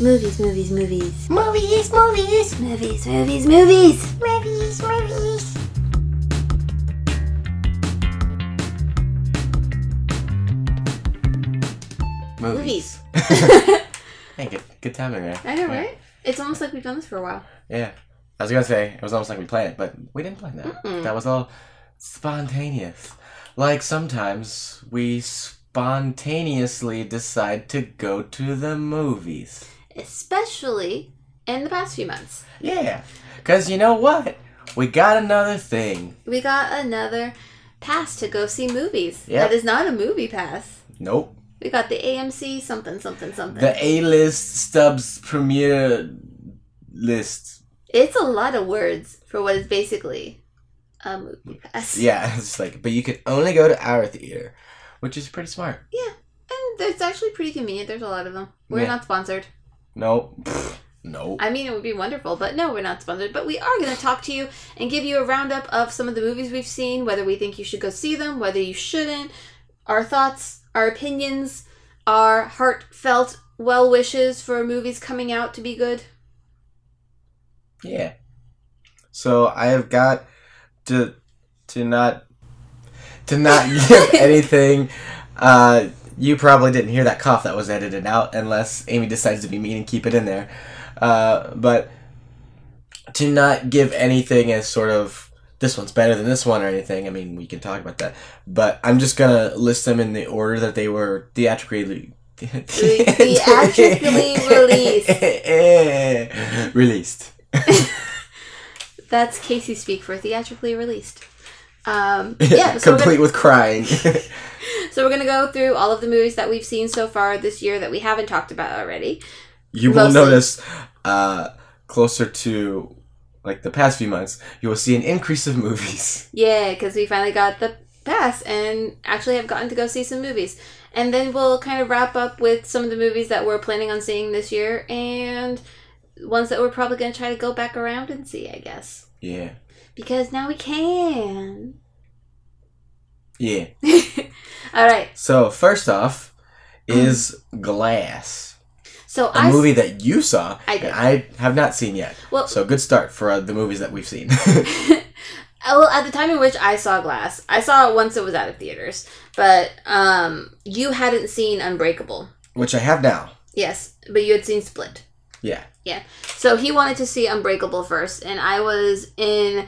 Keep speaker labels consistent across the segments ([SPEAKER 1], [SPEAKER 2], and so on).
[SPEAKER 1] Movies, movies, movies.
[SPEAKER 2] Movies, movies,
[SPEAKER 1] Movies, movies, movies.
[SPEAKER 2] movies, movies.
[SPEAKER 1] Movies.
[SPEAKER 2] hey, good, good timing there.
[SPEAKER 1] I know,
[SPEAKER 2] Yeah.
[SPEAKER 1] right? It's almost like we've done this for a while.
[SPEAKER 2] Yeah. I was gonna say it was almost like we planned it, but we didn't plan that.
[SPEAKER 1] Mm-mm.
[SPEAKER 2] That was all spontaneous. Like sometimes we spontaneously decide to go to the movies.
[SPEAKER 1] Especially in the past few months.
[SPEAKER 2] Yeah. Cause you know what? We got another thing.
[SPEAKER 1] We got another pass to go see movies.
[SPEAKER 2] Yep.
[SPEAKER 1] That is not a movie pass.
[SPEAKER 2] Nope.
[SPEAKER 1] We got the AMC something something something.
[SPEAKER 2] The A list stubs premiere list.
[SPEAKER 1] it's a lot of words for what is basically a movie pass.
[SPEAKER 2] Yeah, it's like but you can only go to our theater. Which is pretty smart.
[SPEAKER 1] Yeah, and it's actually pretty convenient. There's a lot of them. We're
[SPEAKER 2] Yeah.
[SPEAKER 1] not sponsored.
[SPEAKER 2] Nope. Pfft, nope.
[SPEAKER 1] I mean, it would be wonderful, but no, we're not sponsored. But we are going to talk to you and give you a roundup of some of the movies we've seen, whether we think you should go see them, whether you shouldn't, our thoughts, our opinions, our heartfelt well wishes for movies coming out to be good.
[SPEAKER 2] Yeah. So I have got to to not to not give anything. Uh, you probably didn't hear that cough that was edited out, unless Amy decides to be mean and keep it in there. Uh, but to not give anything as sort of this one's better than this one or anything. I mean, we can talk about that, but I'm just gonna list them in the order that they were theatrically.
[SPEAKER 1] Theatrically
[SPEAKER 2] released. released.
[SPEAKER 1] That's Casey speak for theatrically released. Um, yeah, so
[SPEAKER 2] complete
[SPEAKER 1] gonna,
[SPEAKER 2] with crying.
[SPEAKER 1] so we're gonna go through all of the movies that we've seen so far this year that we haven't talked about already.
[SPEAKER 2] you will notice uh, closer to like the past few months, you will see an increase of movies.
[SPEAKER 1] Yeah, because we finally got the pass and actually have gotten to go see some movies. And then we'll kind of wrap up with some of the movies that we're planning on seeing this year and ones that we're probably going to try to go back around and see, I guess.
[SPEAKER 2] Yeah,
[SPEAKER 1] Because now we can.
[SPEAKER 2] yeah.
[SPEAKER 1] All right.
[SPEAKER 2] So first off is Glass,
[SPEAKER 1] So
[SPEAKER 2] a
[SPEAKER 1] I
[SPEAKER 2] movie that you saw
[SPEAKER 1] I
[SPEAKER 2] and
[SPEAKER 1] did.
[SPEAKER 2] I have not seen yet.
[SPEAKER 1] well,
[SPEAKER 2] So good start for uh, the movies that we've seen.
[SPEAKER 1] well, at the time in which I saw Glass, I saw it once it was out of theaters, but um, you hadn't seen Unbreakable.
[SPEAKER 2] Which I have now.
[SPEAKER 1] Yes, but you had seen Split.
[SPEAKER 2] Yeah.
[SPEAKER 1] Yeah. So he wanted to see Unbreakable first, and I was in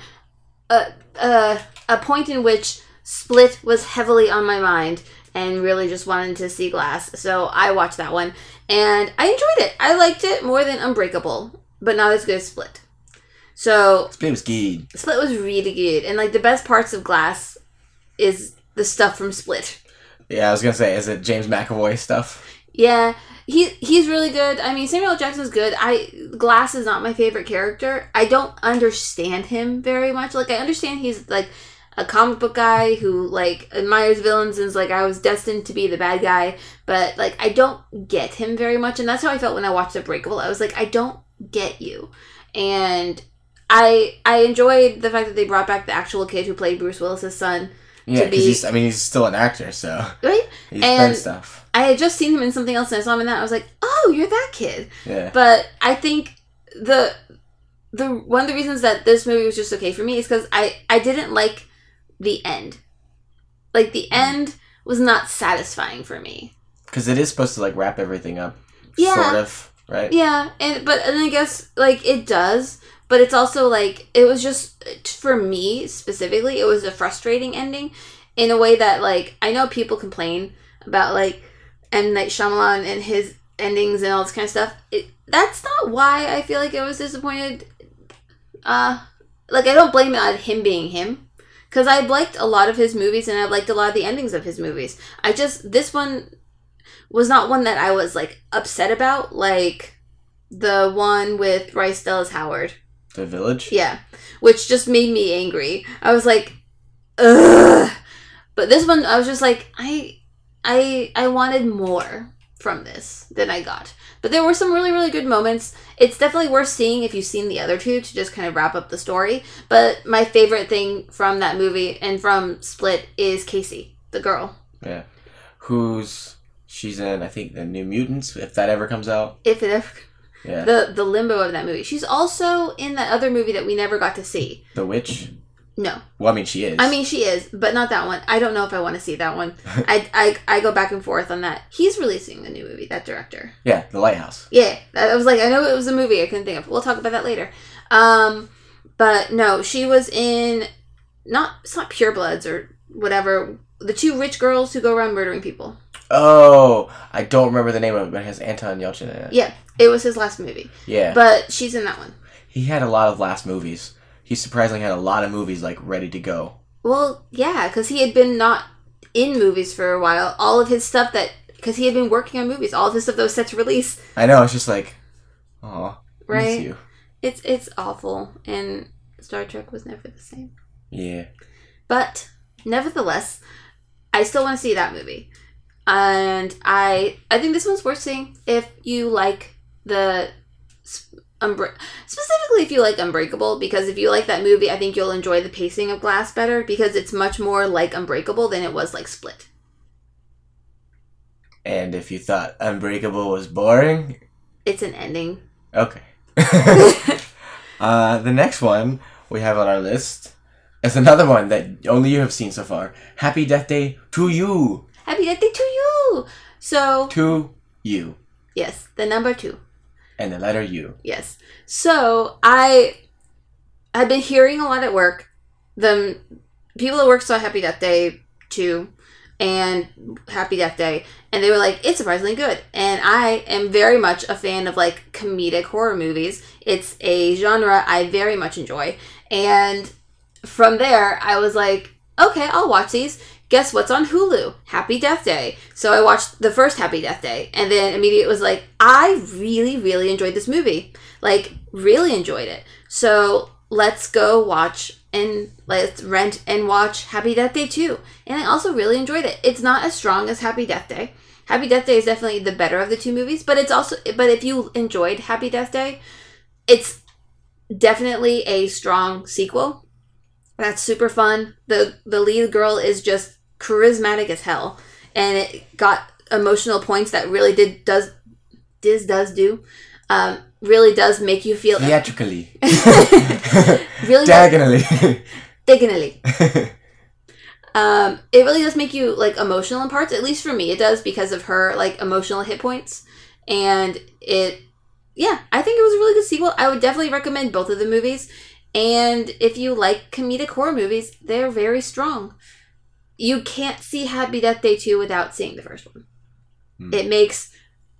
[SPEAKER 1] a a, a point in which Split was heavily on my mind, and really just wanted to see Glass. So I watched that one, and I enjoyed it. I liked it more than Unbreakable, but not as good as Split. So
[SPEAKER 2] Split was good.
[SPEAKER 1] Split was really good, and like the best parts of Glass is the stuff from Split.
[SPEAKER 2] Yeah, I was gonna say, is it James McAvoy stuff?
[SPEAKER 1] Yeah, he he's really good. I mean, Samuel. Jackson's good. I Glass is not my favorite character. I don't understand him very much. Like I understand he's like a comic book guy who like admires villains and is like I was destined to be the bad guy, but like I don't get him very much and that's how I felt when I watched the Unbreakable. I was like I don't get you. And I I enjoyed the fact that they brought back the actual kid who played Bruce Willis's son.
[SPEAKER 2] Yeah, because
[SPEAKER 1] be-
[SPEAKER 2] he's. I mean, he's still an actor, so
[SPEAKER 1] Right?
[SPEAKER 2] he's
[SPEAKER 1] And-
[SPEAKER 2] done stuff.
[SPEAKER 1] I had just seen him in something else and I saw him in that. I was like, "Oh, you're that kid."
[SPEAKER 2] Yeah.
[SPEAKER 1] But I think the the one of the reasons that this movie was just okay for me is because I I didn't like the end. Like the mm-hmm. end was not satisfying for me.
[SPEAKER 2] Because it is supposed to like wrap everything up.
[SPEAKER 1] Yeah.
[SPEAKER 2] Sort of. Right.
[SPEAKER 1] Yeah, and but and I guess like it does, but it's also like it was just for me specifically, it was a frustrating ending in a way that like I know people complain about like M Night Shyamalan and his endings and all this kind of stuff. It, that's not why I feel like I was disappointed. Uh, like I don't blame it on him being him. Because I've liked a lot of his movies and I've liked a lot of the endings of his movies. I just, this one was not one that I was like upset about, like the one with Bryce Dallas Howard.
[SPEAKER 2] The Village.
[SPEAKER 1] Yeah, which just made me angry. I was like, ugh. But this one, I was just like, I, I, I wanted more from this than I got. But there were some really, really good moments. It's definitely worth seeing if you've seen the other two to just kind of wrap up the story. But my favorite thing from that movie and from Split is Casey, the girl.
[SPEAKER 2] Yeah. Who's she's in? I think the New Mutants. If that ever comes out.
[SPEAKER 1] If it ever,
[SPEAKER 2] Yeah.
[SPEAKER 1] The the limbo of that movie. She's also in that other movie that we never got to see.
[SPEAKER 2] The witch.
[SPEAKER 1] No,
[SPEAKER 2] Well, I mean, she is.
[SPEAKER 1] I mean she is, but not that one. I don't know if I want to see that one. I, I I go back and forth on that. He's releasing a new movie. That director.
[SPEAKER 2] yeah, the lighthouse.
[SPEAKER 1] Yeah, I was like, I know it was a movie. I couldn't think of. We'll talk about that later. Um, but no, she was in not it's not Pure Bloods or whatever. The two rich girls who go around murdering people.
[SPEAKER 2] Oh, I don't remember the name of it, but it has Anton Yelchin in it.
[SPEAKER 1] Yeah, it was his last movie,
[SPEAKER 2] Yeah.
[SPEAKER 1] but she's in that one.
[SPEAKER 2] he had a lot of last movies. He surprisingly had a lot of movies like ready to go.
[SPEAKER 1] Well, yeah, because he had been not in movies for a while. All of his stuff that because he had been working on movies, all of his stuff that was set to release.
[SPEAKER 2] I know. It's just like, oh,
[SPEAKER 1] Right. It's it's awful, and Star Trek was never the same.
[SPEAKER 2] Yeah.
[SPEAKER 1] But nevertheless, I still want to see that movie, and I I think this one's worth seeing if you like the specifically if you like Unbreakable because if you like that movie, I think you'll enjoy the pacing of Glass better because it's much more like Unbreakable than it was like Split.
[SPEAKER 2] And if you thought Unbreakable was boring,
[SPEAKER 1] It's an ending.
[SPEAKER 2] okay. uh, the next one we have on our list is another one that only you have seen so far. Happy Death Day to you.
[SPEAKER 1] Happy birthday to So
[SPEAKER 2] To you.
[SPEAKER 1] yes, the number two.
[SPEAKER 2] And the letter U.
[SPEAKER 1] Yes. So I I've been hearing a lot at work. The people at work saw Happy Death Day too and Happy Death Day and they were like, it's surprisingly good. And I am very much a fan of like comedic horror movies. It's a genre I very much enjoy. And from there I was like, okay, I'll watch these. Guess what's on Hulu? Happy Death Day. So I watched the first Happy Death Day and then immediately was like, I really, really enjoyed this movie. Like, really enjoyed it. So let's go watch and let's rent and watch Happy Death Day 2. And I also really enjoyed it. It's not as strong as Happy Death Day. Happy Death Day is definitely the better of the two movies, but it's also but if you enjoyed Happy Death Day, it's definitely a strong sequel. That's super fun. The the lead girl is just charismatic as hell and it got emotional points that really did does Diz does do. Um, really does make you feel
[SPEAKER 2] Theatrically.
[SPEAKER 1] really does,
[SPEAKER 2] Diagonally.
[SPEAKER 1] Um, it really does make you like emotional in parts. At least for me, it does because of her like emotional hit points, and it. Yeah, I think it was a really good sequel. I would definitely recommend both of the movies. And if you like comedic horror movies, they're very strong. You can't see Happy Death Day 2 without seeing the first one.
[SPEAKER 2] Hmm.
[SPEAKER 1] It makes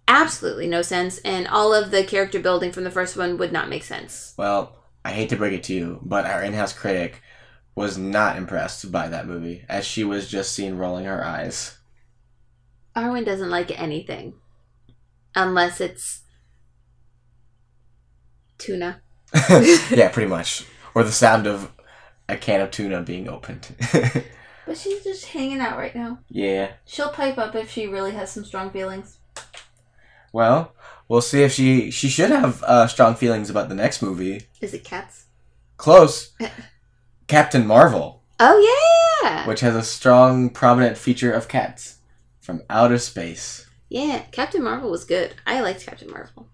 [SPEAKER 1] absolutely no sense, and all of the character building from the first one would not make sense.
[SPEAKER 2] well, I hate to break it to you, but our in-house critic was not impressed by that movie, as she was just seen rolling her eyes.
[SPEAKER 1] Arwen doesn't like anything unless it's tuna.
[SPEAKER 2] yeah, pretty much. Or the sound of a can of tuna being opened.
[SPEAKER 1] But she's just hanging out right now.
[SPEAKER 2] yeah.
[SPEAKER 1] She'll pipe up if she really has some strong feelings.
[SPEAKER 2] Well, we'll see if she she should have uh, strong feelings about the next movie.
[SPEAKER 1] Is it cats?
[SPEAKER 2] Close. Captain Marvel,
[SPEAKER 1] Oh yeah,
[SPEAKER 2] which has a strong, prominent feature of cats from outer space.
[SPEAKER 1] yeah. Captain Marvel was good. I liked Captain Marvel.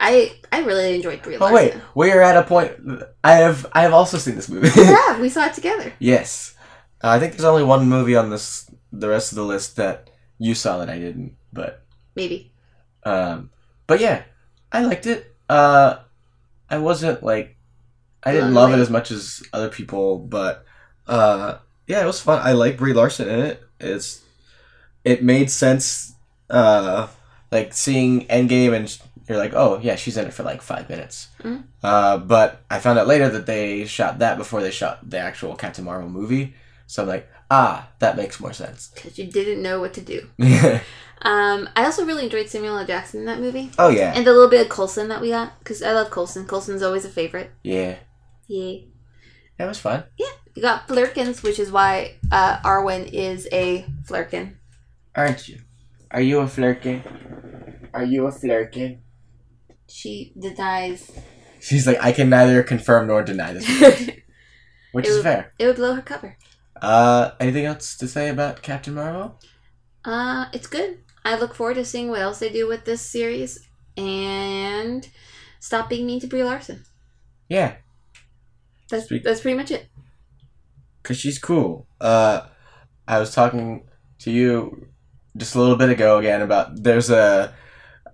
[SPEAKER 1] I I really enjoyed Brie
[SPEAKER 2] Oh wait, we are at a point. I have I have also seen this movie.
[SPEAKER 1] yeah, we saw it together.
[SPEAKER 2] yes, I think there's only one movie on this the rest of the list that you saw that I didn't. But
[SPEAKER 1] Maybe.
[SPEAKER 2] um, but yeah, I liked it. Uh, I wasn't like I didn't love it as much as other people, but uh, yeah, it was fun. I like Brie Larson in it. It's it made sense. Uh, like seeing Endgame and you're like, oh yeah, she's in it for like five minutes.
[SPEAKER 1] Mhm.
[SPEAKER 2] Uh, but I found out later that they shot that before they shot the actual Captain Marvel movie. So I'm like, ah, that makes more sense.
[SPEAKER 1] Because you didn't know what to do. Um, I also really enjoyed Samuel L. Jackson in that movie.
[SPEAKER 2] Oh, yeah,
[SPEAKER 1] And the little bit of Coulson that we got. Because I love Coulson. Coulson's always a favorite.
[SPEAKER 2] yeah,
[SPEAKER 1] Yeah.
[SPEAKER 2] that was fun. Yeah.
[SPEAKER 1] You got Flerkens, which is why uh, Arwen is a Flerken.
[SPEAKER 2] Aren't you? Are you a flerken? Are you a flerken?
[SPEAKER 1] She denies.
[SPEAKER 2] She's like, I can neither confirm nor deny this, which
[SPEAKER 1] It
[SPEAKER 2] is
[SPEAKER 1] would-
[SPEAKER 2] fair.
[SPEAKER 1] It would blow her cover.
[SPEAKER 2] Uh, anything else to say about Captain Marvel?
[SPEAKER 1] Uh, it's good. I look forward to seeing what else they do with this series. and stop being mean to Brie Larson.
[SPEAKER 2] Yeah,
[SPEAKER 1] That's
[SPEAKER 2] Speak-
[SPEAKER 1] that's pretty much it.
[SPEAKER 2] because she's cool. Uh, I was talking to you just a little bit ago again about there's a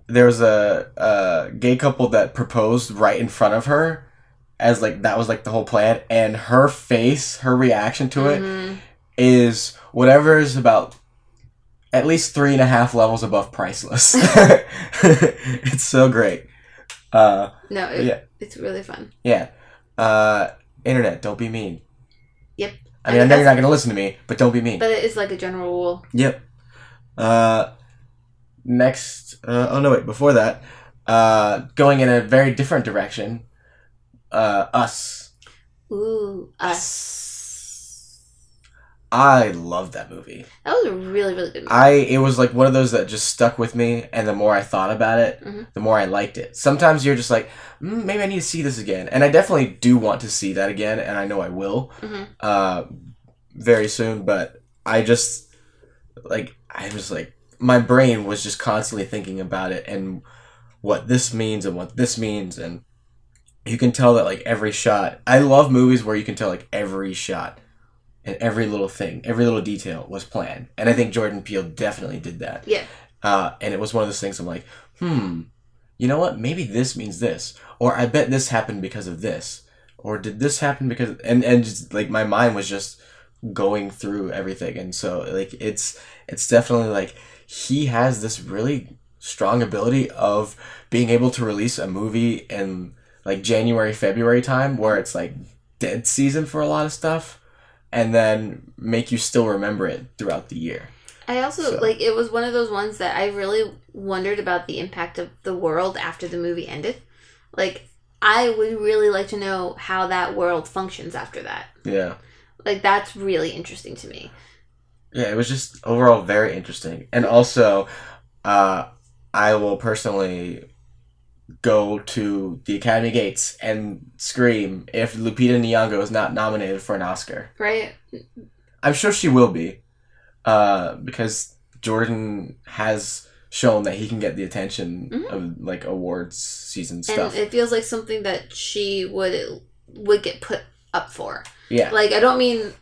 [SPEAKER 2] there was a, a gay couple that proposed right in front of her as like that was like the whole plan and her face her reaction to it
[SPEAKER 1] Mhm.
[SPEAKER 2] is whatever is about at least three and a half levels above priceless it's so great uh
[SPEAKER 1] No, it,
[SPEAKER 2] Yeah.
[SPEAKER 1] it's really fun.
[SPEAKER 2] yeah uh internet don't be mean
[SPEAKER 1] Yep.
[SPEAKER 2] i mean i
[SPEAKER 1] And
[SPEAKER 2] know you're not gonna listen to me but don't be mean
[SPEAKER 1] But it is like a general rule.
[SPEAKER 2] Yep. Uh, next, uh, oh no, wait, before that, uh, going in a very different direction, uh, Us.
[SPEAKER 1] Ooh, us.
[SPEAKER 2] I love that movie.
[SPEAKER 1] That was a really, really good movie.
[SPEAKER 2] I, it was like one of those that just stuck with me, and the more I thought about it,
[SPEAKER 1] Mhm.
[SPEAKER 2] the more I liked it. Sometimes you're just like, mm, maybe I need to see this again, and I definitely do want to see that again, and I know I will,
[SPEAKER 1] Mhm.
[SPEAKER 2] uh, very soon, but I just, like, I was like, my brain was just constantly thinking about it and what this means and what this means, and you can tell that, like, every shot, I love movies where you can tell, like, every shot and every little thing, every little detail was planned, and I think Jordan Peele definitely did that.
[SPEAKER 1] Yeah.
[SPEAKER 2] Uh, and it was one of those things I'm like, hmm, you know what? Maybe this means this, or I bet this happened because of this, or did this happen because and and just like my mind was just going through everything, and so like it's it's definitely like he has this really strong ability of being able to release a movie in like January February time where it's like dead season for a lot of stuff, and then make you still remember it throughout the year.
[SPEAKER 1] I also
[SPEAKER 2] So-
[SPEAKER 1] like it was one of those ones that I really wondered about the impact of the world after the movie ended. Like I would really like to know how that world functions after that.
[SPEAKER 2] Yeah.
[SPEAKER 1] Like that's really interesting to me.
[SPEAKER 2] Yeah, it was just overall very interesting. And also, uh, I will personally go to the Academy Gates and scream if Lupita Nyong'o is not nominated for an Oscar.
[SPEAKER 1] Right?
[SPEAKER 2] I'm sure she will be, uh, because Jordan has shown that he can get the attention
[SPEAKER 1] Mhm.
[SPEAKER 2] of like awards season
[SPEAKER 1] And
[SPEAKER 2] stuff.
[SPEAKER 1] it feels like something that she would would get put up for.
[SPEAKER 2] yeah,
[SPEAKER 1] Like I don't mean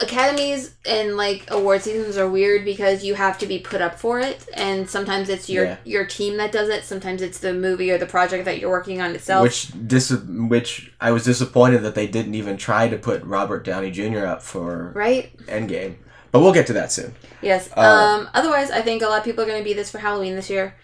[SPEAKER 1] academies and like award seasons are weird because you have to be put up for it and sometimes it's your
[SPEAKER 2] Yeah.
[SPEAKER 1] your team that does it sometimes it's the movie or the project that you're working on itself
[SPEAKER 2] which dis- which I was disappointed that they didn't even try to put Robert Downey Jr. up for
[SPEAKER 1] right
[SPEAKER 2] Endgame. But we'll get to that soon.
[SPEAKER 1] yes
[SPEAKER 2] Uh,
[SPEAKER 1] um otherwise i think a lot of people are going to be this for halloween this year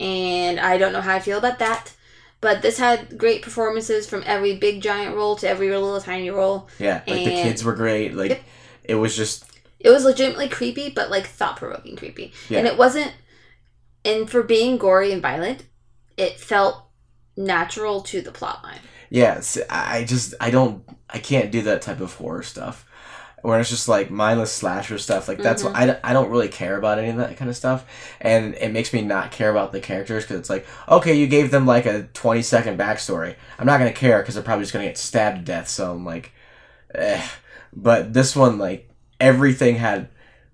[SPEAKER 1] and i don't know how i feel about that but this had great performances from every big giant role to every little tiny role
[SPEAKER 2] Yeah, like the kids were great. Like
[SPEAKER 1] Yep.
[SPEAKER 2] It was just
[SPEAKER 1] it was legitimately creepy but like thought-provoking creepy
[SPEAKER 2] Yeah.
[SPEAKER 1] and it wasn't and for being gory and violent it felt natural to the plot line
[SPEAKER 2] yeah. s- I I just I don't I can't do that type of horror stuff. Where it's just like mindless slasher stuff. Like that's
[SPEAKER 1] Mhm.
[SPEAKER 2] I, don't- I don't really care about any of that kind of stuff, and it makes me not care about the characters because it's like okay, you gave them like a twenty second backstory. I'm not gonna care because they're probably just gonna get stabbed to death. So I'm like, eh. But this one, like everything had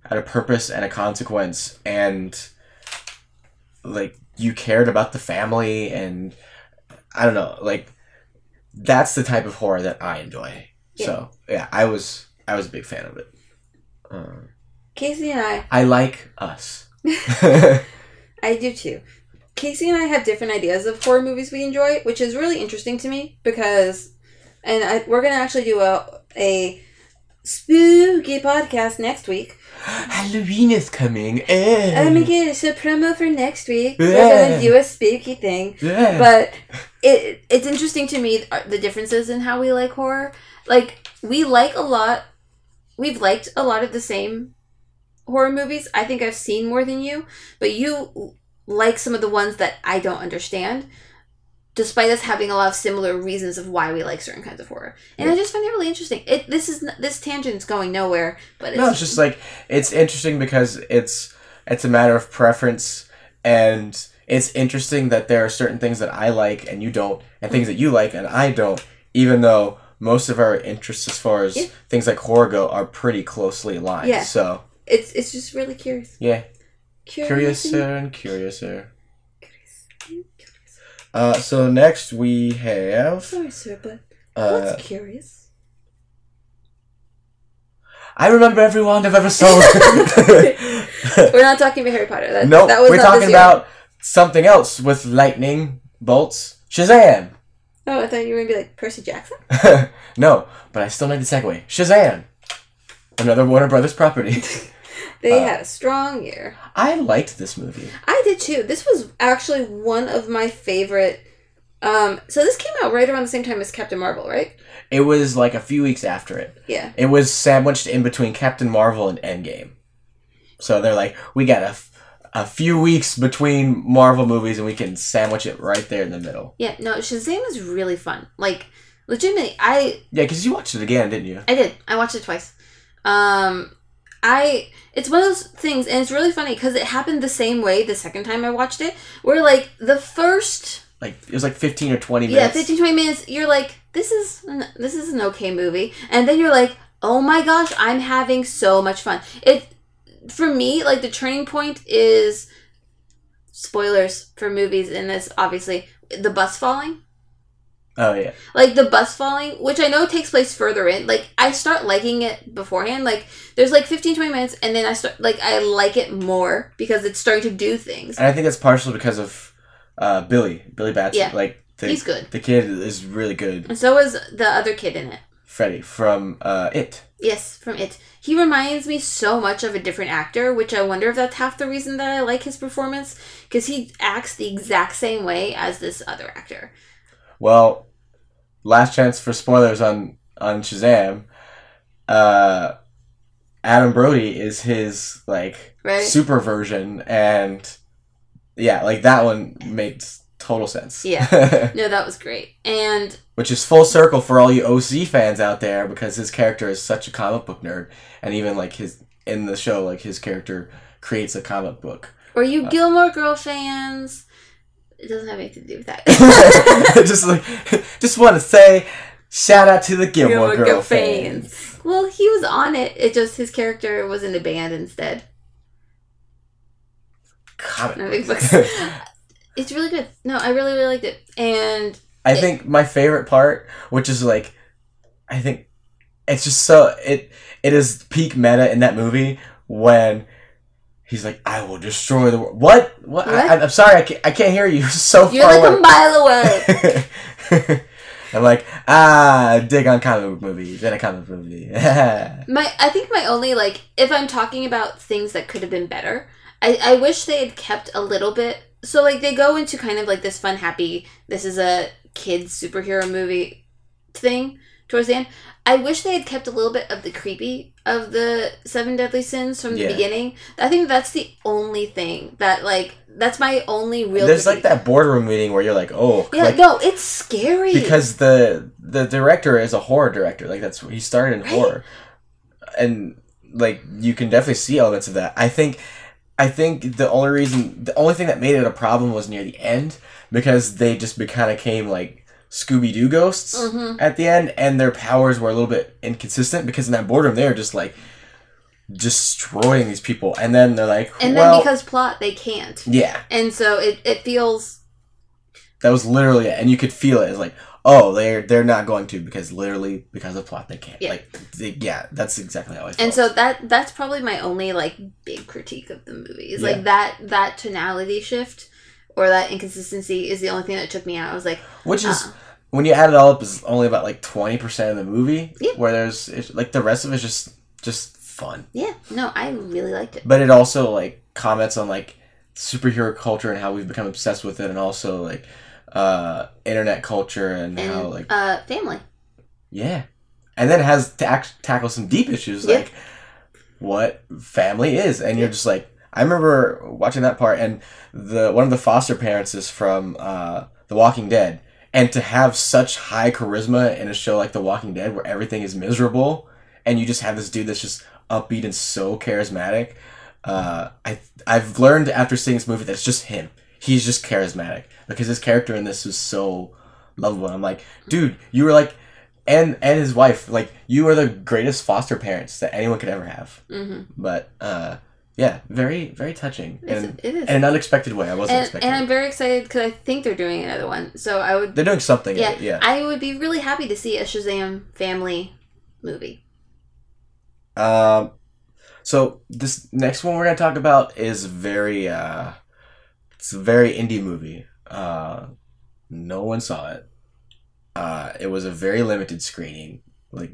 [SPEAKER 2] had a purpose and a consequence, and like you cared about the family and I don't know, like that's the type of horror that I enjoy. So yeah, I was I was a big fan of it. Uh,
[SPEAKER 1] casey and i
[SPEAKER 2] I like us.
[SPEAKER 1] i do too casey and i have different ideas of horror movies we enjoy which is really interesting to me because and I, we're gonna actually do a a spooky podcast next week
[SPEAKER 2] Halloween is coming. Eh.
[SPEAKER 1] oh my a promo for next week we're gonna do a spooky thing
[SPEAKER 2] yeah.
[SPEAKER 1] but it it's interesting to me uh, the differences in how we like horror. Like we like a lot, we've liked a lot of the same horror movies. I think I've seen more than you, but you like some of the ones that I don't understand. Despite us having a lot of similar reasons of why we like certain kinds of horror, and I just find it really interesting. It this is this tangent's going nowhere, but it's,
[SPEAKER 2] no, it's just like it's interesting because it's it's a matter of preference and it's interesting that there are certain things that I like and you don't and things that you like and I don't even though most of our interests as far as
[SPEAKER 1] Yeah.
[SPEAKER 2] things like horror go are pretty closely aligned.
[SPEAKER 1] Yeah.
[SPEAKER 2] So,
[SPEAKER 1] it's it's just really curious.
[SPEAKER 2] yeah,
[SPEAKER 1] Curious.
[SPEAKER 2] curiouser and curiouser. Uh, so next we have.
[SPEAKER 1] Sorry, sir, but
[SPEAKER 2] Uh,
[SPEAKER 1] that's curious.
[SPEAKER 2] I remember every wand I've ever sold.
[SPEAKER 1] We're not talking about Harry Potter. That,
[SPEAKER 2] nope,
[SPEAKER 1] that was
[SPEAKER 2] we're
[SPEAKER 1] not
[SPEAKER 2] talking about something else with lightning bolts. Shazam!
[SPEAKER 1] Oh, I thought you were gonna be like Percy Jackson.
[SPEAKER 2] no, but I still need the segue. Shazam! Another Warner Brothers property.
[SPEAKER 1] They
[SPEAKER 2] Uh,
[SPEAKER 1] had a strong year.
[SPEAKER 2] I liked this movie.
[SPEAKER 1] I did too. This was actually one of my favorite. Um, so this came out right around the same time as Captain Marvel, right?
[SPEAKER 2] It was like a few weeks after it.
[SPEAKER 1] Yeah.
[SPEAKER 2] It was sandwiched in between Captain Marvel and Endgame. So they're like, we got a, f- a few weeks between Marvel movies and we can sandwich it right there in the middle.
[SPEAKER 1] Yeah. No, Shazam is really fun. Like, legitimately, I
[SPEAKER 2] Yeah, because you watched it again, didn't you?
[SPEAKER 1] I did. I watched it twice. Um, I it's one of those things, and it's really funny because it happened the same way the second time I watched it. Where like the first
[SPEAKER 2] Like, it was like 15 or 20 minutes.
[SPEAKER 1] yeah
[SPEAKER 2] minutes.
[SPEAKER 1] 15 20 minutes, you're like this is an, this is an okay movie, and then you're like oh my gosh, I'm having so much fun. It for me like the turning point is spoilers for movies in this obviously the bus falling
[SPEAKER 2] Oh, yeah.
[SPEAKER 1] like the bus falling which i know takes place further in like i start liking it beforehand like there's like 15 20 minutes and then i start like i like it more because it's starting to do things
[SPEAKER 2] And I think that's partially because of uh, Billy. Billy Batson.
[SPEAKER 1] Yeah.
[SPEAKER 2] Like, the,
[SPEAKER 1] he's good
[SPEAKER 2] the kid is really good.
[SPEAKER 1] and so is the other kid in it
[SPEAKER 2] Freddy from uh, It.
[SPEAKER 1] yes from it he reminds me so much of a different actor which i wonder if that's half the reason that i like his performance because he acts the exact same way as this other actor
[SPEAKER 2] Well, last chance for spoilers on on Shazam. Uh, Adam Brody is his like
[SPEAKER 1] right
[SPEAKER 2] super version, and yeah, like that one makes total sense.
[SPEAKER 1] Yeah. no that was great and
[SPEAKER 2] Which is full circle for all you OC fans out there because his character is such a comic book nerd, and even like his in the show, like his character creates a comic book.
[SPEAKER 1] or you
[SPEAKER 2] Uh,
[SPEAKER 1] gilmore girl fans it doesn't have anything to do with that
[SPEAKER 2] just like, just want to say, shout out to the Gilmore, Girl, fans.
[SPEAKER 1] Well, he was on it. It just his character was in a band instead.
[SPEAKER 2] Comic
[SPEAKER 1] Comic
[SPEAKER 2] books.
[SPEAKER 1] books. It's really good. No, I really really liked it. And
[SPEAKER 2] I think my favorite part, which is like, I think it's just so it it is peak meta in that movie when he's like, "I will destroy the world." What? What?
[SPEAKER 1] What?
[SPEAKER 2] I, I'm sorry, I can't, I can't hear you. You're so
[SPEAKER 1] you're
[SPEAKER 2] far
[SPEAKER 1] like a
[SPEAKER 2] away.
[SPEAKER 1] mile away.
[SPEAKER 2] I'm like, ah, dig on comic book movies. Then a comic book movie.
[SPEAKER 1] my I think my only like if I'm talking about things that could have been better, I I wish they had kept a little bit. So like they go into kind of like this fun happy. This is a kids superhero movie thing towards the end. I wish they had kept a little bit of the creepy of the seven deadly sins from the
[SPEAKER 2] Yeah.
[SPEAKER 1] beginning. I think that's the only thing that like that's my only real.
[SPEAKER 2] There's like that boardroom meeting where you're like, oh,
[SPEAKER 1] Yeah,
[SPEAKER 2] like,
[SPEAKER 1] no, it's scary
[SPEAKER 2] because the the director is a horror director. Like that's he started in
[SPEAKER 1] Right.
[SPEAKER 2] horror, and like you can definitely see elements of that. I think, I think the only reason, the only thing that made it a problem was near the end because they just kind of came like Scooby Doo ghosts
[SPEAKER 1] Mhm.
[SPEAKER 2] at the end, and their powers were a little bit inconsistent because in that boardroom they were just like destroying these people, and then they're like,
[SPEAKER 1] and
[SPEAKER 2] well,
[SPEAKER 1] then because plot they can't,
[SPEAKER 2] yeah,
[SPEAKER 1] and so it it feels
[SPEAKER 2] That was literally it, and you could feel it. It's like, oh, they're they're not going to because literally because of plot they can't.
[SPEAKER 1] Yeah.
[SPEAKER 2] Like, they, yeah, that's exactly how I felt.
[SPEAKER 1] and so that that's probably my only like big critique of the movie is
[SPEAKER 2] Yeah.
[SPEAKER 1] like that that tonality shift or that inconsistency is the only thing that took me out i was like
[SPEAKER 2] which is
[SPEAKER 1] uh,
[SPEAKER 2] when you add it all up is only about like twenty percent of the movie.
[SPEAKER 1] Yeah.
[SPEAKER 2] Where there's it's, like the rest of it is just just fun,
[SPEAKER 1] yeah. No i really liked it.
[SPEAKER 2] But it also like comments on like superhero culture and how we've become obsessed with it, and also like uh internet culture and,
[SPEAKER 1] and
[SPEAKER 2] how like
[SPEAKER 1] uh family.
[SPEAKER 2] Yeah, and then it has to act, tackle some deep issues
[SPEAKER 1] Yeah.
[SPEAKER 2] like what family is, and you're just like, I remember watching that part, and the one of the foster parents is from uh, The Walking Dead, and to have such high charisma in a show like The Walking Dead, where everything is miserable, and you just have this dude that's just upbeat and so charismatic. Uh, I I've learned after seeing this movie that it's just him. He's just charismatic because his character in this is so lovable. I'm like, dude, you were like, and and his wife, like, you are the greatest foster parents that anyone could ever have.
[SPEAKER 1] hmm
[SPEAKER 2] But uh, yeah, very very touching And,
[SPEAKER 1] it is.
[SPEAKER 2] in an unexpected way. I wasn't
[SPEAKER 1] and,
[SPEAKER 2] expecting.
[SPEAKER 1] and I'm very excited because I think they're doing another one. So I would,
[SPEAKER 2] They're doing something.
[SPEAKER 1] yeah,
[SPEAKER 2] Yeah.
[SPEAKER 1] I would be really happy to see a Shazam family movie.
[SPEAKER 2] Um, so this next one we're gonna talk about is very uh, it's a very indie movie. Uh, no one saw it. Uh, it was a very limited screening, like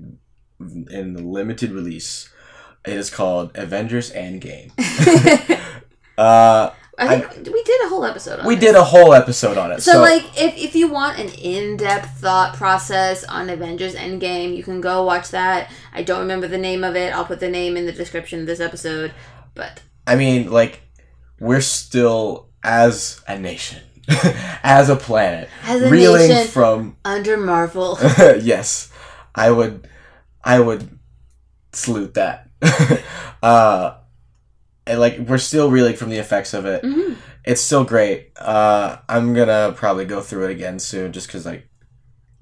[SPEAKER 2] in the limited release. It is called Avengers Endgame. uh,
[SPEAKER 1] I think we did a whole episode on
[SPEAKER 2] we
[SPEAKER 1] it.
[SPEAKER 2] did a whole episode on it.
[SPEAKER 1] So,
[SPEAKER 2] So,
[SPEAKER 1] like, if, if you want an in depth thought process on Avengers Endgame, you can go watch that. I don't remember the name of it. I'll put the name in the description of this episode. But
[SPEAKER 2] I mean, like, we're still as a nation, as a planet,
[SPEAKER 1] as a
[SPEAKER 2] reeling
[SPEAKER 1] nation
[SPEAKER 2] from
[SPEAKER 1] under Marvel,
[SPEAKER 2] yes, I would, I would salute that. uh, and like we're still reeling from the effects of it.
[SPEAKER 1] Mhm.
[SPEAKER 2] It's still great. Uh, I'm gonna probably go through it again soon, just because like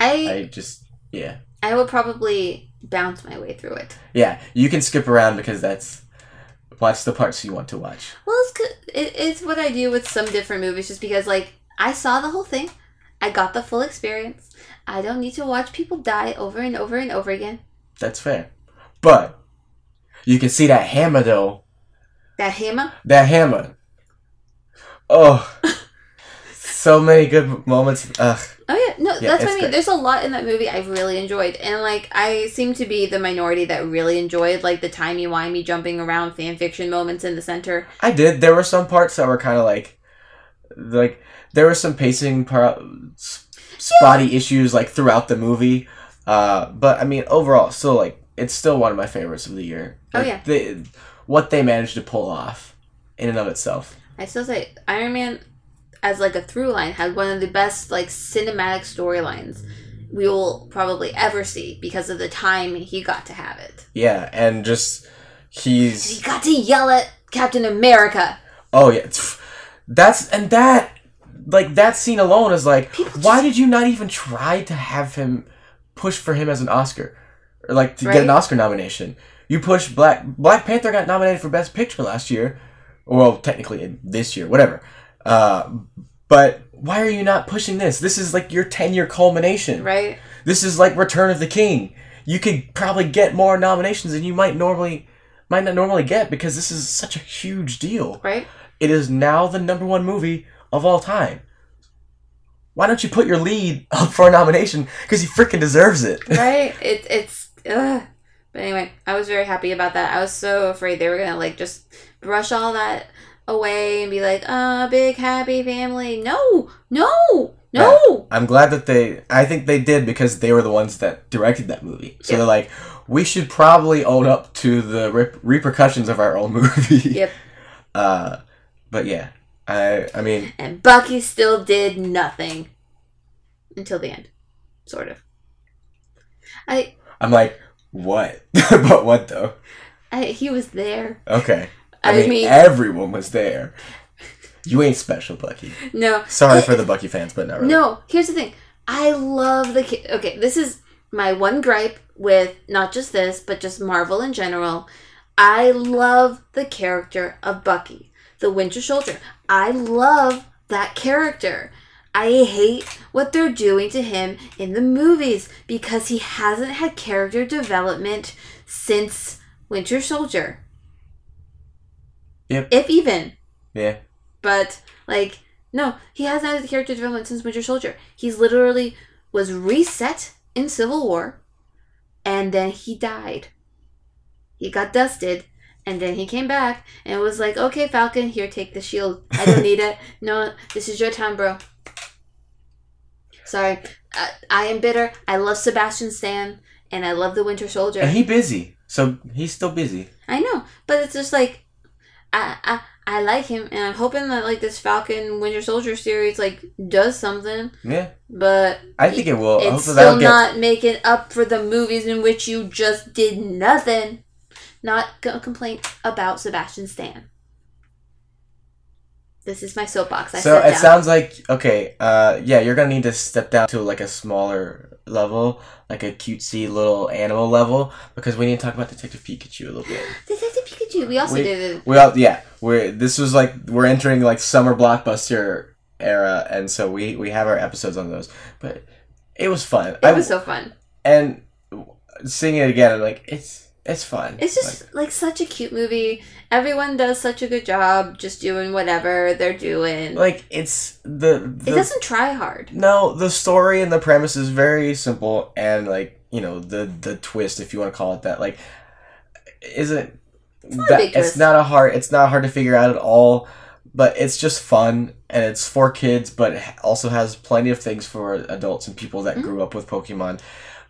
[SPEAKER 1] I
[SPEAKER 2] I just yeah
[SPEAKER 1] I would probably bounce my way through it.
[SPEAKER 2] yeah. You can skip around because that's watch the parts you want to watch.
[SPEAKER 1] Well, it's it's what I do with some different movies, just because like I saw the whole thing, I got the full experience. I don't need to watch people die over and over and over again.
[SPEAKER 2] That's fair, but you can see that hammer though.
[SPEAKER 1] That hammer.
[SPEAKER 2] That hammer. Oh, so many good moments. Ugh.
[SPEAKER 1] Oh yeah, no,
[SPEAKER 2] Yeah,
[SPEAKER 1] that's what I mean.
[SPEAKER 2] great.
[SPEAKER 1] There's a lot in that movie I really enjoyed, and like I seem to be the minority that really enjoyed like the timey wimey jumping around fan fiction moments in the center.
[SPEAKER 2] I did. There were some parts that were kind of like, like there were some pacing par- spotty issues like throughout the movie. Uh, but I mean, overall, still like it's still one of my favorites of the year.
[SPEAKER 1] Oh, yeah.
[SPEAKER 2] they, what they managed to pull off in and of itself.
[SPEAKER 1] I still say Iron Man as like a through line had one of the best like cinematic storylines we will probably ever see because of the time he got to have it.
[SPEAKER 2] Yeah, and just he's
[SPEAKER 1] He got to yell at Captain America.
[SPEAKER 2] oh yeah, that's and that like that scene alone is like,
[SPEAKER 1] People
[SPEAKER 2] why
[SPEAKER 1] just-
[SPEAKER 2] did you not even try to have him push for him as an Oscar like to get an Oscar nomination? You push Black Black Panther got nominated for Best Picture last year, well technically this year, whatever. Uh, but why are you not pushing this? This is like your ten year culmination.
[SPEAKER 1] Right?
[SPEAKER 2] This is like Return of the King. You could probably get more nominations than you might normally might not normally get because this is such a huge deal.
[SPEAKER 1] Right?
[SPEAKER 2] It is now the number one movie of all time. Why don't you put your lead up for a nomination? Because he freaking deserves it.
[SPEAKER 1] right? It, it's ugh. But anyway, I was very happy about that. I was so afraid they were gonna like just brush all that away and be like, "Uh, big happy family." No, no, no.
[SPEAKER 2] I'm glad that they. I think they did because they were the ones that directed that movie. So
[SPEAKER 1] Yep.
[SPEAKER 2] they're like, we should probably own up to the rep- repercussions of our own movie.
[SPEAKER 1] Yep.
[SPEAKER 2] Uh, but yeah, I. I mean,
[SPEAKER 1] And Bucky still did nothing until the end, sort of. I,
[SPEAKER 2] I'm like, what? but what though?
[SPEAKER 1] I he was there.
[SPEAKER 2] Okay. I,
[SPEAKER 1] I
[SPEAKER 2] mean,
[SPEAKER 1] mean-
[SPEAKER 2] everyone was there. You ain't special, Bucky.
[SPEAKER 1] No,
[SPEAKER 2] Sorry for the Bucky fans, but not really.
[SPEAKER 1] No, here's the thing. I love the ki- okay. This is my one gripe with not just this, but just Marvel in general. I love the character of Bucky, the Winter Soldier. I love that character. I hate what they're doing to him in the movies because he hasn't had character development since Winter Soldier.
[SPEAKER 2] Yep.
[SPEAKER 1] If even.
[SPEAKER 2] Yeah.
[SPEAKER 1] But like, no, he hasn't had character development since Winter Soldier. He's literally was reset in Civil War, and then he died. He got dusted, and then he came back and was like, "Okay, Falcon, here, take the shield. I don't need it. No, this is your time, bro." Sorry, I, I am bitter. I love Sebastian Stan, and I love the Winter Soldier.
[SPEAKER 2] And he busy, so he's still busy.
[SPEAKER 1] I know, but it's just like I I I like him, and I'm hoping that like this Falcon Winter Soldier series like does something.
[SPEAKER 2] Yeah,
[SPEAKER 1] But
[SPEAKER 2] I think it will.
[SPEAKER 1] it's still
[SPEAKER 2] get.
[SPEAKER 1] not making up for the movies in which you just did nothing. Not a complaint about Sebastian Stan. This is my soapbox. I
[SPEAKER 2] so it
[SPEAKER 1] down.
[SPEAKER 2] sounds like okay. Uh, yeah, you're gonna need to step down to like a smaller level, like a cutesy little animal level, because we need to talk about Detective Pikachu a little bit.
[SPEAKER 1] Detective Pikachu we also
[SPEAKER 2] We-
[SPEAKER 1] did it.
[SPEAKER 2] Well, yeah, we're this was like we're entering like summer blockbuster era, and so we we have our episodes on those. But it was fun.
[SPEAKER 1] It was so fun.
[SPEAKER 2] and seeing it again, I'm like it's it's fun.
[SPEAKER 1] It's just like, such a cute movie. Everyone does such a good job just doing whatever they're doing.
[SPEAKER 2] like, like it's the, the
[SPEAKER 1] it doesn't try hard.
[SPEAKER 2] no the story and the premise is very simple and like you know the the twist if you want to call it that like isn't
[SPEAKER 1] not a
[SPEAKER 2] that
[SPEAKER 1] big
[SPEAKER 2] it's not a hard it's not hard to figure out at all but it's just fun and it's for kids but it also has plenty of things for adults and people that
[SPEAKER 1] Mhm.
[SPEAKER 2] grew up with pokemon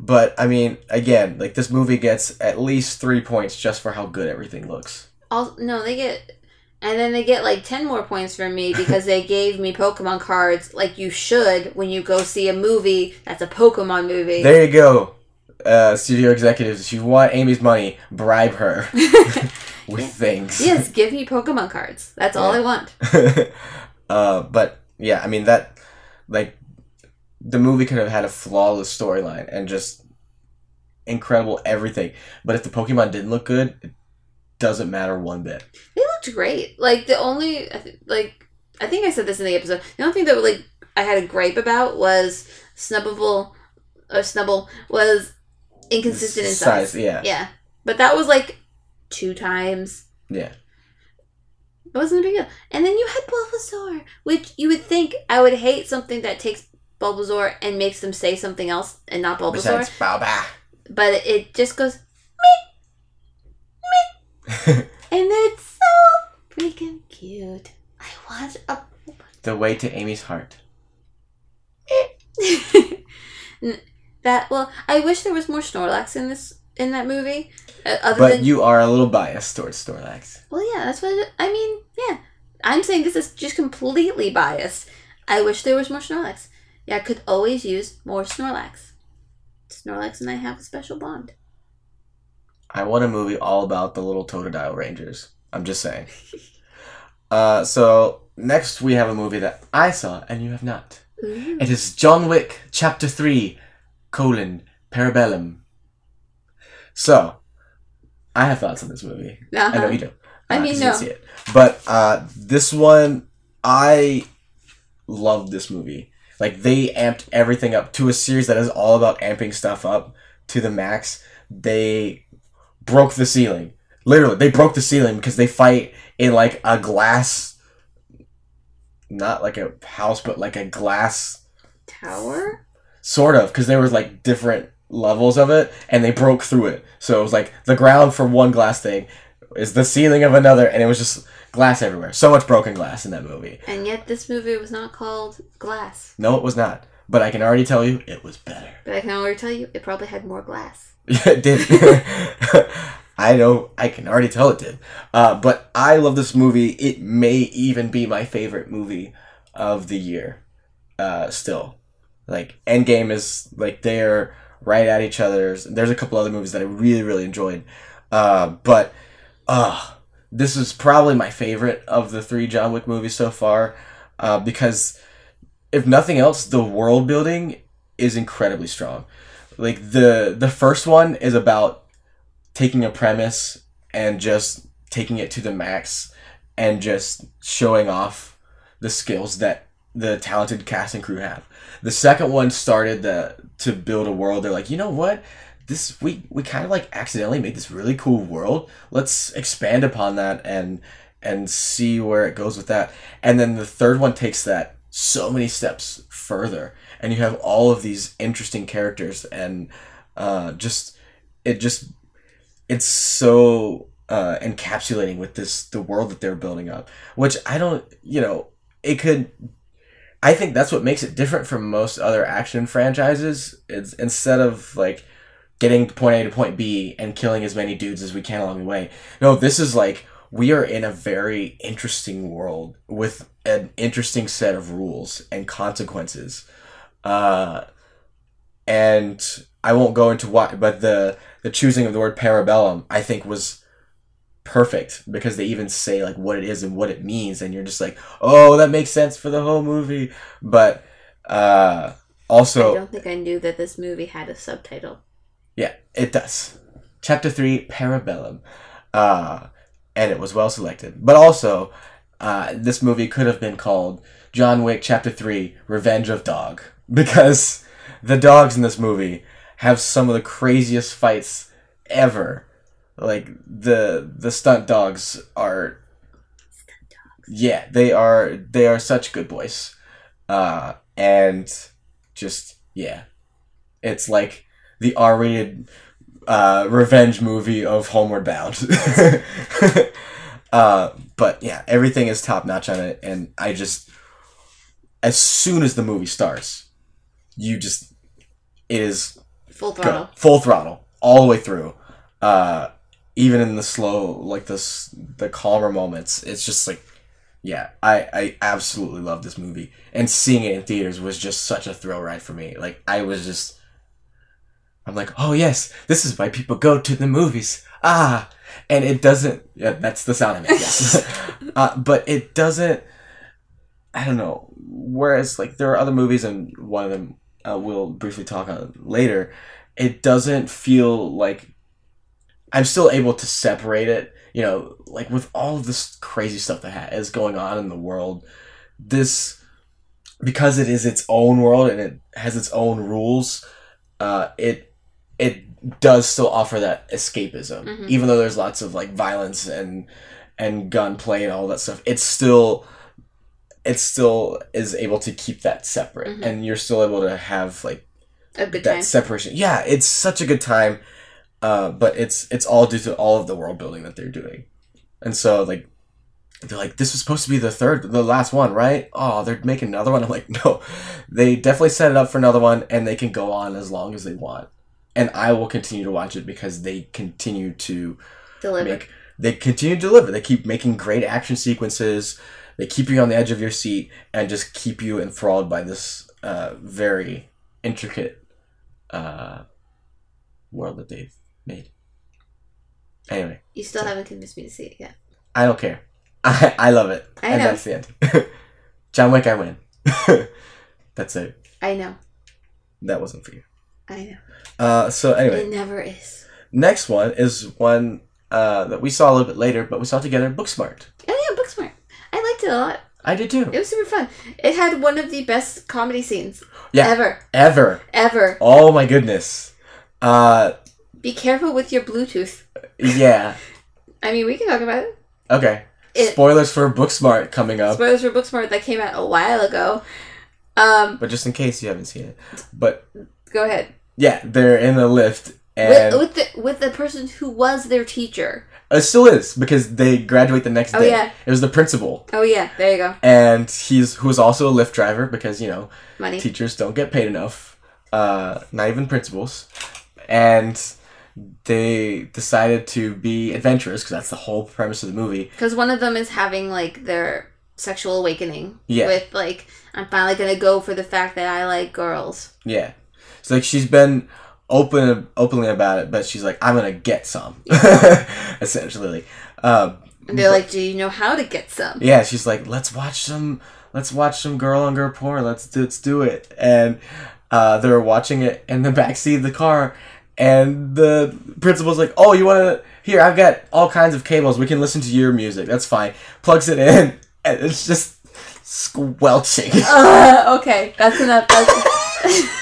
[SPEAKER 2] but i mean again like this movie gets at least three points just for how good everything looks
[SPEAKER 1] All no, they get, and then they get like ten more points from me because they gave me Pokemon cards, like you should when you go see a movie that's a Pokemon movie.
[SPEAKER 2] there you go uh, studio executives if you want amy's money bribe her with
[SPEAKER 1] Yeah.
[SPEAKER 2] things
[SPEAKER 1] yes, give me Pokemon cards. That's all I want.
[SPEAKER 2] uh, but yeah, I mean that like the movie could have had a flawless storyline and just incredible everything. But if the Pokemon didn't look good, it doesn't matter one bit.
[SPEAKER 1] They looked great. Like the only, like I think I said this in the episode. The only thing that like I had a gripe about was Snubbull or uh, Snubbull was inconsistent in size.
[SPEAKER 2] yeah.
[SPEAKER 1] Yeah, but that was like two times.
[SPEAKER 2] Yeah.
[SPEAKER 1] It wasn't a big deal. And then you had Bulbasaur, which you would think I would hate something that takes Bulbasaur and makes them say something else and not Bulbasaur.
[SPEAKER 2] Besides Bow Bah.
[SPEAKER 1] But it just goes me me and it's so freaking cute. I want a
[SPEAKER 2] the way to Amy's heart.
[SPEAKER 1] That well, I wish there was more Snorlax in this in that movie. Uh, other
[SPEAKER 2] But
[SPEAKER 1] than
[SPEAKER 2] you are a little biased towards Snorlax.
[SPEAKER 1] well, yeah, that's what it, I mean. Yeah, I'm saying this is just completely biased. I wish there was more Snorlax. Yeah, I could always use more Snorlax. Snorlax and I have a special bond.
[SPEAKER 2] I want a movie all about the little Totodile Rangers. I'm just saying. uh, so next we have a movie that I saw and you have not.
[SPEAKER 1] Ooh.
[SPEAKER 2] It is John Wick Chapter 3, colon, Parabellum. So, I have thoughts on this movie.
[SPEAKER 1] Uh-huh.
[SPEAKER 2] I know you do.
[SPEAKER 1] I
[SPEAKER 2] uh,
[SPEAKER 1] mean,
[SPEAKER 2] you didn't
[SPEAKER 1] no.
[SPEAKER 2] see it. But uh, this one, I love this movie. Like, they amped everything up to a series that is all about amping stuff up to the max. They broke the ceiling. Literally, they broke the ceiling because they fight in, like, a glass... Not like a house, but like a glass
[SPEAKER 1] Tower.
[SPEAKER 2] sort of because there was like different levels of it and they broke through it so it was like the ground for one glass thing is the ceiling of another and it was just glass everywhere. So much broken glass in that movie.
[SPEAKER 1] And yet, this movie was not called Glass.
[SPEAKER 2] no it was not. But i can already tell you it was better.
[SPEAKER 1] But I can already tell you, it probably had more glass.
[SPEAKER 2] yeah it did. I know i can already tell it did. Uh, but i love this movie. It may even be my favorite movie of the year uh, still. Like endgame is like they're right at each other's. There's a couple other movies that i really really enjoyed. Uh, but uh, this is probably my favorite of the three john wick movies so far uh, because if nothing else the world building is incredibly strong like the the first one is about taking a premise and just taking it to the max and just showing off the skills that the talented cast and crew have. The second one started the to build a world. They're like, you know what? This we we kind of like accidentally made this really cool world. Let's expand upon that and and see where it goes with that. And then the third one takes that so many steps further, and you have all of these interesting characters and uh, just it just it's so uh, encapsulating with this the world that they're building up which i don't you know it could i think that's what makes it different from most other action franchises it's instead of like getting point a to point b and killing as many dudes as we can along the way. No this is like we are in a very interesting world with an interesting set of rules and consequences. Uh and i won't go into why but the the choosing of the word parabellum i think was perfect because they even say like what it is and what it means and you're just like oh that makes sense for the whole movie. But uh also, I
[SPEAKER 1] don't think I knew that this movie had a subtitle.
[SPEAKER 2] It does chapter 3 parabellum uh and it was well selected. But also, uh, this movie could have been called John Wick Chapter Three: Revenge of Dog because the dogs in this movie have some of the craziest fights ever. Like the the stunt dogs are stunt dogs. yeah, they are they are such good boys. Uh and just yeah. It's like the R-rated uh revenge movie of Homeward Bound. uh but yeah, everything is top notch on it and I just as soon as the movie starts, you just it is
[SPEAKER 1] Full
[SPEAKER 2] go
[SPEAKER 1] throttle.
[SPEAKER 2] full throttle all the way through. Uh, even in the slow, like the the calmer moments, it's just like, yeah, I I absolutely love this movie, and seeing it in theaters was just such a thrill ride for me. Like I was just, I'm like, oh yes, this is why people go to the movies. Ah, and it doesn't. Yeah, that's the sound I make. Yes, uh, but it doesn't. I don't know. Whereas, like, there are other movies, and one of them uh, we'll briefly talk on later. It doesn't feel like I'm still able to separate it. You know, like with all of this crazy stuff that is going on in the world, this because it is its own world and it has its own rules. Uh, it it does still offer that escapism,
[SPEAKER 1] Mhm.
[SPEAKER 2] even though there's lots of like violence and and gunplay and all that stuff. It's still it still is able to keep that separate,
[SPEAKER 1] Mhm.
[SPEAKER 2] and you're still able to have like
[SPEAKER 1] A good
[SPEAKER 2] that
[SPEAKER 1] time.
[SPEAKER 2] separation. Yeah, it's such a good time, uh, but it's it's all due to all of the world building that they're doing, and so like they're like this was supposed to be the third, the last one, right? Oh, they're making another one. I'm like, no, they definitely set it up for another one, and they can go on as long as they want, and I will continue to watch it because they continue to
[SPEAKER 1] Deliver.
[SPEAKER 2] make they continue to deliver. They keep making great action sequences. They keep you on the edge of your seat and just keep you enthralled by this uh, very intricate uh, world that they've made. Anyway,
[SPEAKER 1] You still haven't convinced me to see it yet.
[SPEAKER 2] I don't care. I, I love it.
[SPEAKER 1] I
[SPEAKER 2] and
[SPEAKER 1] know.
[SPEAKER 2] that's the end. John Wick, I win. that's it.
[SPEAKER 1] I know.
[SPEAKER 2] That wasn't for you.
[SPEAKER 1] I know.
[SPEAKER 2] Uh, so anyway,
[SPEAKER 1] It never is.
[SPEAKER 2] next one is one uh, that we saw a little bit later, but we saw together. Booksmart.
[SPEAKER 1] Oh yeah, Booksmart. I liked it a lot.
[SPEAKER 2] I did too.
[SPEAKER 1] It was super fun. It had one of the best comedy scenes
[SPEAKER 2] Yeah.
[SPEAKER 1] ever.
[SPEAKER 2] Ever.
[SPEAKER 1] Ever.
[SPEAKER 2] Oh my goodness. Uh,
[SPEAKER 1] Be careful with your Bluetooth.
[SPEAKER 2] yeah.
[SPEAKER 1] I mean, we can talk about it.
[SPEAKER 2] Okay.
[SPEAKER 1] It-
[SPEAKER 2] Spoilers for Booksmart coming up,
[SPEAKER 1] Spoilers for Booksmart that came out a while ago. Um,
[SPEAKER 2] but just in case you haven't seen it. But
[SPEAKER 1] go ahead.
[SPEAKER 2] Yeah, they're in a lift, and
[SPEAKER 1] With, with the with the person who was their teacher.
[SPEAKER 2] it still is because they graduate the next
[SPEAKER 1] Oh,
[SPEAKER 2] day.
[SPEAKER 1] yeah.
[SPEAKER 2] It was the principal,
[SPEAKER 1] Oh yeah, there you go.
[SPEAKER 2] and he's who's also a lift driver because you know
[SPEAKER 1] Money.
[SPEAKER 2] teachers don't get paid enough, uh, not even principals, and they decided to be adventurous because that's the whole premise of the movie.
[SPEAKER 1] Because one of them is having like their sexual awakening.
[SPEAKER 2] Yeah.
[SPEAKER 1] With like, I'm finally gonna go for the fact that I like girls.
[SPEAKER 2] Yeah. So like she's been open openly about it, but she's like, I'm gonna get some. Essentially. Um,
[SPEAKER 1] And they're like, Do you know how to get some?
[SPEAKER 2] yeah, she's like, let's watch some let's watch some girl on girl porn. Let's do, let's do it. And uh, they're watching it in the backseat of the car and the principal's like, Oh, you wanna here, I've got all kinds of cables. We can listen to your music. That's fine. Plugs it in and it's just squelching.
[SPEAKER 1] Uh, okay, that's enough. That's,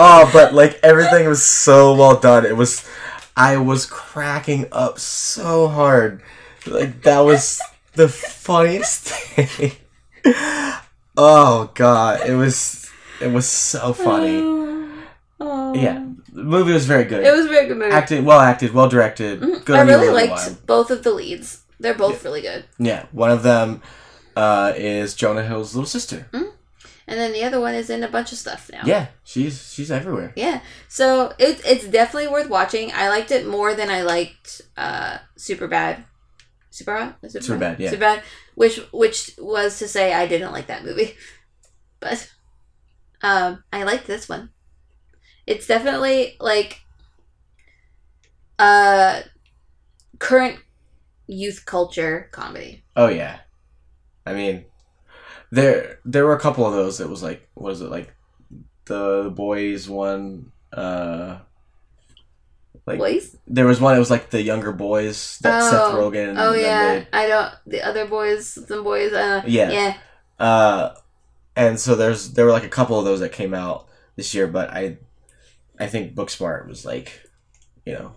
[SPEAKER 2] Oh, but like everything was so well done. It was, I was cracking up so hard. Like that was the funniest thing. Oh god, it was, it was so funny.
[SPEAKER 1] Oh.
[SPEAKER 2] Yeah, the movie was very good.
[SPEAKER 1] It was a very good movie.
[SPEAKER 2] acted, well acted, well directed.
[SPEAKER 1] Mhm.
[SPEAKER 2] Good
[SPEAKER 1] I really liked
[SPEAKER 2] Wilde.
[SPEAKER 1] both of the leads. They're both really good.
[SPEAKER 2] Yeah, one of them uh, is Jonah Hill's little sister.
[SPEAKER 1] And then the other one is in a bunch of stuff now.
[SPEAKER 2] Yeah, she's she's everywhere.
[SPEAKER 1] Yeah. So it, it's definitely worth watching. I liked it more than I liked uh, Superbad. Super Hot? Super,
[SPEAKER 2] Superbad, yeah.
[SPEAKER 1] Superbad. Which which was to say I didn't like that movie. But um, I liked this one. It's definitely like uh current youth culture comedy.
[SPEAKER 2] Oh yeah, I mean, there there were a couple of those that was like, what is it like, the boys one, uh, Like
[SPEAKER 1] Boys?
[SPEAKER 2] there was one. It was like the younger boys that Seth
[SPEAKER 1] Oh.
[SPEAKER 2] Rogen.
[SPEAKER 1] Oh yeah, I don't. The other boys, some boys. Uh,
[SPEAKER 2] Yeah.
[SPEAKER 1] yeah.
[SPEAKER 2] uh, and so there's there were like a couple of those that came out this year, but I, I think Booksmart was like, you know,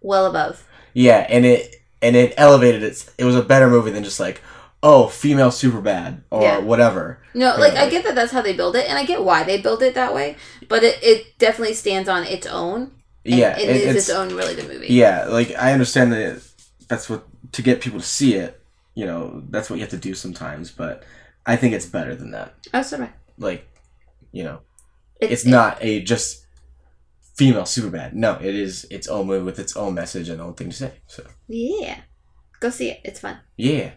[SPEAKER 1] Well above.
[SPEAKER 2] yeah, and it and it elevated it. It was a better movie than just like, oh, female super bad or
[SPEAKER 1] Yeah.
[SPEAKER 2] whatever.
[SPEAKER 1] No, like I get that that's how they build it, and I get why they build it that way. But it, it definitely stands on its own.
[SPEAKER 2] Yeah,
[SPEAKER 1] it
[SPEAKER 2] it-
[SPEAKER 1] is
[SPEAKER 2] it's
[SPEAKER 1] its own really good movie.
[SPEAKER 2] yeah. Like I understand that that's what to get people to see it. You know, that's what you have to do sometimes. But I think it's better than that.
[SPEAKER 1] Oh, sorry.
[SPEAKER 2] Like, you know,
[SPEAKER 1] It-
[SPEAKER 2] it's not a just female super bad. No, it is its own movie with its own message and own thing to say. So
[SPEAKER 1] Yeah, go see it. It's fun.
[SPEAKER 2] yeah.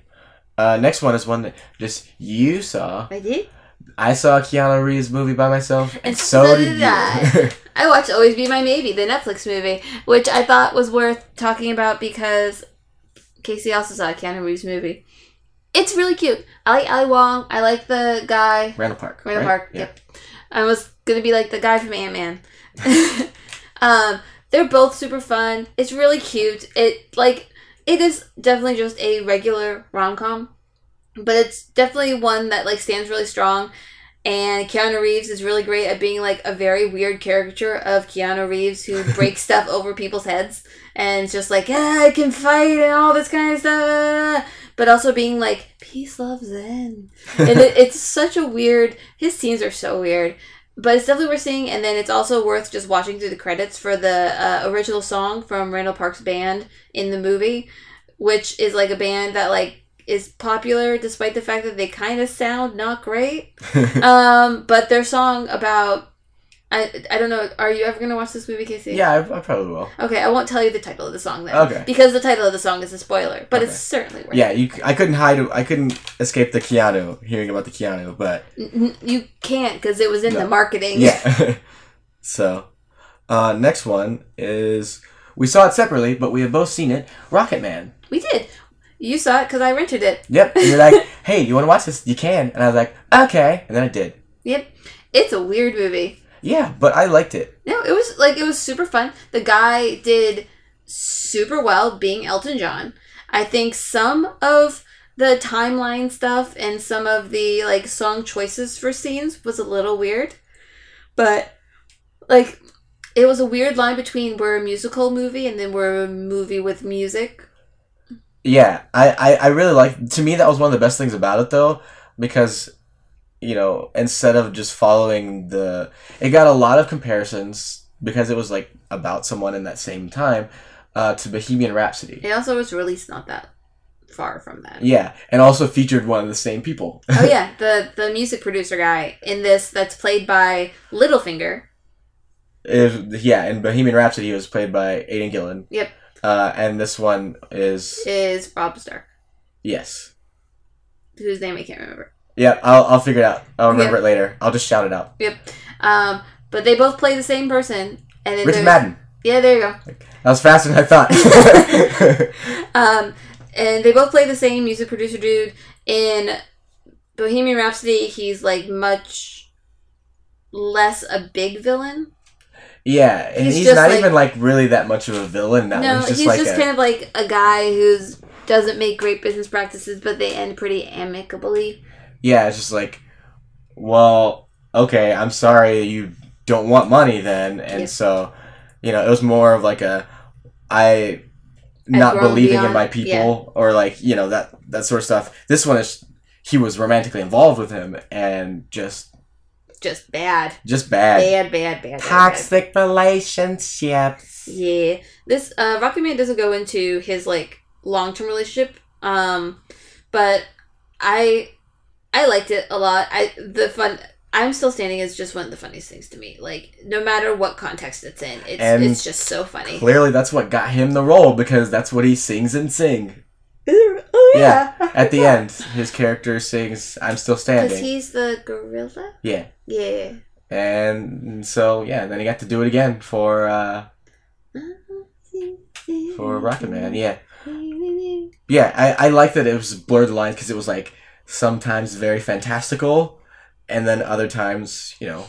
[SPEAKER 2] Uh, next one is one that just you saw.
[SPEAKER 1] I did.
[SPEAKER 2] I saw a Keanu Reeves movie by myself, and,
[SPEAKER 1] And
[SPEAKER 2] so,
[SPEAKER 1] so
[SPEAKER 2] did
[SPEAKER 1] did. I. I watched Always Be My Maybe, the Netflix movie, which I thought was worth talking about because Casey also saw a Keanu Reeves movie. It's really cute. I like Ali Wong. I like the guy
[SPEAKER 2] Randall Park.
[SPEAKER 1] Randall
[SPEAKER 2] right?
[SPEAKER 1] Park. Yep. I was gonna be like the guy from Ant Man. um, they're both super fun. It's really cute. It like it is definitely just a regular rom com, but it's definitely one that like stands really strong. And Keanu Reeves is really great at being like a very weird caricature of Keanu Reeves who breaks stuff over people's heads and just like ah, I can fight and all this kind of stuff, but also being like peace, love, zen and it, it's such a weird. His scenes are so weird, but it's definitely worth seeing. And then it's also worth just watching through the credits for the uh, original song from Randall Park's band in the movie, which is like a band that like is popular despite the fact that they kind of sound not great. um, but their song about. I, I don't know. Are you ever gonna watch this movie, Casey?
[SPEAKER 2] yeah, I, I probably will.
[SPEAKER 1] Okay, I won't tell you the title of the song then.
[SPEAKER 2] Okay.
[SPEAKER 1] Because the title of the song is a spoiler, but
[SPEAKER 2] Okay.
[SPEAKER 1] it's certainly worth
[SPEAKER 2] Yeah, you. I couldn't hide. I couldn't escape the Keanu hearing about the Keanu, but.
[SPEAKER 1] N- you can't because it was in
[SPEAKER 2] No.
[SPEAKER 1] the marketing.
[SPEAKER 2] yeah. so, uh, next one is we saw it separately, but we have both seen it. Rocketman.
[SPEAKER 1] We did. You saw it because I rented it.
[SPEAKER 2] Yep. And you're like, hey, you want to watch this? You can. And I was like, okay. And then I did.
[SPEAKER 1] Yep. It's a weird movie.
[SPEAKER 2] Yeah, but I liked it.
[SPEAKER 1] No, it was like it was super fun. The guy did super well being Elton John. I think some of the timeline stuff and some of the like song choices for scenes was a little weird. But like it was a weird line between we're a musical movie and then we're a movie with music.
[SPEAKER 2] Yeah, I, I, I really like. To me, that was one of the best things about it, though, because you know, instead of just following the, it got a lot of comparisons because it was like about someone in that same time, uh, to Bohemian Rhapsody.
[SPEAKER 1] It also was released not that far from that.
[SPEAKER 2] Yeah, and also featured one of the same people.
[SPEAKER 1] oh yeah, the the music producer guy in this that's played by Littlefinger.
[SPEAKER 2] If, yeah, in Bohemian Rhapsody, he was played by Aidan Gillen.
[SPEAKER 1] Yep.
[SPEAKER 2] Uh, and this one is
[SPEAKER 1] is Robb Stark,
[SPEAKER 2] yes.
[SPEAKER 1] whose name I can't remember.
[SPEAKER 2] Yeah, I'll, I'll figure it out. I'll remember
[SPEAKER 1] Yeah.
[SPEAKER 2] it later. I'll just shout it out. Yep.
[SPEAKER 1] Um, but they both play the same person, and then there's-
[SPEAKER 2] Madden.
[SPEAKER 1] Yeah, there you go.
[SPEAKER 2] That was faster than I thought.
[SPEAKER 1] Um, and they both play the same music producer dude. In Bohemian Rhapsody, he's like much less a big villain.
[SPEAKER 2] yeah, and
[SPEAKER 1] He's
[SPEAKER 2] he's,
[SPEAKER 1] just
[SPEAKER 2] not
[SPEAKER 1] like-
[SPEAKER 2] even like really that much of a villain now.
[SPEAKER 1] no,
[SPEAKER 2] he's just
[SPEAKER 1] he's
[SPEAKER 2] like
[SPEAKER 1] just
[SPEAKER 2] a,
[SPEAKER 1] kind of like a guy who's doesn't make great business practices, but they end pretty amicably.
[SPEAKER 2] Yeah, it's just like, well, okay, I'm sorry you don't want money then, and
[SPEAKER 1] Yeah.
[SPEAKER 2] so, you know, it was more of like a, I not believing in my people or like you know that that sort of stuff. This one is he was romantically involved with him and just
[SPEAKER 1] Just bad,
[SPEAKER 2] just bad.
[SPEAKER 1] bad, bad, bad, bad. bad.
[SPEAKER 2] Toxic relationships.
[SPEAKER 1] Yeah. This uh Rocketman doesn't go into his like long term relationship. Um but I I liked it a lot. I the fun I'm still standing is just one of the funniest things to me. Like no matter what context it's in, it's
[SPEAKER 2] And
[SPEAKER 1] it's just so funny.
[SPEAKER 2] Clearly, that's what got him the role because that's what he sings and sing.
[SPEAKER 1] oh
[SPEAKER 2] Yeah, At the end, his character sings "I'm still standing.
[SPEAKER 1] Because he's the gorilla?
[SPEAKER 2] Yeah,
[SPEAKER 1] Yeah.
[SPEAKER 2] and so yeah, then he got to do it again for uh, for Rocketman. Yeah, yeah. I I like that it was blurred the lines because it was like sometimes very fantastical, and then other times you know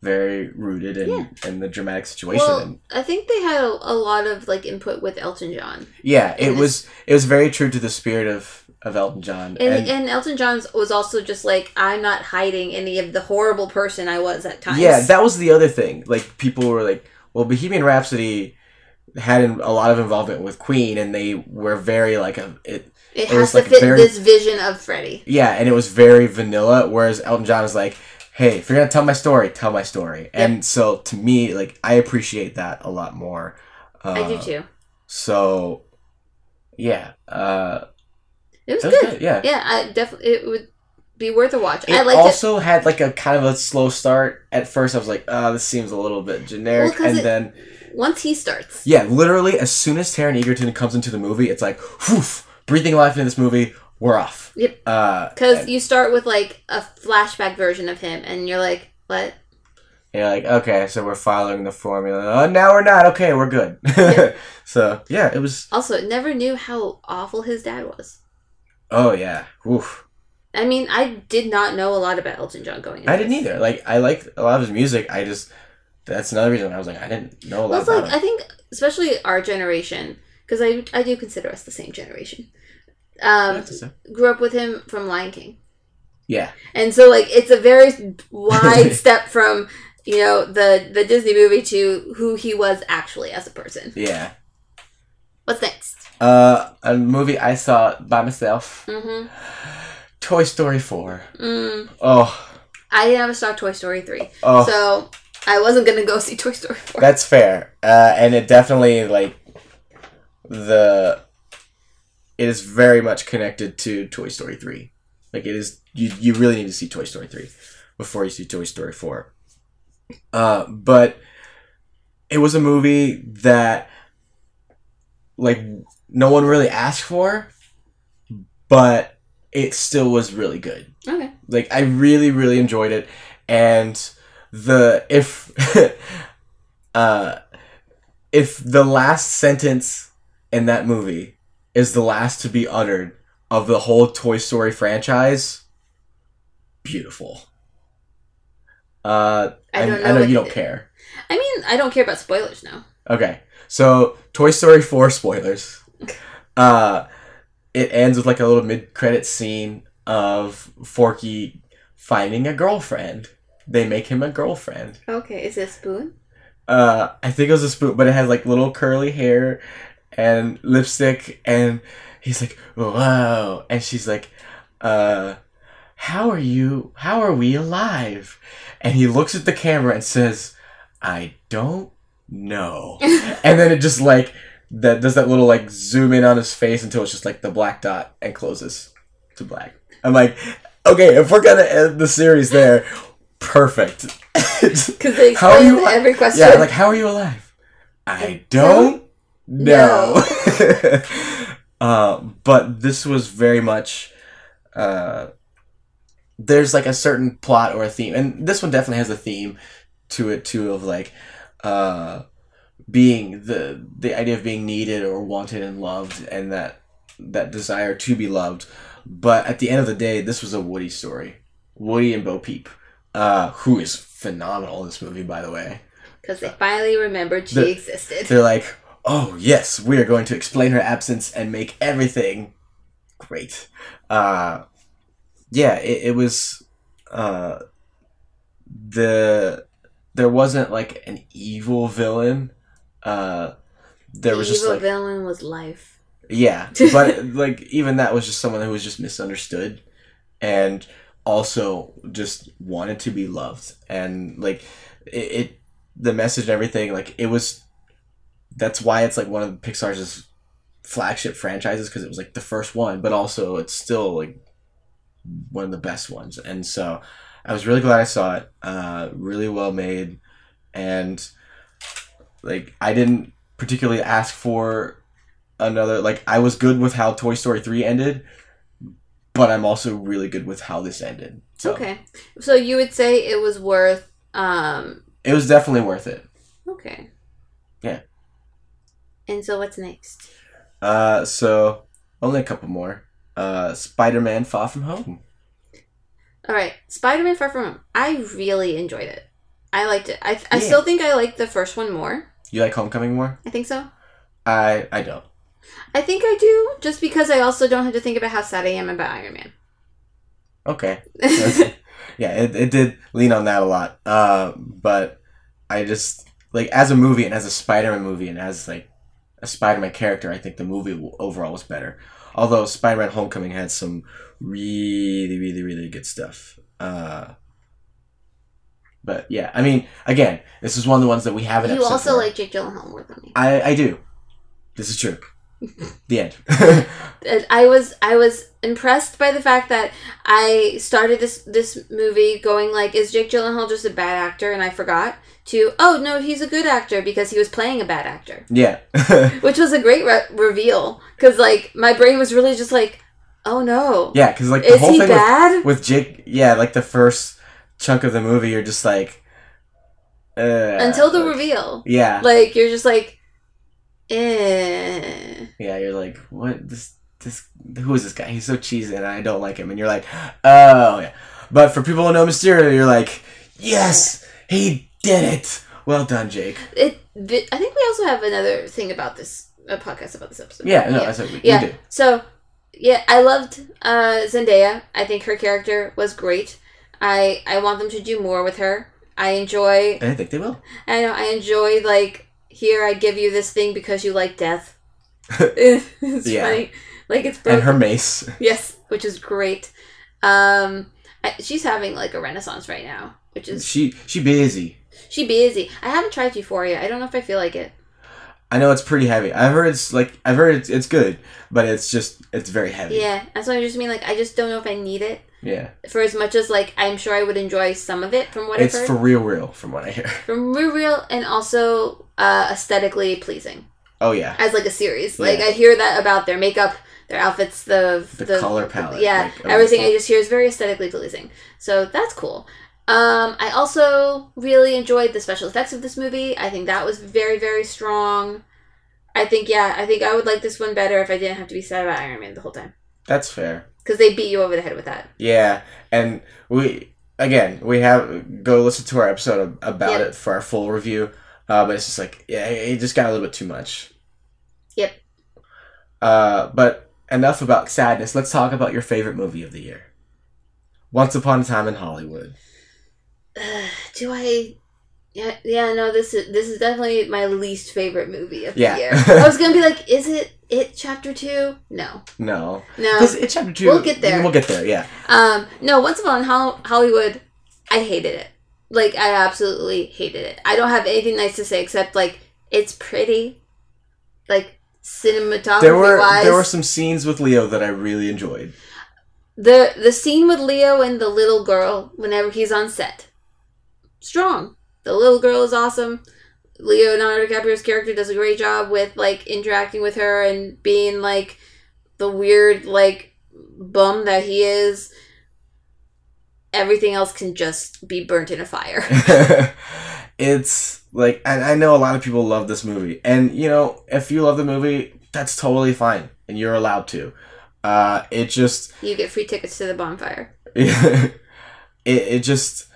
[SPEAKER 2] very rooted in,
[SPEAKER 1] Yeah.
[SPEAKER 2] in the dramatic situation.
[SPEAKER 1] Well,
[SPEAKER 2] and
[SPEAKER 1] I think they had a, a lot of like input with Elton John,
[SPEAKER 2] yeah, it was it was very true to the spirit of, of Elton John.
[SPEAKER 1] and,
[SPEAKER 2] And,
[SPEAKER 1] and Elton John's was also just like I'm not hiding any of the horrible person I was at times.
[SPEAKER 2] yeah, that was the other thing. Like people were like, well, Bohemian Rhapsody had a lot of involvement with Queen, and they were very like a it.
[SPEAKER 1] It
[SPEAKER 2] it
[SPEAKER 1] has to
[SPEAKER 2] like,
[SPEAKER 1] fit
[SPEAKER 2] very-
[SPEAKER 1] this vision of Freddie.
[SPEAKER 2] Yeah, and it was very vanilla. Whereas Elton John is like, hey, if you're gonna tell my story, tell my story. And so to me, like, I appreciate that a lot more. Uh,
[SPEAKER 1] I do too.
[SPEAKER 2] So, yeah, uh,
[SPEAKER 1] It was good.
[SPEAKER 2] good. Yeah.
[SPEAKER 1] Yeah, I definitely it would be worth a watch.
[SPEAKER 2] It
[SPEAKER 1] I liked
[SPEAKER 2] also had like a kind of a slow start. At first, I was like, "Oh, this seems a little bit generic,"
[SPEAKER 1] Well,
[SPEAKER 2] and
[SPEAKER 1] it-
[SPEAKER 2] then,
[SPEAKER 1] once he starts.
[SPEAKER 2] yeah, literally, as soon as Taron Egerton comes into the movie, it's like, "Whew, breathing life into this movie. We're off."
[SPEAKER 1] Yep.
[SPEAKER 2] Uh,
[SPEAKER 1] Because
[SPEAKER 2] and
[SPEAKER 1] you start with like a flashback version of him, and you're like, "What?
[SPEAKER 2] you're like, "Okay, so we're following the formula. Oh, now we're not. Okay, we're good."
[SPEAKER 1] Yeah.
[SPEAKER 2] so yeah, it was.
[SPEAKER 1] Also, never knew how awful his dad was.
[SPEAKER 2] Oh yeah. Oof.
[SPEAKER 1] I mean, I did not know a lot about Elton John going. Into
[SPEAKER 2] I didn't either. Like, I liked a lot of his music. I just that's another reason I was like, I didn't know a lot
[SPEAKER 1] Well, it's
[SPEAKER 2] about
[SPEAKER 1] like
[SPEAKER 2] him.
[SPEAKER 1] I think, especially our generation, because I I do consider us the same generation. Um, grew up with him from Lion King,
[SPEAKER 2] yeah.
[SPEAKER 1] and so like it's a very wide step from you know the the Disney movie to who he was actually as a person.
[SPEAKER 2] Yeah.
[SPEAKER 1] What's next?
[SPEAKER 2] Uh, a movie I saw by myself.
[SPEAKER 1] Mm-hmm.
[SPEAKER 2] Toy Story 4.
[SPEAKER 1] Mm,
[SPEAKER 2] Oh,
[SPEAKER 1] I never saw Toy Story Three.
[SPEAKER 2] Oh.
[SPEAKER 1] so I wasn't gonna go see Toy Story four.
[SPEAKER 2] that's fair. Uh, and it definitely like the it is very much connected to Toy Story 3. Like it is you you really need to see Toy Story 3 before you see Toy Story 4. Uh, but it was a movie that like no one really asked for, but it still was really good.
[SPEAKER 1] Okay.
[SPEAKER 2] like i really really enjoyed it and the if uh if the last sentence in that movie is the last to be uttered of the whole toy story franchise beautiful uh
[SPEAKER 1] I don't
[SPEAKER 2] I
[SPEAKER 1] know
[SPEAKER 2] know you don't care
[SPEAKER 1] I mean, I don't care about spoilers now.
[SPEAKER 2] Okay, so Toy Story 4 spoilers. Uh, it ends with like a little mid-credit scene of Forky finding a girlfriend. They make him a girlfriend.
[SPEAKER 1] Okay, is it a spoon?
[SPEAKER 2] Uh, I think it was a spoon, but it has like little curly hair and lipstick, and he's like, "Whoa!" And she's like, "Uh, how are you? How are we alive?" And he looks at the camera and says, "I don't know." and then it just like that does that little like zoom in on his face until it's just like the black dot and closes to black. I'm like, okay, if we're gonna end the series there, perfect.
[SPEAKER 1] Because they
[SPEAKER 2] How are
[SPEAKER 1] explain
[SPEAKER 2] you-
[SPEAKER 1] every question.
[SPEAKER 2] yeah, like how are you alive? I don't know. uh, but this was very much. Uh, there's like a certain plot or a theme, and this one definitely has a theme to it too of like uh, being the the idea of being needed or wanted and loved, and that that desire to be loved. But at the end of the day, this was a Woody story. Woody and Bo Peep, uh, who is phenomenal in this movie, by the way.
[SPEAKER 1] Because they finally remembered she
[SPEAKER 2] The-
[SPEAKER 1] existed.
[SPEAKER 2] They're like, oh yes, we are going to explain her absence and make everything great. Uh, yeah, it, it was uh, the there wasn't like an evil villain. Uh, there
[SPEAKER 1] the
[SPEAKER 2] was just
[SPEAKER 1] evil
[SPEAKER 2] like
[SPEAKER 1] villain was life.
[SPEAKER 2] yeah, but like even that was just someone who was just misunderstood, and also just wanted to be loved, and like it, it the message and everything like it was. That's why it's like one of Pixar's flagship franchises because it was like the first one, but also it's still like one of the best ones, and so I was really glad I saw it. Uh, really well made, and like I didn't particularly ask for another like I was good with how Toy Story 3 ended, but I'm also really good with how this ended. So
[SPEAKER 1] Okay. So you would say it was worth um
[SPEAKER 2] it was definitely worth it.
[SPEAKER 1] okay.
[SPEAKER 2] Yeah.
[SPEAKER 1] And so what's next?
[SPEAKER 2] Uh so only a couple more. Uh Spider-Man Far From Home.
[SPEAKER 1] All right, Spider-Man Far From Home. I really enjoyed it. I liked it. I I still think I like the first one more.
[SPEAKER 2] You like Homecoming more?
[SPEAKER 1] I think so.
[SPEAKER 2] I I don't.
[SPEAKER 1] I think I do, just because I also don't have to think about how sad I am about Iron Man.
[SPEAKER 2] Okay. Yeah, it, it did lean on that a lot. Uh, but I just like as a movie and as a Spider-Man movie and as like a Spider-Man character, I think the movie overall was better. Although Spider-Man: Homecoming had some really, really, really good stuff. Uh, but yeah, I mean, again, this is one of the ones that we haven't.
[SPEAKER 1] you also like Jake Gyllenhaal more than me.
[SPEAKER 2] I I do. This is true. The end.
[SPEAKER 1] I was I was impressed by the fact that I started this this movie going like, is Jake Gyllenhaal just a bad actor? And I forgot to oh no, he's a good actor because he was playing a bad actor,
[SPEAKER 2] yeah.
[SPEAKER 1] which was a great re- reveal because like my brain was really just like, oh no,
[SPEAKER 2] yeah, because like the
[SPEAKER 1] is
[SPEAKER 2] whole
[SPEAKER 1] he
[SPEAKER 2] thing with,
[SPEAKER 1] bad?
[SPEAKER 2] with Jake, yeah, like the first chunk of the movie, you're just like, uh,
[SPEAKER 1] Until the
[SPEAKER 2] like-
[SPEAKER 1] reveal,
[SPEAKER 2] Yeah,
[SPEAKER 1] like you're just like, eh.
[SPEAKER 2] yeah, you're like, what? This, this, who is this guy? He's so cheesy, and I don't like him. And you're like, oh yeah. But for people who know Mysterio, you're like, yes, he did it. Well done, Jake.
[SPEAKER 1] It. I think we also have another thing about this a podcast about this episode.
[SPEAKER 2] Yeah, no, that's what we,
[SPEAKER 1] Yeah.
[SPEAKER 2] did.
[SPEAKER 1] So, yeah, I loved uh, Zendaya. I think her character was great. I I want them to do more with her. I enjoy.
[SPEAKER 2] I think they will.
[SPEAKER 1] I know. I enjoy like here. I give you this thing because you like death. it's
[SPEAKER 2] Yeah.
[SPEAKER 1] funny. Like it's
[SPEAKER 2] and her mace.
[SPEAKER 1] yes, which is great. Um, I, she's having like a renaissance right now, which is
[SPEAKER 2] She she busy.
[SPEAKER 1] she busy. I haven't tried Euphoria. I don't know if I feel like it.
[SPEAKER 2] I know it's pretty heavy. I've heard it's like I've heard it's, it's good, but it's just it's very heavy.
[SPEAKER 1] Yeah, that's what I just mean. Like I just don't know if I need it
[SPEAKER 2] Yeah.
[SPEAKER 1] for as much as like I'm sure I would enjoy some of it from what
[SPEAKER 2] It's
[SPEAKER 1] I've heard.
[SPEAKER 2] for real, real, from what I hear.
[SPEAKER 1] from real real and also uh, aesthetically pleasing
[SPEAKER 2] Oh yeah,
[SPEAKER 1] as like a series. Like I hear that about their makeup, their outfits, the
[SPEAKER 2] the, color palette.
[SPEAKER 1] yeah,
[SPEAKER 2] like,
[SPEAKER 1] everything I just hear is very aesthetically pleasing. So that's cool. Um, I also really enjoyed the special effects of this movie. I think that was very very strong. I think yeah, I think I would like this one better if I didn't have to be sad about Iron Man the whole time
[SPEAKER 2] That's fair.
[SPEAKER 1] Because they beat you over the head with that.
[SPEAKER 2] Yeah, and we again we have go listen to our episode about
[SPEAKER 1] Yep.
[SPEAKER 2] it for our full review. Uh, but it's just like yeah, it just got a little bit too much.
[SPEAKER 1] Yep.
[SPEAKER 2] Uh, but enough about sadness. Let's talk about your favorite movie of the year. Once Upon a Time in Hollywood.
[SPEAKER 1] Do I? Yeah, yeah. No, this is this is definitely my least favorite movie of
[SPEAKER 2] Yeah.
[SPEAKER 1] the year. I was gonna be like, is it it chapter two? No,
[SPEAKER 2] No,
[SPEAKER 1] no.
[SPEAKER 2] it's chapter two.
[SPEAKER 1] We'll get there.
[SPEAKER 2] We'll get there. Yeah.
[SPEAKER 1] Um, no. Once upon in Hol- Hollywood, I hated it. Like I absolutely hated it. I don't have anything nice to say except like it's pretty, like cinematography
[SPEAKER 2] There were
[SPEAKER 1] wise.
[SPEAKER 2] there were some scenes with Leo that I really enjoyed.
[SPEAKER 1] the the scene with Leo and the little girl whenever he's on set. Strong. The little girl is awesome. Leonardo DiCaprio's character does a great job with like interacting with her and being like the weird like bum that he is. Everything else can just be burnt in a fire.
[SPEAKER 2] it's like and I know a lot of people love this movie. And you know, if you love the movie, that's totally fine. And you're allowed to. Uh it just
[SPEAKER 1] you get free tickets to the bonfire.
[SPEAKER 2] it, it just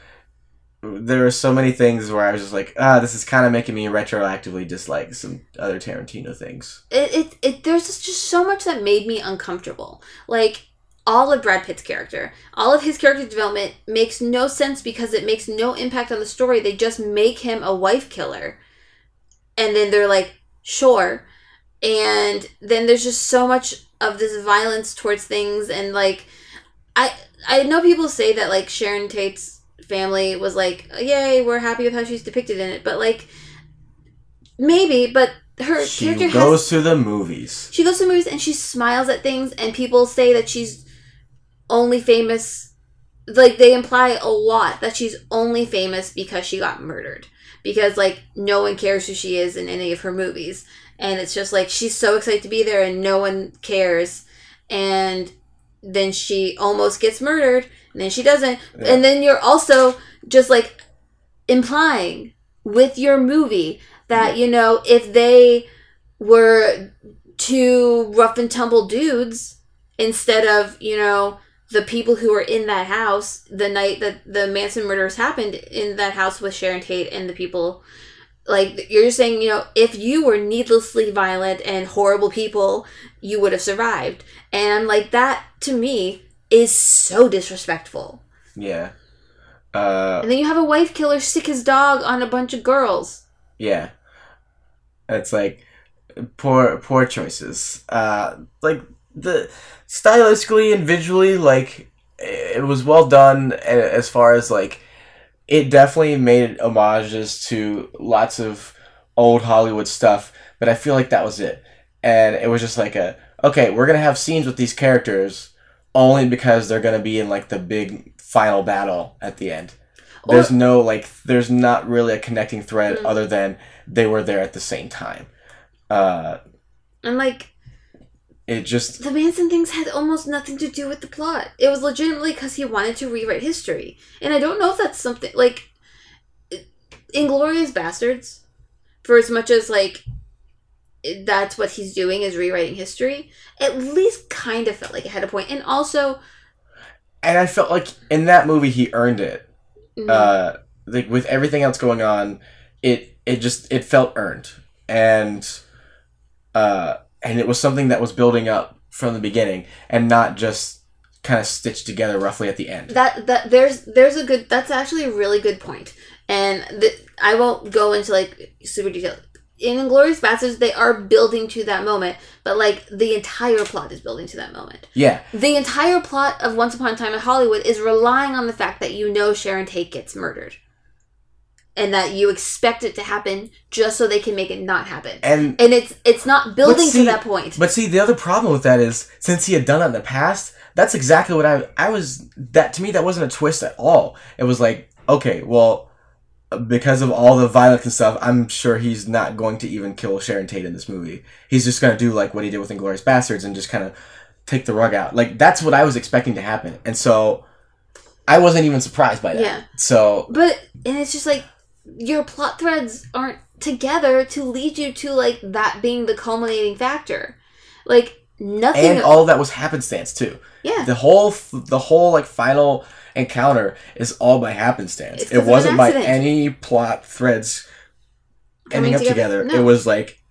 [SPEAKER 2] there are so many things where I was just like, ah, this is kind of making me retroactively dislike some other Tarantino things.
[SPEAKER 1] it, it, it there's just, just so much that made me uncomfortable. Like all of brad pitt's character all of his character development makes no sense because it makes no impact on the story. They just make him a wife killer. And then they're like sure. And then there's just so much of this violence towards things and like i i know people say that like sharon tate's family was like yay we're happy with how she's depicted in it but like maybe but her
[SPEAKER 2] She
[SPEAKER 1] character has
[SPEAKER 2] goes to the movies.
[SPEAKER 1] she goes to movies and she smiles at things, and people say that she's only famous. Like they imply a lot that she's only famous because she got murdered. Because like no one cares who she is in any of her movies, and it's just like she's so excited to be there and no one cares, and then she almost gets murdered, and then she doesn't,
[SPEAKER 2] Yeah.
[SPEAKER 1] and then you're also just like implying with your movie that you know if they were two rough and tumble dudes instead of you know the people who were in that house the night that the Manson murders happened in that house with Sharon Tate and the people like you're just saying, you know, if you were needlessly violent and horrible people, you would have survived. And like that to me is so disrespectful.
[SPEAKER 2] Yeah. Uh,
[SPEAKER 1] And then you have a wife killer stick his dog on a bunch of girls.
[SPEAKER 2] yeah. It's like poor poor choices. Uh, like the stylistically and visually, like it was well done as far as like it definitely made homages to lots of old Hollywood stuff, but I feel like that was it. And it was just like a okay, we're gonna have scenes with these characters only because they're gonna be in like the big final battle at the end. There's no like there's not really a connecting thread
[SPEAKER 1] Mm.
[SPEAKER 2] other than they were there at the same time. Uh
[SPEAKER 1] And like
[SPEAKER 2] it just
[SPEAKER 1] the Manson things had almost nothing to do with the plot. It was legitimately because he wanted to rewrite history. And I don't know if that's something like Inglourious Basterds, for as much as like that's what he's doing is rewriting history, at least kind of felt like it had a. And also,
[SPEAKER 2] and I felt like in that movie he earned it.
[SPEAKER 1] mm,
[SPEAKER 2] uh like with everything else going on it it just it felt earned. And uh and it was something that was building up from the beginning and not just kind of stitched together roughly at the end.
[SPEAKER 1] That that there's there's a good that's actually a really good point. And the, i won't go into like super detail in Inglourious Basterds they are building to that moment but like the entire plot is building to that moment.
[SPEAKER 2] Yeah.
[SPEAKER 1] The entire plot of once upon a time in hollywood is relying on the fact that you know sharon tate gets murdered. And that you expect it to happen just so they can make it not happen.
[SPEAKER 2] And
[SPEAKER 1] and it's it's not building
[SPEAKER 2] see-
[SPEAKER 1] to that point.
[SPEAKER 2] but see the other problem with that is since he had done it in the past that's exactly what i i was that to me that wasn't a twist at all. It was like okay well because of all the violence and stuff, I'm sure he's not going to even kill Sharon Tate in this movie. He's just going to do like what he did with Inglourious Basterds and just kind of take the rug out. Like that's what I was expecting to happen, and so I wasn't even surprised by that.
[SPEAKER 1] Yeah.
[SPEAKER 2] So
[SPEAKER 1] But and it's just like your plot threads aren't together to lead you to like that being the culminating factor. Like nothing.
[SPEAKER 2] and all that was happenstance too.
[SPEAKER 1] yeah,
[SPEAKER 2] The whole the whole like final encounter is all by happenstance.
[SPEAKER 1] It's
[SPEAKER 2] It wasn't by any plot threads
[SPEAKER 1] Coming
[SPEAKER 2] ending up
[SPEAKER 1] together.
[SPEAKER 2] together.
[SPEAKER 1] No.
[SPEAKER 2] It was like,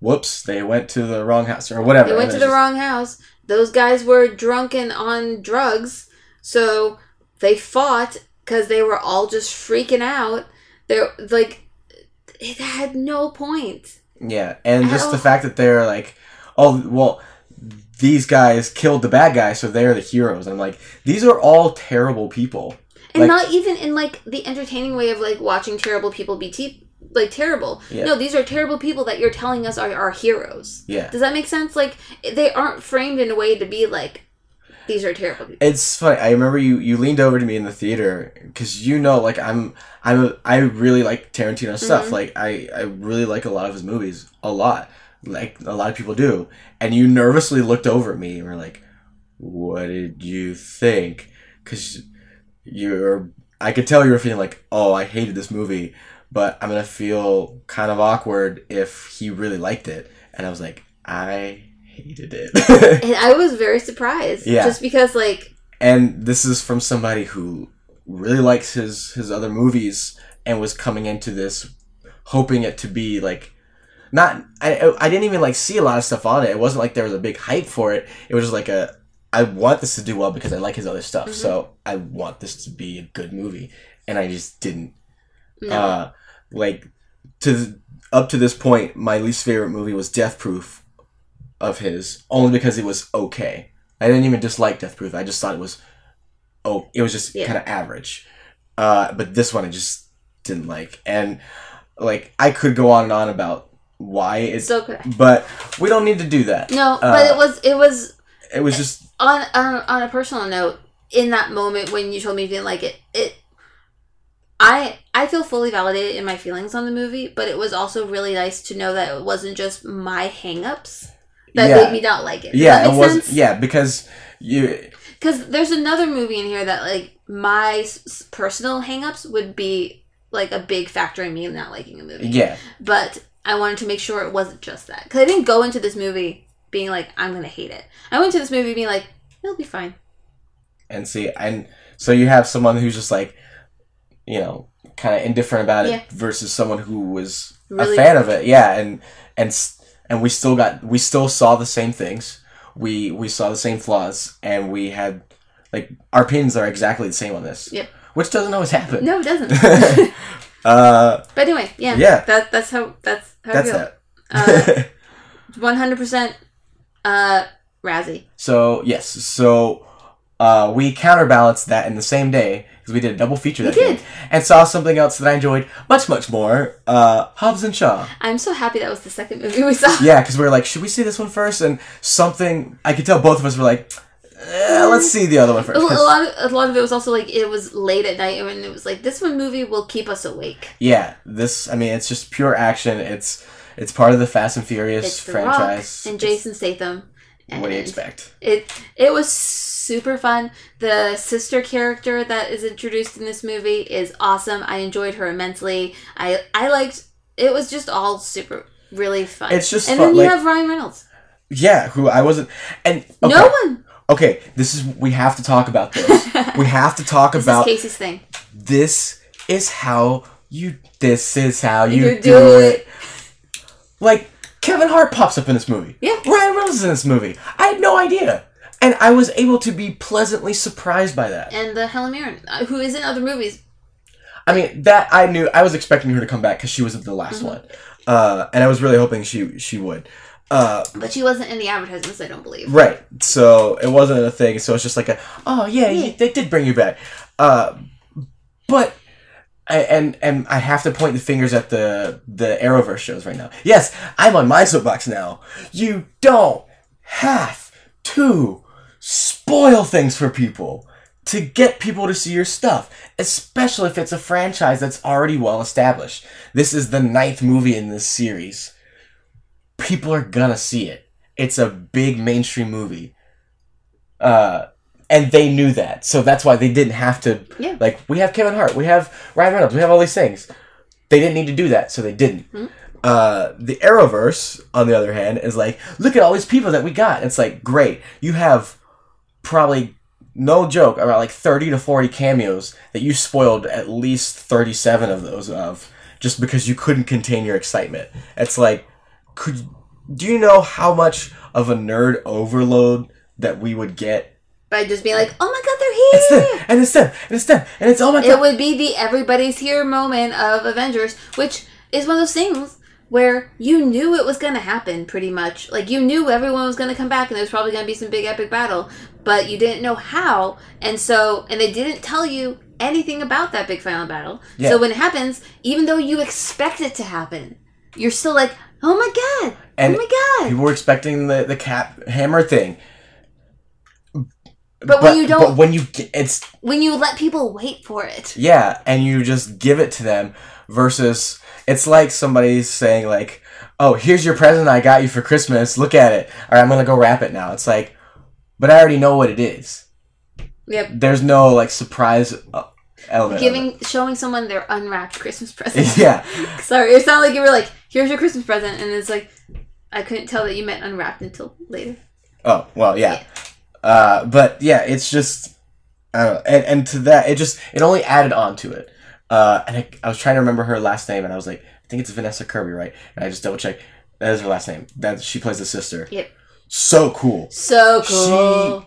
[SPEAKER 2] whoops, they went to the wrong house or whatever.
[SPEAKER 1] they went to the
[SPEAKER 2] just-
[SPEAKER 1] wrong house. Those guys were drunk and on drugs, so they fought because they were all just freaking out. They're like, it had no point.
[SPEAKER 2] Yeah, and
[SPEAKER 1] At
[SPEAKER 2] just the fact that they're like, oh well, these guys killed the bad guy, so they're the heroes. I'm like, these are all terrible people.
[SPEAKER 1] and
[SPEAKER 2] Like-
[SPEAKER 1] not even in like the entertaining way of like watching terrible people be te- like terrible.
[SPEAKER 2] Yeah.
[SPEAKER 1] No, these are terrible people that you're telling us are our heroes.
[SPEAKER 2] Yeah,
[SPEAKER 1] Does that make sense? Like they aren't framed in a way to be like these are terrible people.
[SPEAKER 2] it's funny. I remember you you leaned over to me in the theater because you know, like I'm I'm a, I really like Tarantino stuff.
[SPEAKER 1] Mhm.
[SPEAKER 2] Like I I really like a lot of his movies a lot. Like a lot of people do. And you nervously looked over at me and were like, "What did you think?" Because you're I could tell you were feeling like, "Oh, I hated this movie." But I'm gonna feel kind of awkward if he really liked it, and I was like, I hated it.
[SPEAKER 1] And I was very surprised.
[SPEAKER 2] Yeah.
[SPEAKER 1] Just because like
[SPEAKER 2] and this is from somebody who really likes his his other movies and was coming into this hoping it to be like not I I didn't even like see a lot of stuff on it. It wasn't like there was a big hype for it. It was just like a I want this to do well because I like his other stuff.
[SPEAKER 1] Mhm.
[SPEAKER 2] So I want this to be a good movie, and I just didn't.
[SPEAKER 1] no.
[SPEAKER 2] Uh, like to up to this point, my least favorite movie was Death Proof of his, only because it was okay. I didn't even dislike Death Proof. I just thought it was oh, it was just
[SPEAKER 1] Yeah.
[SPEAKER 2] kind of average. Uh, but this one I just didn't like, and like I could go on and on about why it's,
[SPEAKER 1] so could I.
[SPEAKER 2] but we don't need to do that.
[SPEAKER 1] No, but
[SPEAKER 2] Uh,
[SPEAKER 1] it was it was
[SPEAKER 2] It was just
[SPEAKER 1] on, on on a personal note, in that moment when you told me you didn't like it, it I I feel fully validated in my feelings on the movie, but it was also really nice to know that it wasn't just my hangups that
[SPEAKER 2] Yeah.
[SPEAKER 1] made me not like it. Does
[SPEAKER 2] yeah, it was
[SPEAKER 1] sense?
[SPEAKER 2] yeah because you
[SPEAKER 1] Because there's another movie in here that like my s- personal hangups would be like a big factor in me not liking a movie.
[SPEAKER 2] yeah
[SPEAKER 1] But I wanted to make sure it wasn't just that because I didn't go into this movie being like I'm gonna hate it. I went to this movie being like it'll be fine.
[SPEAKER 2] and see. And so you have someone who's just like, you know, kind of indifferent about it
[SPEAKER 1] Yeah.
[SPEAKER 2] versus someone who was
[SPEAKER 1] Really-
[SPEAKER 2] a fan of it. Yeah, and and and we still got we still saw the same things. We we saw the same flaws, and we had like our opinions are exactly the same on this.
[SPEAKER 1] Yep.
[SPEAKER 2] Which doesn't always happen.
[SPEAKER 1] No, it doesn't.
[SPEAKER 2] Uh,
[SPEAKER 1] but anyway, yeah.
[SPEAKER 2] Yeah.
[SPEAKER 1] That that's how that's how
[SPEAKER 2] that's
[SPEAKER 1] I feel.
[SPEAKER 2] that.
[SPEAKER 1] Uh, One hundred percent. Uh, Razzie.
[SPEAKER 2] So yes, so uh, we counterbalanced that in the same day because we did a double feature that
[SPEAKER 1] did.
[SPEAKER 2] day, and saw something else that I enjoyed much much more. Uh, Hobbs and Shaw.
[SPEAKER 1] I'm so happy that was the second movie we saw.
[SPEAKER 2] Yeah, because we were like, should we see this one first? And something I could tell both of us were like, eh, let's see the other one first.
[SPEAKER 1] A, lot of a lot of it was also like it was late at night and it was like this one movie will keep us awake.
[SPEAKER 2] yeah, this I mean, it's just pure action. It's it's part of the Fast and Furious
[SPEAKER 1] It's The
[SPEAKER 2] franchise.
[SPEAKER 1] Rock and Jason Statham.
[SPEAKER 2] What do you expect?
[SPEAKER 1] It it was super fun. The sister character that is introduced in this movie is awesome. I enjoyed her immensely. I I liked it was just all super really fun.
[SPEAKER 2] It's just
[SPEAKER 1] and
[SPEAKER 2] fun,
[SPEAKER 1] then you
[SPEAKER 2] like-
[SPEAKER 1] have Ryan Reynolds.
[SPEAKER 2] Yeah, who I wasn't, and okay,
[SPEAKER 1] No one.
[SPEAKER 2] Okay, this is we have to talk about this. we have to talk
[SPEAKER 1] This
[SPEAKER 2] about
[SPEAKER 1] is Casey's thing.
[SPEAKER 2] this is how you this is how you,
[SPEAKER 1] You
[SPEAKER 2] do,
[SPEAKER 1] do
[SPEAKER 2] it. Like Kevin Hart pops up in this movie.
[SPEAKER 1] Yeah.
[SPEAKER 2] Ryan Reynolds is in this movie. I had no idea. And I was able to be pleasantly surprised by that.
[SPEAKER 1] And the Helen Mirren, uh, who is in other movies.
[SPEAKER 2] I mean, that I knew I was expecting her to come back because she was in the last
[SPEAKER 1] Mm-hmm.
[SPEAKER 2] one, uh, and I was really hoping she she would. Uh,
[SPEAKER 1] But she wasn't in the advertisements, I don't believe.
[SPEAKER 2] right. So it wasn't a thing. So it's just like a oh yeah,
[SPEAKER 1] Yeah.
[SPEAKER 2] You, they did bring you back. Uh, but I, and and I have to point the fingers at the the Arrowverse shows right now. Yes, I'm on my soapbox now. You don't have to spoil things for people to get people to see your stuff, especially if it's a franchise that's already well established. This is the ninth movie in this series. People are gonna see it. It's a big mainstream movie. Uh, and they knew that, so that's why they didn't have to.
[SPEAKER 1] Yeah.
[SPEAKER 2] Like we have Kevin Hart, we have Ryan Reynolds, we have all these things. They didn't need to do that, so they didn't. Uh, the Arrowverse, on the other hand, is like, look at all these people that we got. It's like, great. You have probably, no joke, about like 30 to 40 cameos that you spoiled at least 37 of those of just because you couldn't contain your excitement. It's like, could do you know how much of a nerd overload that we would get?
[SPEAKER 1] By just being like, oh my god, they're
[SPEAKER 2] them,
[SPEAKER 1] here!
[SPEAKER 2] and it's them, and it's them, and it's oh my god.
[SPEAKER 1] It would be the everybody's here moment of Avengers, which is one of those things where you knew it was going to happen pretty much. Like, you knew everyone was going to come back and there was probably going to be some big epic battle, but you didn't know how. And so, and they didn't tell you anything about that big final battle.
[SPEAKER 2] Yeah.
[SPEAKER 1] So when it happens, even though you expect it to happen, you're still like, oh my god!
[SPEAKER 2] And
[SPEAKER 1] oh my god!
[SPEAKER 2] People were expecting the the cap hammer thing.
[SPEAKER 1] But when you don't-
[SPEAKER 2] but when you it's
[SPEAKER 1] When you let people wait for it.
[SPEAKER 2] yeah, and you just give it to them versus it's like somebody saying like, "Oh, here's your present I got you for Christmas. Look at it. All right, I'm gonna go wrap it now." It's like, but I already know what it is.
[SPEAKER 1] Yep.
[SPEAKER 2] There's no like surprise uh, element.
[SPEAKER 1] Giving, showing someone their unwrapped Christmas present.
[SPEAKER 2] yeah,
[SPEAKER 1] Sorry, it sounded like you were like, "Here's your Christmas present," and it's like, I couldn't tell that you meant unwrapped until later.
[SPEAKER 2] Oh well, yeah. Uh, but yeah, it's just I don't know, and and to that, it just it only added on to it. Uh, and I, I was trying to remember her last name, and I was like, I think it's Vanessa Kirby, right? And I just double checked. That is her last name. That she plays the sister.
[SPEAKER 1] Yep.
[SPEAKER 2] So cool.
[SPEAKER 1] So cool.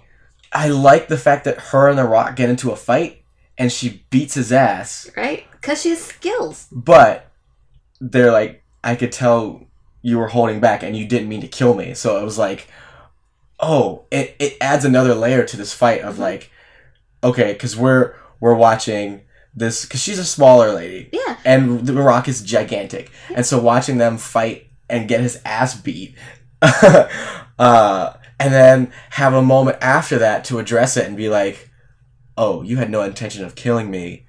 [SPEAKER 2] I like the fact that her and The Rock get into a fight, and she beats his ass.
[SPEAKER 1] right? Because she has skills.
[SPEAKER 2] But they're like, I could tell you were holding back, and you didn't mean to kill me. So it was like, oh, it, it adds another layer to this fight of
[SPEAKER 1] Mhm.
[SPEAKER 2] like, okay, because we're we're watching this because she's a smaller lady,
[SPEAKER 1] Yeah.
[SPEAKER 2] and The Rock is gigantic, and so watching them fight and get his ass beat, uh, and then have a moment after that to address it and be like, oh, you had no intention of killing me.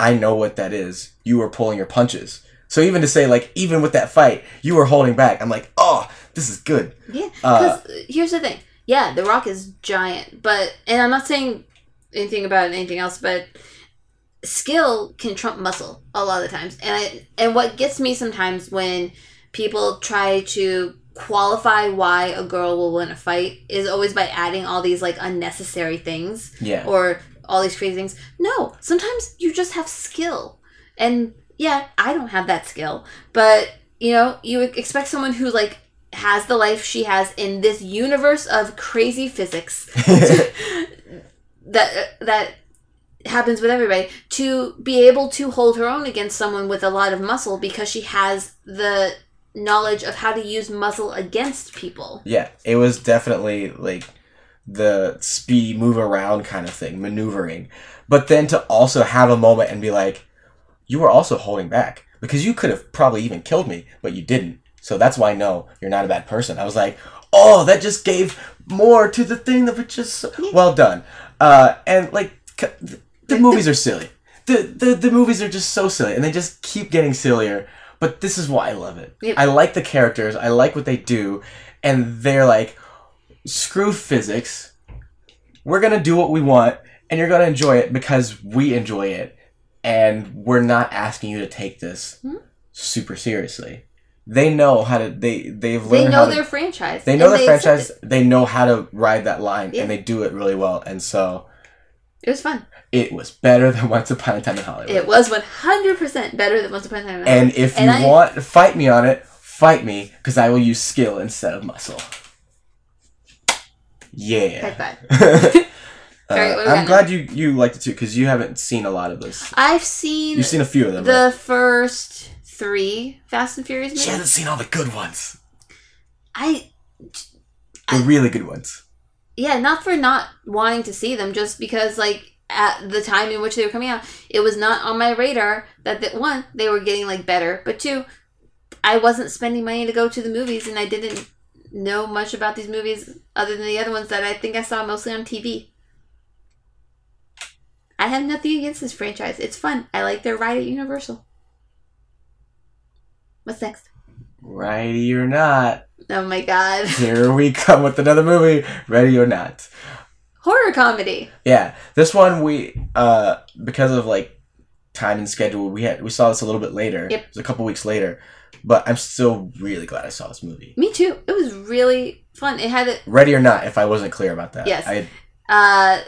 [SPEAKER 2] I know what that is. You were pulling your punches. So even to say like, even with that fight, you were holding back. I'm like, oh, this is good.
[SPEAKER 1] Yeah.
[SPEAKER 2] Uh,
[SPEAKER 1] Because here's the thing. Yeah, The Rock is giant, but and I'm not saying anything about anything else, but skill can trump muscle a lot of the times. And I, and what gets me sometimes when people try to qualify why a girl will win a fight is always by adding all these like unnecessary things
[SPEAKER 2] Yeah.
[SPEAKER 1] or all these crazy things. No, sometimes you just have skill. And yeah, I don't have that skill, but you know, you expect someone who like has the life she has in this universe of crazy physics that that happens with everybody to be able to hold her own against someone with a lot of muscle because she has the knowledge of how to use muscle against people.
[SPEAKER 2] yeah, it was definitely like the speedy move around kind of thing, maneuvering. But then to also have a moment and be like, you were also holding back because you could have probably even killed me, but you didn't. So that's why I know you're not a bad person. I was like, oh, that just gave more to the thing that was just well done. Uh, and like the, the movies are silly. The, the the movies are just so silly, and they just keep getting sillier. But this is why I love it.
[SPEAKER 1] Yep.
[SPEAKER 2] I like the characters. I like what they do, and they're like, screw physics. We're gonna do what we want, and you're gonna enjoy it because we enjoy it, and we're not asking you to take this
[SPEAKER 1] Hmm.
[SPEAKER 2] super seriously. They know how to. They they've learned
[SPEAKER 1] They
[SPEAKER 2] how
[SPEAKER 1] know
[SPEAKER 2] to-
[SPEAKER 1] their franchise.
[SPEAKER 2] they know
[SPEAKER 1] and
[SPEAKER 2] their
[SPEAKER 1] accept
[SPEAKER 2] franchise. They know how to ride that line,
[SPEAKER 1] Yeah.
[SPEAKER 2] and they do it really well. And so
[SPEAKER 1] It was fun.
[SPEAKER 2] it was better than Once Upon a Time in Hollywood.
[SPEAKER 1] It was 100% better than Once Upon a Time in
[SPEAKER 2] and
[SPEAKER 1] Hollywood.
[SPEAKER 2] if
[SPEAKER 1] And
[SPEAKER 2] you
[SPEAKER 1] I-
[SPEAKER 2] want to fight me on it, fight me because I will use skill instead of muscle. Yeah.
[SPEAKER 1] High five.
[SPEAKER 2] Uh,
[SPEAKER 1] Alright, what do we
[SPEAKER 2] I'm
[SPEAKER 1] got
[SPEAKER 2] glad you you liked it too because you haven't seen a lot of this.
[SPEAKER 1] I've seen,
[SPEAKER 2] You've seen a few of them.
[SPEAKER 1] the
[SPEAKER 2] right?
[SPEAKER 1] first three Fast and Furious
[SPEAKER 2] She
[SPEAKER 1] movies.
[SPEAKER 2] hasn't seen all the good ones.
[SPEAKER 1] I
[SPEAKER 2] The
[SPEAKER 1] I-
[SPEAKER 2] really good ones.
[SPEAKER 1] yeah, not for not wanting to see them, just because like at the time in which they were coming out, it was not on my radar that that one they were getting like better, but two, I wasn't spending money to go to the movies, and I didn't know much about these movies other than the other ones that I think I saw mostly on TV. I have nothing against this franchise. It's fun. I like their ride at Universal. What's next?
[SPEAKER 2] Righty or not,
[SPEAKER 1] Oh my god.
[SPEAKER 2] here we come with another movie. Ready or not.
[SPEAKER 1] Horror comedy.
[SPEAKER 2] Yeah, this one we uh because of like time and schedule we had we saw this a little bit later.
[SPEAKER 1] Yep.
[SPEAKER 2] It was a couple weeks later, but I'm still really glad I saw this movie.
[SPEAKER 1] Me too. It was really fun. It had a,
[SPEAKER 2] Ready or not, if I wasn't clear about that.
[SPEAKER 1] Yes.
[SPEAKER 2] I
[SPEAKER 1] uh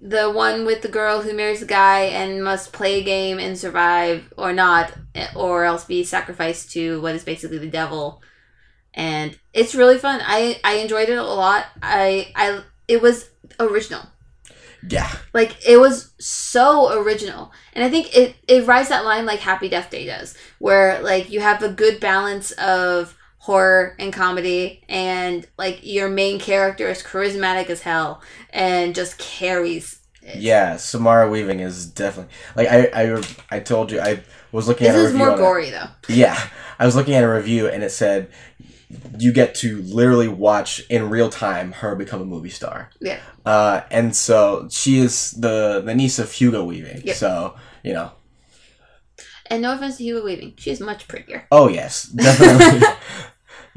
[SPEAKER 1] the one with the girl who marries the guy and must play a game and survive or not or else be sacrificed to what is basically the devil. And it's really fun. I i enjoyed it a lot. I i it was original.
[SPEAKER 2] Yeah.
[SPEAKER 1] like it was so original. And i think it it rides that line like happy death day does where like you have a good balance of horror and comedy and like your main character is charismatic as hell and just carries it.
[SPEAKER 2] Yeah, Samara Weaving is definitely like I I, I told you I was looking
[SPEAKER 1] this
[SPEAKER 2] at a
[SPEAKER 1] is
[SPEAKER 2] review
[SPEAKER 1] more
[SPEAKER 2] it.
[SPEAKER 1] gory though
[SPEAKER 2] Yeah, I was looking at a review and it said you get to literally watch in real time her become a movie star.
[SPEAKER 1] Yeah.
[SPEAKER 2] Uh, and so she is the the niece of Hugo Weaving.
[SPEAKER 1] Yep.
[SPEAKER 2] So you know,
[SPEAKER 1] and no offense to Hugo Weaving she's much prettier
[SPEAKER 2] oh yes, definitely.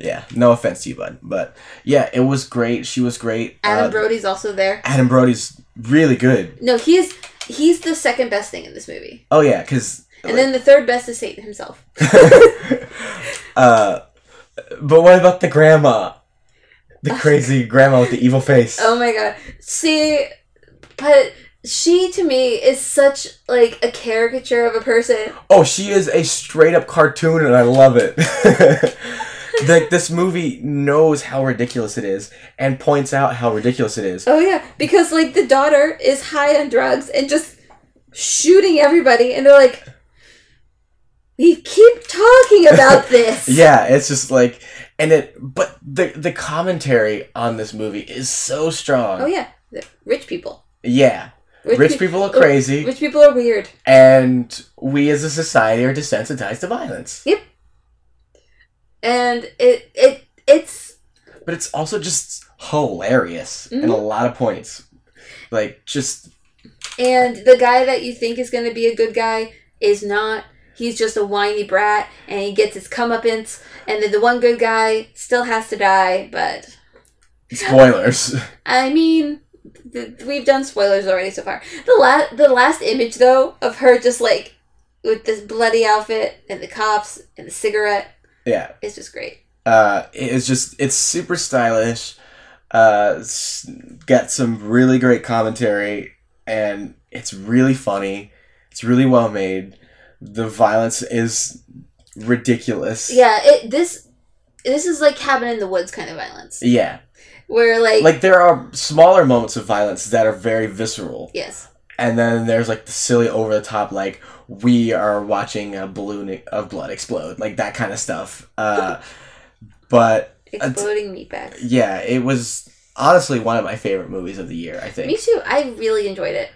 [SPEAKER 2] yeah, no offense to you, bud, but yeah, it was great. She was great.
[SPEAKER 1] adam
[SPEAKER 2] Uh,
[SPEAKER 1] brody's also there
[SPEAKER 2] Adam Brody's really good.
[SPEAKER 1] no he's he's the second best thing in this movie
[SPEAKER 2] Oh yeah, because
[SPEAKER 1] and then the third best is satan himself
[SPEAKER 2] uh, but what about the grandma? The crazy grandma with the evil face.
[SPEAKER 1] Oh my god. See, but she to me is such like a caricature of a person.
[SPEAKER 2] Oh, she is a straight up cartoon, and I love it. like this movie knows how ridiculous it is, and points out how ridiculous it is.
[SPEAKER 1] Oh yeah, because like the daughter is high on drugs and just shooting everybody, and they're like, "We keep talking about this."
[SPEAKER 2] Yeah, it's just like, and it. But the the commentary on this movie is so strong.
[SPEAKER 1] Oh yeah, rich people.
[SPEAKER 2] Yeah, rich
[SPEAKER 1] pe-
[SPEAKER 2] people are oh, crazy,
[SPEAKER 1] Rich people are weird.
[SPEAKER 2] and we as a society are desensitized to violence.
[SPEAKER 1] And it it it's
[SPEAKER 2] But it's also just hilarious in a mm-hmm. lot of points. Like just
[SPEAKER 1] and the guy that you think is going to be a good guy is not he's just a whiny brat and he gets his comeuppance and then the one good guy still has to die but
[SPEAKER 2] spoilers.
[SPEAKER 1] i mean th- we've done spoilers already so far the last the last image though of her just like with this bloody outfit and the cops and the cigarette
[SPEAKER 2] yeah.
[SPEAKER 1] It's just great
[SPEAKER 2] Uh, it's just it's super stylish. Uh, got some really great commentary, and it's really funny. It's really well made. The violence is ridiculous.
[SPEAKER 1] Yeah, it this this is like cabin in the woods kind of violence.
[SPEAKER 2] Yeah.
[SPEAKER 1] Where like,
[SPEAKER 2] Like there are smaller moments of violence that are very visceral,
[SPEAKER 1] yes.
[SPEAKER 2] And then there's like the silly over the top like we are watching a balloon of blood explode, like that kind of stuff. Uh, but
[SPEAKER 1] Exploding meatbags.
[SPEAKER 2] yeah, it was honestly one of my favorite movies of the year. I think.
[SPEAKER 1] Me too. I really enjoyed it.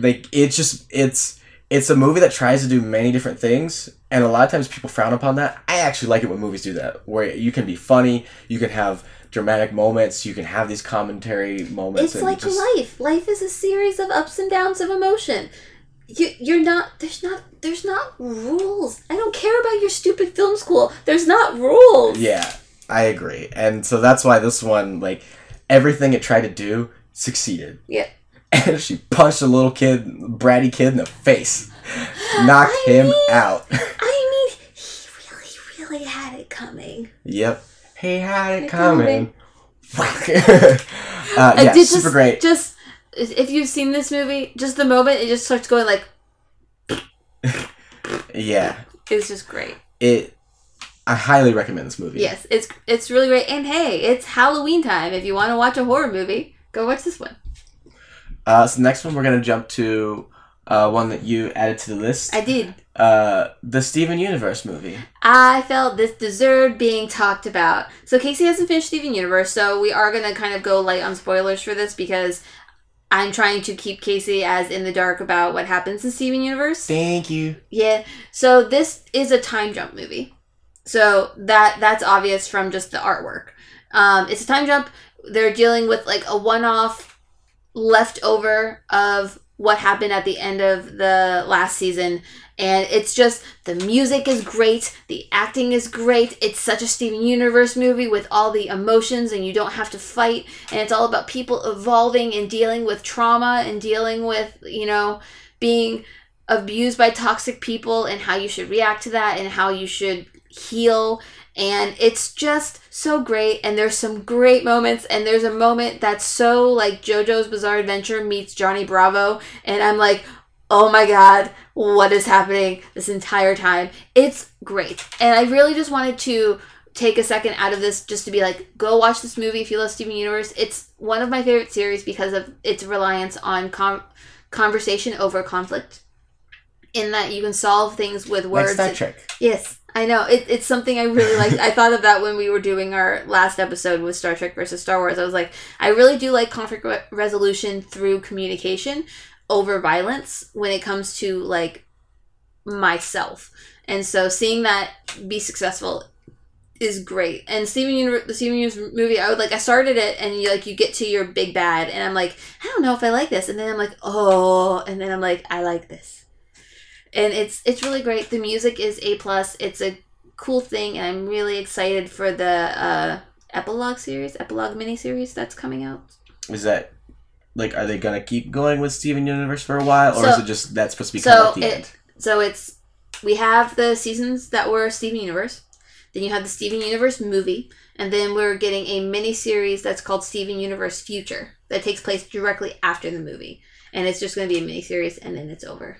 [SPEAKER 2] like it's just it's it's a movie that tries to do many different things, and a lot of times people frown upon that. I actually like it when movies do that, where you can be funny, you can have dramatic moments, you can have these commentary moments.
[SPEAKER 1] It's like
[SPEAKER 2] just-
[SPEAKER 1] life. Life is a series of ups and downs of emotion. You, you're not. There's not. There's not rules. I don't care about your stupid film school. There's not rules.
[SPEAKER 2] Yeah, I agree. And so that's why this one, like, everything it tried to do succeeded.
[SPEAKER 1] Yeah.
[SPEAKER 2] And she punched a little kid, bratty kid in the face. Knocked
[SPEAKER 1] I
[SPEAKER 2] him
[SPEAKER 1] mean-
[SPEAKER 2] out.
[SPEAKER 1] I mean, he really, really had it coming.
[SPEAKER 2] yep. He had it coming. uh, yeah,
[SPEAKER 1] did
[SPEAKER 2] super
[SPEAKER 1] just,
[SPEAKER 2] great.
[SPEAKER 1] Just if you've seen this movie, just the moment it just starts going like
[SPEAKER 2] Yeah.
[SPEAKER 1] it's just great.
[SPEAKER 2] It. I highly recommend this movie.
[SPEAKER 1] Yes, it's it's really great. And hey, it's Halloween time. If you want to watch a horror movie, go watch this one.
[SPEAKER 2] Uh, so next one we're gonna jump to uh, one that you added to the list.
[SPEAKER 1] I did.
[SPEAKER 2] Uh, the Steven Universe movie.
[SPEAKER 1] I felt this deserved being talked about. So Casey hasn't finished Steven Universe, so we are gonna kind of go light on spoilers for this because I'm trying to keep Casey as in the dark about what happens in Steven Universe.
[SPEAKER 2] Thank you.
[SPEAKER 1] Yeah. So this is a time jump movie. So that that's obvious from just the artwork. Um, it's a time jump. They're dealing with like a one-off leftover of what happened at the end of the last season and it's just the music is great the acting is great. It's such a steven universe movie with all the emotions and you don't have to fight. And it's all about people evolving and dealing with trauma and dealing with you know being abused by toxic people and how you should react to that and how you should heal. And it's just so great. And there's some great moments. And there's a moment that's so like jojo's bizarre adventure meets johnny bravo. And i'm like oh my god what is happening this entire time it's great and i really just wanted to take a second out of this just to be like go watch this movie if you love steven universe it's one of my favorite series because of its reliance on com- conversation over conflict in that you can solve things with
[SPEAKER 2] Like
[SPEAKER 1] words
[SPEAKER 2] Star
[SPEAKER 1] and-
[SPEAKER 2] Trek.
[SPEAKER 1] Yes, I know. It, it's something I really like. I thought of that when we were doing our last episode with Star Trek versus Star Wars. I was like, I really do like conflict re- resolution through communication over violence when it comes to like myself. And so seeing that be successful is great. And Steven Universe, the Steven Universe movie, I would like. I started it, and you like you get to your big bad, and I'm like, I don't know if I like this, and then I'm like, oh, and then I'm like, I like this and it's it's really great. The music is a plus. It's a cool thing, and I'm really excited for the uh, epilogue series, epilogue miniseries that's coming out.
[SPEAKER 2] Is that like are they gonna keep going with Steven Universe for a while, or
[SPEAKER 1] So-
[SPEAKER 2] is it just that's supposed to be
[SPEAKER 1] so
[SPEAKER 2] kind of at the
[SPEAKER 1] it-
[SPEAKER 2] end?
[SPEAKER 1] So it's we have the seasons that were Steven Universe, then you have the Steven Universe movie, and then we're getting a mini series that's called Steven Universe Future that takes place directly after the movie, and it's just going to be a mini series, and then it's over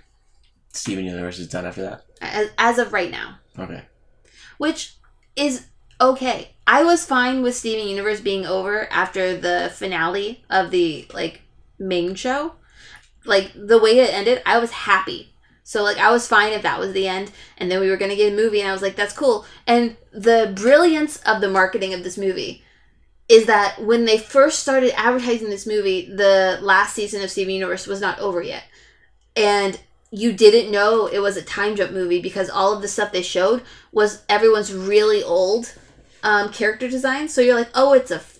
[SPEAKER 2] Steven Universe is done after that.
[SPEAKER 1] as, as of right now.
[SPEAKER 2] Okay.
[SPEAKER 1] which is okay. I was fine with Steven Universe being over after the finale of the like main show. Like the way it ended, I was happy. So like I was fine if that was the end and then we were going to get a movie and I was like that's cool. And the brilliance of the marketing of this movie is that when they first started advertising this movie, the last season of Steven Universe was not over yet. And you didn't know it was a time jump movie because all of the stuff they showed was everyone's really old um, character design. So you're like, oh, it's a f-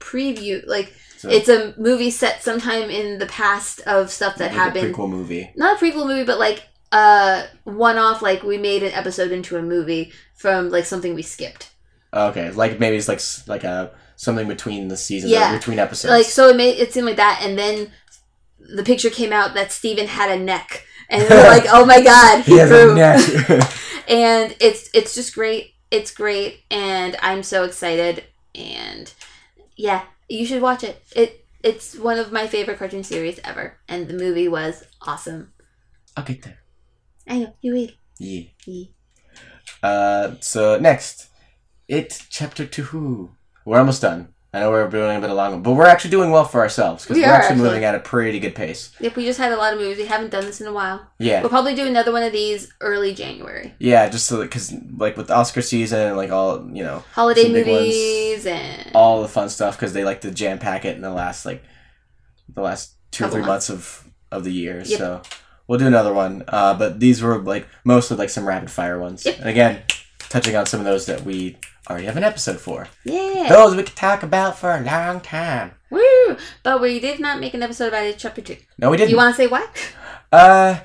[SPEAKER 1] preview. Like
[SPEAKER 2] So
[SPEAKER 1] it's a movie set sometime in the past of stuff that
[SPEAKER 2] like a
[SPEAKER 1] happened.
[SPEAKER 2] prequel movie.
[SPEAKER 1] Not a prequel movie, but like uh one off. Like we made an episode into a movie from like something we skipped.
[SPEAKER 2] Okay, like maybe it's like like a something between the seasons,
[SPEAKER 1] Yeah.
[SPEAKER 2] between episodes.
[SPEAKER 1] Like so, it made it seem like that, and then the picture came out that Steven had a neck, and we we're like, oh my god,
[SPEAKER 2] he has
[SPEAKER 1] grew.
[SPEAKER 2] a neck.
[SPEAKER 1] and it's it's just great. It's great, and I'm so excited. And yeah, you should watch it. It it's one of my favorite cartoon series ever, and the movie was awesome.
[SPEAKER 2] I'll get there.
[SPEAKER 1] I know you will.
[SPEAKER 2] Yeah.
[SPEAKER 1] Yeah.
[SPEAKER 2] Uh, so next, it chapter two. We're almost done. I know we're doing a bit of long, but we're actually doing well for ourselves because
[SPEAKER 1] We
[SPEAKER 2] we're
[SPEAKER 1] are,
[SPEAKER 2] actually,
[SPEAKER 1] actually.
[SPEAKER 2] moving at a pretty good pace.
[SPEAKER 1] Yep, we just had a lot of movies. We haven't done this in a while.
[SPEAKER 2] Yeah,
[SPEAKER 1] We'll probably do another one of these early January.
[SPEAKER 2] yeah, just so because like with Oscar season and like all you know
[SPEAKER 1] Holiday
[SPEAKER 2] big ones.
[SPEAKER 1] movies and
[SPEAKER 2] all the fun stuff because they like to jam pack it in the last like the last two or three months of of the year.
[SPEAKER 1] Yep.
[SPEAKER 2] So we'll do another one. Uh, but these were like mostly like some rapid fire ones.
[SPEAKER 1] Yep.
[SPEAKER 2] And again, touching on some of those that we already have an episode for.
[SPEAKER 1] yeah.
[SPEAKER 2] Those we could talk about for a long time.
[SPEAKER 1] Woo! But we did not make an episode about it. Chapter two.
[SPEAKER 2] No, we didn't.
[SPEAKER 1] you want to say why?
[SPEAKER 2] uh,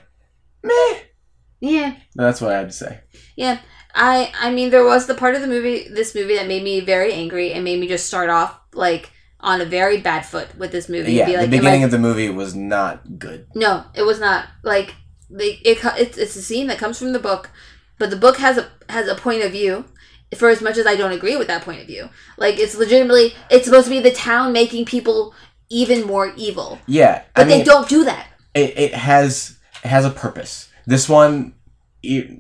[SPEAKER 2] meh.
[SPEAKER 1] Yeah.
[SPEAKER 2] No, that's what I had to say.
[SPEAKER 1] Yeah, I I mean there was the part of the movie this movie that made me very angry and made me just start off like on a very bad foot with this movie.
[SPEAKER 2] Yeah,
[SPEAKER 1] Be like,
[SPEAKER 2] the beginning
[SPEAKER 1] I-
[SPEAKER 2] of the movie was not good.
[SPEAKER 1] no, it was not like they it it's it's a scene that comes from the book, but the book has a has a point of view. For as much as I don't agree with that point of view, like it's legitimately it's supposed to be the town making people even more evil,
[SPEAKER 2] Yeah,
[SPEAKER 1] but
[SPEAKER 2] I mean,
[SPEAKER 1] they don't do that.
[SPEAKER 2] it, it has it has a purpose. This one,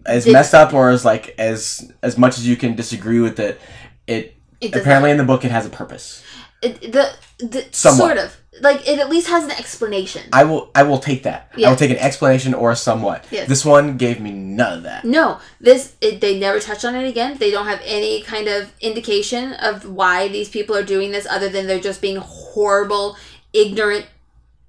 [SPEAKER 2] as
[SPEAKER 1] Did-
[SPEAKER 2] messed up or as like as as much as you can disagree with it, it
[SPEAKER 1] It
[SPEAKER 2] apparently in the book it has a purpose.
[SPEAKER 1] It, the the
[SPEAKER 2] Somewhat.
[SPEAKER 1] sort of like it at least has an explanation.
[SPEAKER 2] I will I will take that. I will take an explanation or a somewhat.
[SPEAKER 1] Yes.
[SPEAKER 2] This one gave me none of that.
[SPEAKER 1] No, this it, they never touch on it again. They don't have any kind of indication of why these people are doing this, other than they're just being horrible, ignorant,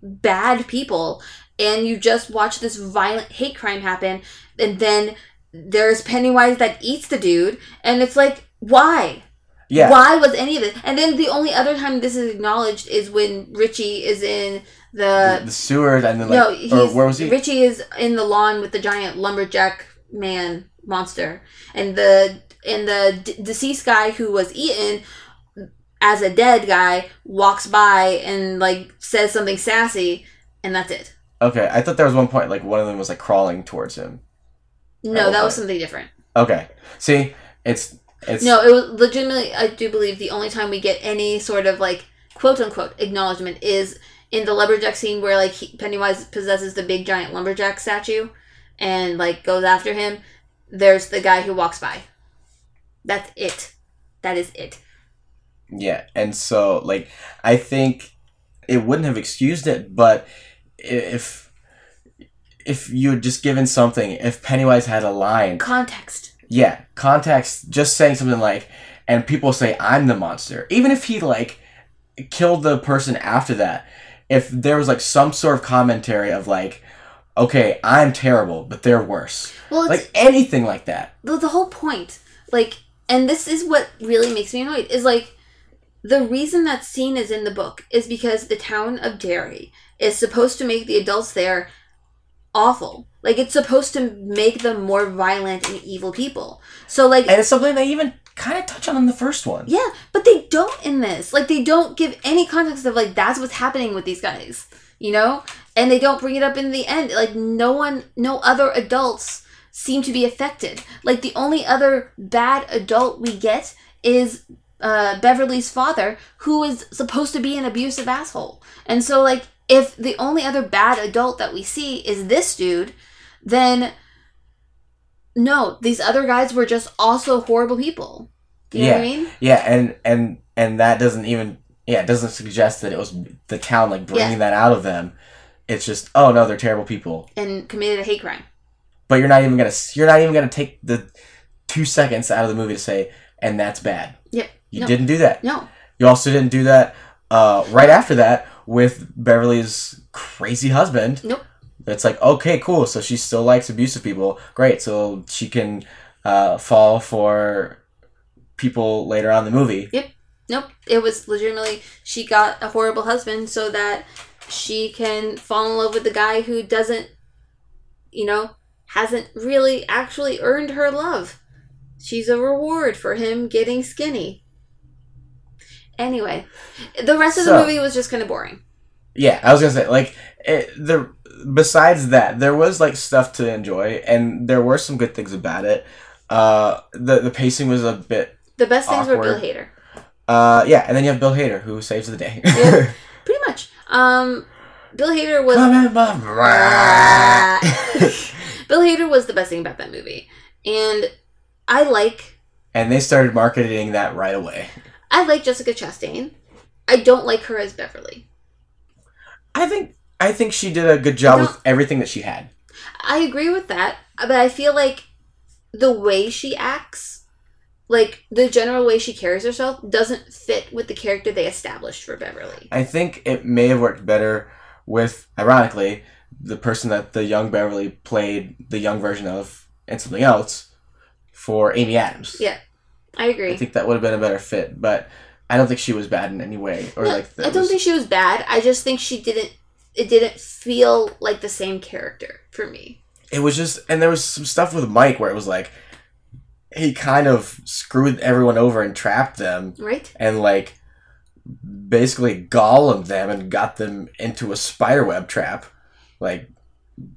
[SPEAKER 1] bad people. And you just watch this violent hate crime happen, and then there's Pennywise that eats the dude, and it's like, why?
[SPEAKER 2] Yeah.
[SPEAKER 1] Why was any of this? And then the only other time this is acknowledged is when Richie is in
[SPEAKER 2] The,
[SPEAKER 1] the
[SPEAKER 2] the sewer and then like
[SPEAKER 1] no,
[SPEAKER 2] or where was he?
[SPEAKER 1] Richie is in the lawn with the giant lumberjack man monster, and the and the d- deceased guy who was eaten as a dead guy walks by and like says something sassy, and that's it.
[SPEAKER 2] Okay, I thought there was one point like one of them was like crawling towards him.
[SPEAKER 1] No, that was something different.
[SPEAKER 2] Okay. See, it's it's
[SPEAKER 1] No, it was legitimately. I do believe the only time we get any sort of like quote unquote acknowledgement is in the lumberjack scene where like he, Pennywise possesses the big giant lumberjack statue and like goes after him. There's the guy who walks by. That's it. That is it.
[SPEAKER 2] Yeah, and so like I think it wouldn't have excused it, but if if you had just given something, if Pennywise had a line,
[SPEAKER 1] Context.
[SPEAKER 2] Yeah, context, just saying something like, and people say I'm the monster, even if he like killed the person after that, if there was like some sort of commentary of like, okay, I'm terrible, but they're worse,
[SPEAKER 1] Well,
[SPEAKER 2] like anything like that.
[SPEAKER 1] the, the whole point like and this is what really makes me annoyed is like the reason that scene is in the book is because the town of derry is supposed to make the adults there awful like it's supposed to make them more violent and evil people. So like
[SPEAKER 2] And it's something they even kind of touch on in the first one.
[SPEAKER 1] yeah but they don't in this. Like they don't give any context of like that's what's happening with these guys you know? And they don't bring it up in the end. Like no one no other adults seem to be affected. Like the only other bad adult we get is uh, beverly's father who is supposed to be an abusive asshole. And so like if the only other bad adult that we see is this dude then no these other guys were just also horrible people Do you know what i mean
[SPEAKER 2] Yeah, and and and that doesn't even yeah, it doesn't suggest that it was the town like bringing
[SPEAKER 1] Yeah.
[SPEAKER 2] that out of them. It's just oh no, they're terrible people.
[SPEAKER 1] and committed a hate crime
[SPEAKER 2] But you're not even gonna you're not even gonna take the two seconds out of the movie to say and that's bad.
[SPEAKER 1] Yep.
[SPEAKER 2] You
[SPEAKER 1] No.
[SPEAKER 2] didn't do that.
[SPEAKER 1] no
[SPEAKER 2] You also didn't do that uh, right after that with Beverly's crazy husband.
[SPEAKER 1] Nope.
[SPEAKER 2] It's like okay, cool. So she still likes abusive people. Great. So she can uh, fall for people later on in the movie. Yep.
[SPEAKER 1] Nope. It was legitimately she got a horrible husband so that she can fall in love with the guy who doesn't, you know, hasn't really actually earned her love. She's a reward for him getting skinny. Anyway, the rest of the movie was just kind of boring.
[SPEAKER 2] Yeah, I was gonna say like it, the besides that, there was like stuff to enjoy, and there were some good things about it. Uh, the the pacing was a bit.
[SPEAKER 1] The best things were Bill
[SPEAKER 2] Awkward.
[SPEAKER 1] Hader.
[SPEAKER 2] Uh, yeah, and then you have Bill Hader who saves the day.
[SPEAKER 1] Yeah. Pretty much. Um, Bill Hader was.
[SPEAKER 2] Come in, Mom.
[SPEAKER 1] Bill Hader was the best thing about that movie, and I like
[SPEAKER 2] and they started marketing that right away.
[SPEAKER 1] I like Jessica Chastain. I don't like her as Beverly.
[SPEAKER 2] I think I think she did a good job with everything that she had.
[SPEAKER 1] I agree with that, but I feel like the way she acts, like the general way she carries herself, doesn't fit with the character they established for Beverly.
[SPEAKER 2] I think it may have worked better with, ironically, the person that the young Beverly played the young version of and something else for Amy Adams.
[SPEAKER 1] Yeah, I agree.
[SPEAKER 2] I think that would have been a better fit, but I don't think she was bad in any way. Or
[SPEAKER 1] No,
[SPEAKER 2] like
[SPEAKER 1] I don't
[SPEAKER 2] was-
[SPEAKER 1] think she was bad. I just think she didn't. It didn't feel like the same character for me.
[SPEAKER 2] it was just and there was some stuff with Mike where it was like he kind of screwed everyone over and trapped them
[SPEAKER 1] Right?
[SPEAKER 2] and like basically gollumed them and got them into a spiderweb trap like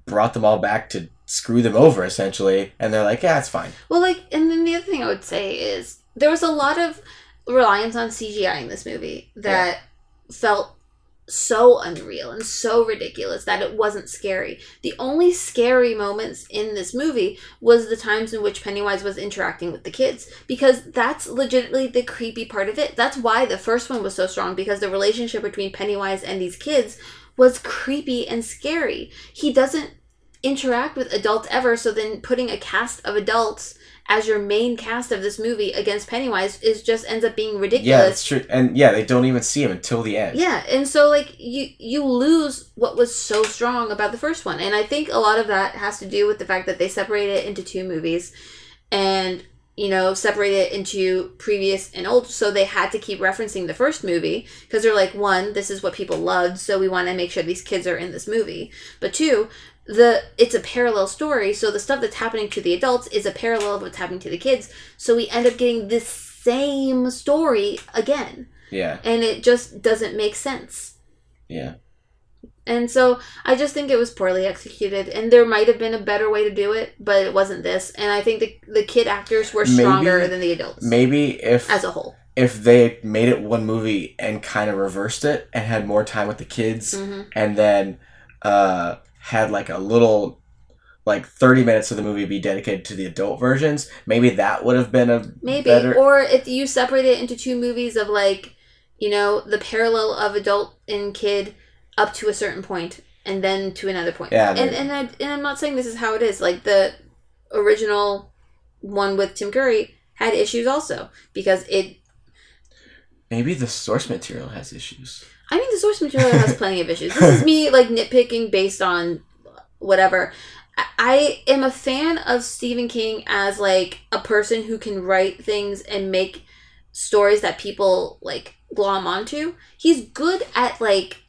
[SPEAKER 2] brought them all back to screw them over essentially and they're like yeah it's fine
[SPEAKER 1] Well, like, and then the other thing I would say is there was a lot of reliance on CGI in this movie that felt so unreal and so ridiculous that it wasn't scary. The only scary moments in this movie was the times in which Pennywise was interacting with the kids because that's legitimately the creepy part of it. That's why the first one was so strong because the relationship between Pennywise and these kids was creepy and scary. He doesn't interact with adults ever, so then putting a cast of adults as your main cast of this movie against Pennywise is just ends up being ridiculous.
[SPEAKER 2] yeah it's true and yeah they don't even see him until the end
[SPEAKER 1] Yeah, and so like you you lose what was so strong about the first one, and I think a lot of that has to do with the fact that they separated it into two movies, and you know separated it into previous and old, so they had to keep referencing the first movie because they're like one, this is what people loved, so we want to make sure these kids are in this movie, but two. The it's a parallel story, so the stuff that's happening to the adults is a parallel of what's happening to the kids. So we end up getting this same story again
[SPEAKER 2] yeah
[SPEAKER 1] and it just doesn't make sense.
[SPEAKER 2] yeah
[SPEAKER 1] And so I just think it was poorly executed, and there might have been a better way to do it, but it wasn't this. And I think the the kid actors were stronger
[SPEAKER 2] Maybe-
[SPEAKER 1] than the adults
[SPEAKER 2] maybe if
[SPEAKER 1] as a whole.
[SPEAKER 2] if they made it one movie and kind of reversed it and had more time with the kids
[SPEAKER 1] hmm
[SPEAKER 2] and then uh, had like a little like 30 minutes of the movie be dedicated to the adult versions maybe that would have been a
[SPEAKER 1] Maybe,
[SPEAKER 2] better
[SPEAKER 1] or if you separate it into two movies of like, you know, the parallel of adult and kid up to a certain point, and then to another point.
[SPEAKER 2] Yeah,
[SPEAKER 1] and and I, and I'm not saying this is how it is. Like the original one with Tim Curry had issues also because it
[SPEAKER 2] maybe the source material has issues
[SPEAKER 1] I mean, the source material has plenty of issues. This is me like nitpicking based on whatever. I- am a fan of Stephen King as like a person who can write things and make stories that people like glom onto. He's good at like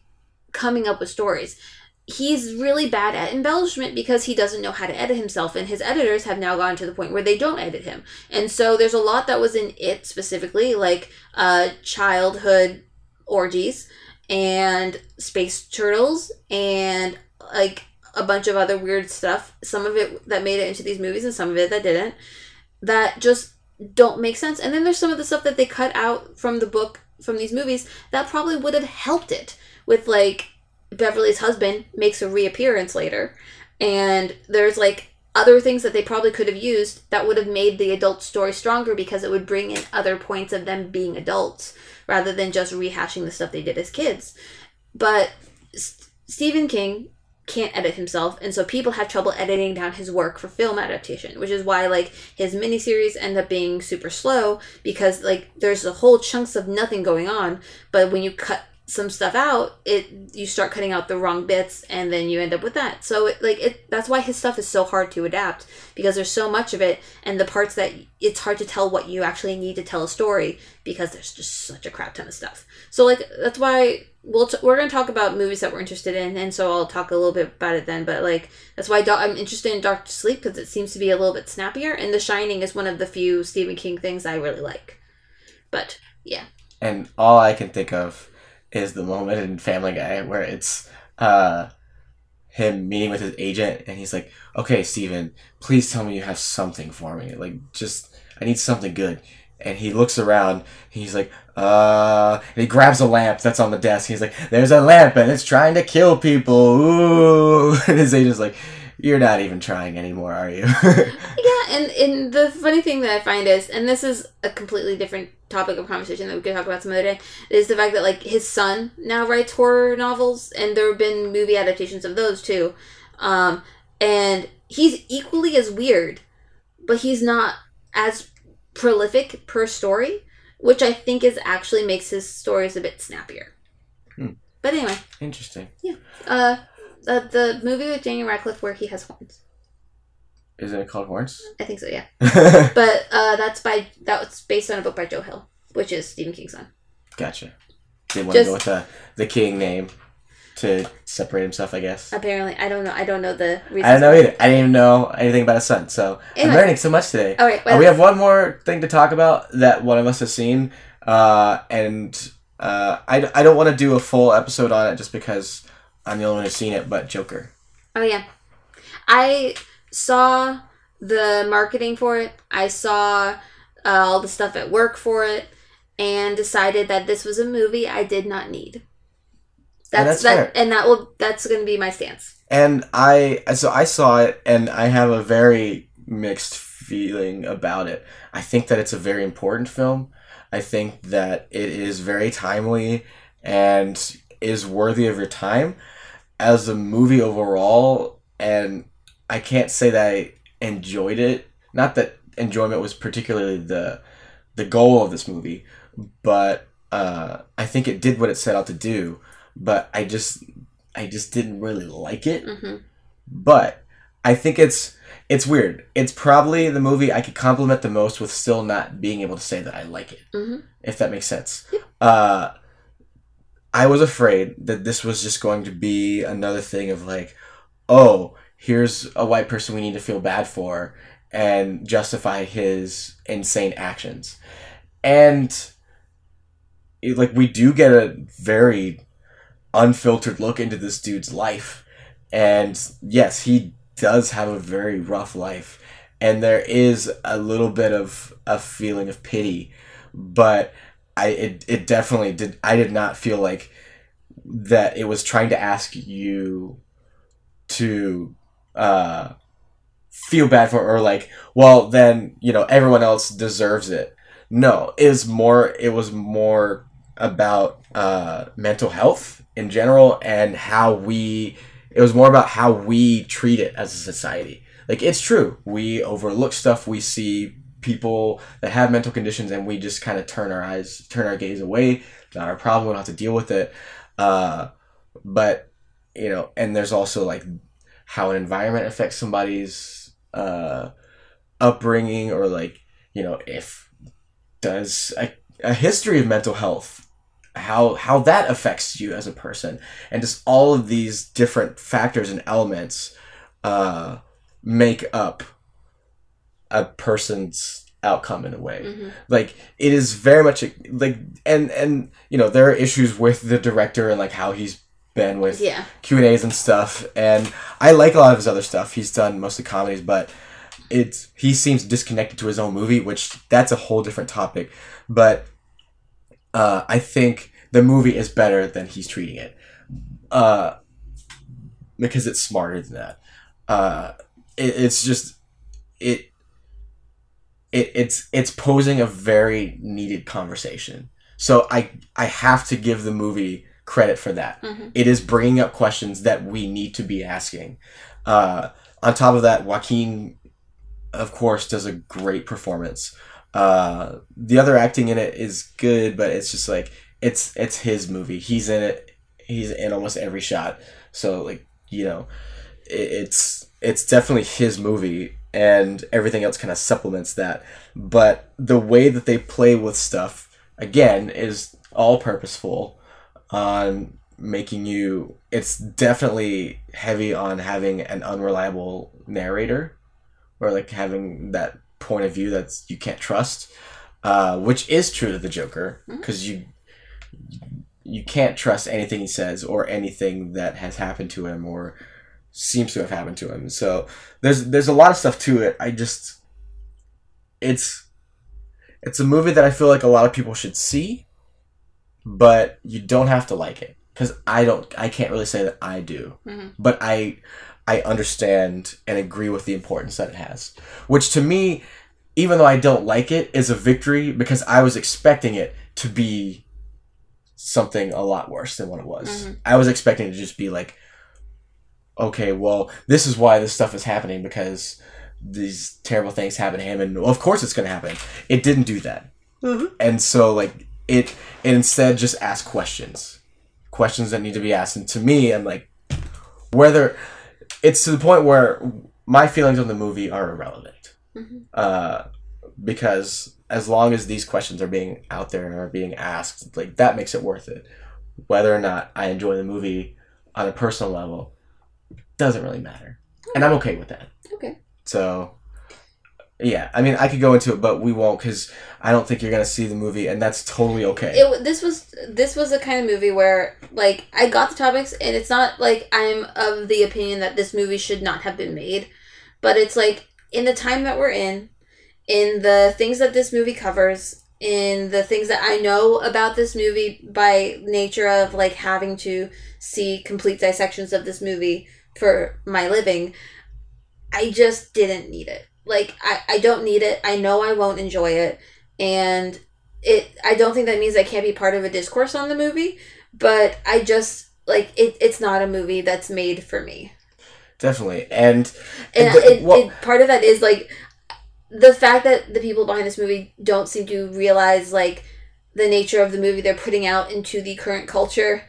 [SPEAKER 1] coming up with stories. He's really bad at embellishment because he doesn't know how to edit himself, and his editors have now gotten to the point where they don't edit him. And so there's a lot that was in it specifically, like uh, childhood orgies and space turtles and like a bunch of other weird stuff. Some of it that made it into these movies and some of it that didn't. That just don't make sense. And then there's some of the stuff that they cut out from the book from these movies that probably would have helped it with like Beverly's husband makes a reappearance later and there's like other things that they probably could have used that would have made the adult story stronger because it would bring in other points of them being adults rather than just rehashing the stuff they did as kids. But S- Stephen King can't edit himself, and so people have trouble editing down his work for film adaptation, which is why like his miniseries end up being super slow because like there's a whole chunks of nothing going on, but when you cut some stuff out, it you start cutting out the wrong bits, and then you end up with that. So it, like it that's why his stuff is so hard to adapt because there's so much of it, and the parts that it's hard to tell what you actually need to tell a story because there's just such a crap ton of stuff. So like that's why we'll t- we're gonna talk about movies that we're interested in, and so I'll talk a little bit about it then. But like that's why Do- I'm interested in Doctor Sleep because it seems to be a little bit snappier, and The Shining is one of the few Stephen King things I really like. But yeah,
[SPEAKER 2] and all i can think of is the moment in family guy where it's uh him meeting with his agent, and he's like, "Okay, Stephen, please tell me you have something for me. Like, just I need something good." And he looks around. He's like, "Uh," and he grabs a lamp that's on the desk. He's like, "There's a lamp, and it's trying to kill people." Ooh, and his agent's like, "You're not even trying anymore, are you?"
[SPEAKER 1] Yeah, and, and the funny thing that I find is, and this is a completely different topic of conversation that we could talk about some other day, is the fact that like his son now writes horror novels, and there have been movie adaptations of those too, um, and he's equally as weird, but he's not as prolific per story, which I think is actually makes his stories a bit snappier.
[SPEAKER 2] Hmm.
[SPEAKER 1] But anyway,
[SPEAKER 2] Interesting. Yeah.
[SPEAKER 1] Uh, the, the movie with Daniel Radcliffe where he has horns.
[SPEAKER 2] Isn't it called Horns?
[SPEAKER 1] I think so, yeah. But uh, that's by that was based on a book by Joe Hill, which is Stephen King's son.
[SPEAKER 2] gotcha. Didn't want to go with the the king name to separate himself, I guess.
[SPEAKER 1] Apparently, I don't know. I don't know the reason.
[SPEAKER 2] I don't know either. I didn't even know anything about his son, so I'm learning so much today.
[SPEAKER 1] All right,
[SPEAKER 2] Uh, we have one more thing to talk about that one of us has seen, uh, and uh, I, I don't want to do a full episode on it just because I'm the only one who's seen it. But Joker,
[SPEAKER 1] Oh yeah, I saw the marketing for it. I saw uh, all the stuff at work for it, and decided that this was a movie I did not need.
[SPEAKER 2] And
[SPEAKER 1] That's,
[SPEAKER 2] that's
[SPEAKER 1] that, and that will that's going to be my stance.
[SPEAKER 2] and I so I saw it, and I have a very mixed feeling about it. I think that it's a very important film. I think that it is very timely and is worthy of your time as a movie overall. And I can't say that I enjoyed it. Not that enjoyment was particularly the the goal of this movie, but uh, I think it did what it set out to do. But I just I just didn't really like it
[SPEAKER 1] hmm
[SPEAKER 2] but I think it's it's weird. It's probably the movie I could compliment the most with still not being able to say that I like it.
[SPEAKER 1] Mhm.
[SPEAKER 2] If that makes sense. Uh, I was afraid that this was just going to be another thing of like, oh, here's a white person we need to feel bad for and justify his insane actions. And it- like we do get a very unfiltered look into this dude's life and yes, he does have a very rough life. And there is a little bit of a feeling of pity. But I it, it definitely did I did not feel like that it was trying to ask you to uh feel bad for or like, well then, you know, everyone else deserves it. No, it was more it was more about uh mental health in general and how we it was more about how we treat it as a society. Like it's true, we overlook stuff. We see people that have mental conditions, and we just kind of turn our eyes, turn our gaze away. Not our problem. We don't have to deal with it. Uh, but you know, and there's also like how an environment affects somebody's uh, upbringing, or like you know, if does a, a history of mental health how how that affects you as a person and just all of these different factors and elements uh, make up a person's outcome in a way
[SPEAKER 1] hmm
[SPEAKER 2] like it is very much a, like and and you know there are issues with the director and like how he's been with
[SPEAKER 1] Yeah.
[SPEAKER 2] Q and A's and stuff, and I like a lot of his other stuff. He's done mostly comedies, but it's he seems disconnected to his own movie, which that's a whole different topic. But uh, I think the movie is better than he's treating it, uh, because it's smarter than that. Uh, it, it's just it. It, it's it's posing a very needed conversation. So I I have to give the movie credit for that
[SPEAKER 1] hmm
[SPEAKER 2] it is bringing up questions that we need to be asking. Uh, on top of that, Joaquin, of course, does a great performance. Uh, the other acting in it is good, but it's just like it's it's his movie. He's in it. He's in almost every shot. So like you know, it, it's it's definitely his movie, and everything else kind of supplements that. But the way that they play with stuff again is all purposeful on making you it's definitely heavy on having an unreliable narrator or like having that point of view that's you can't trust uh, which is true to the joker because you you can't trust anything he says or anything that has happened to him or seems to have happened to him. So there's there's a lot of stuff to it. I just it's it's a movie that I feel like a lot of people should see, but you don't have to like it because I don't. I can't really say that I do,
[SPEAKER 1] Mhm.
[SPEAKER 2] but I I understand and agree with the importance that it has. Which to me, even though I don't like it, is a victory because I was expecting it to be something a lot worse than what it was.
[SPEAKER 1] Mhm.
[SPEAKER 2] I was expecting it to just be like, okay, well, this is why this stuff is happening because these terrible things happen to him, and of course it's going to happen. It didn't do that, and so like it, it instead just asked questions, questions that need to be asked. And to me, I'm like, whether it's to the point where my feelings on the movie are irrelevant,
[SPEAKER 1] Mhm.
[SPEAKER 2] uh, because as long as these questions are being out there and are being asked, like that makes it worth it. Whether or not I enjoy the movie on a personal level doesn't really matter, and I'm okay with that.
[SPEAKER 1] Okay.
[SPEAKER 2] So, yeah, I mean, I could go into it, but we won't because I don't think you're gonna see the movie, and that's totally okay.
[SPEAKER 1] It this was this was the kind of movie where like I got the topics and it's not like I'm of the opinion that this movie should not have been made, but it's like in the time that we're in, in the things that this movie covers, in the things that I know about this movie by nature of like having to see complete dissections of this movie for my living, I just didn't need it. Like I, I don't need it. I know I won't enjoy it. And it I don't think that means I can't be part of a discourse on the movie, but I just like it it's not a movie that's made for me.
[SPEAKER 2] Definitely, and
[SPEAKER 1] And
[SPEAKER 2] th-
[SPEAKER 1] it,
[SPEAKER 2] well-
[SPEAKER 1] it, part of that is like the fact that the people behind this movie don't seem to realize like the nature of the movie they're putting out into the current culture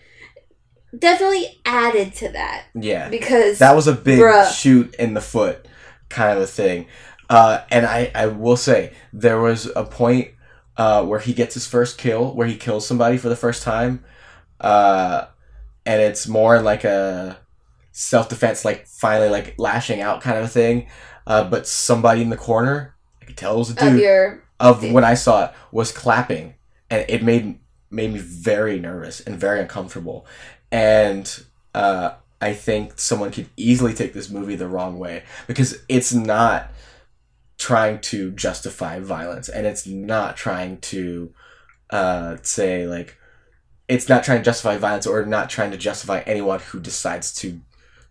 [SPEAKER 1] definitely added to that
[SPEAKER 2] yeah,
[SPEAKER 1] because
[SPEAKER 2] that was a big
[SPEAKER 1] Bruh.
[SPEAKER 2] shoot in the foot kind of a thing. Uh, and I, I will say there was a point uh, where he gets his first kill, where he kills somebody for the first time, uh, and it's more like a self defense, like finally like lashing out kind of a thing. Uh, but somebody in the corner, I could tell it was a
[SPEAKER 1] of
[SPEAKER 2] dude
[SPEAKER 1] your
[SPEAKER 2] of when I saw it was clapping, and it made made me very nervous and very uncomfortable. And uh, I think someone could easily take this movie the wrong way because it's not trying to justify violence, and it's not trying to uh, say like it's not trying to justify violence or not trying to justify anyone who decides to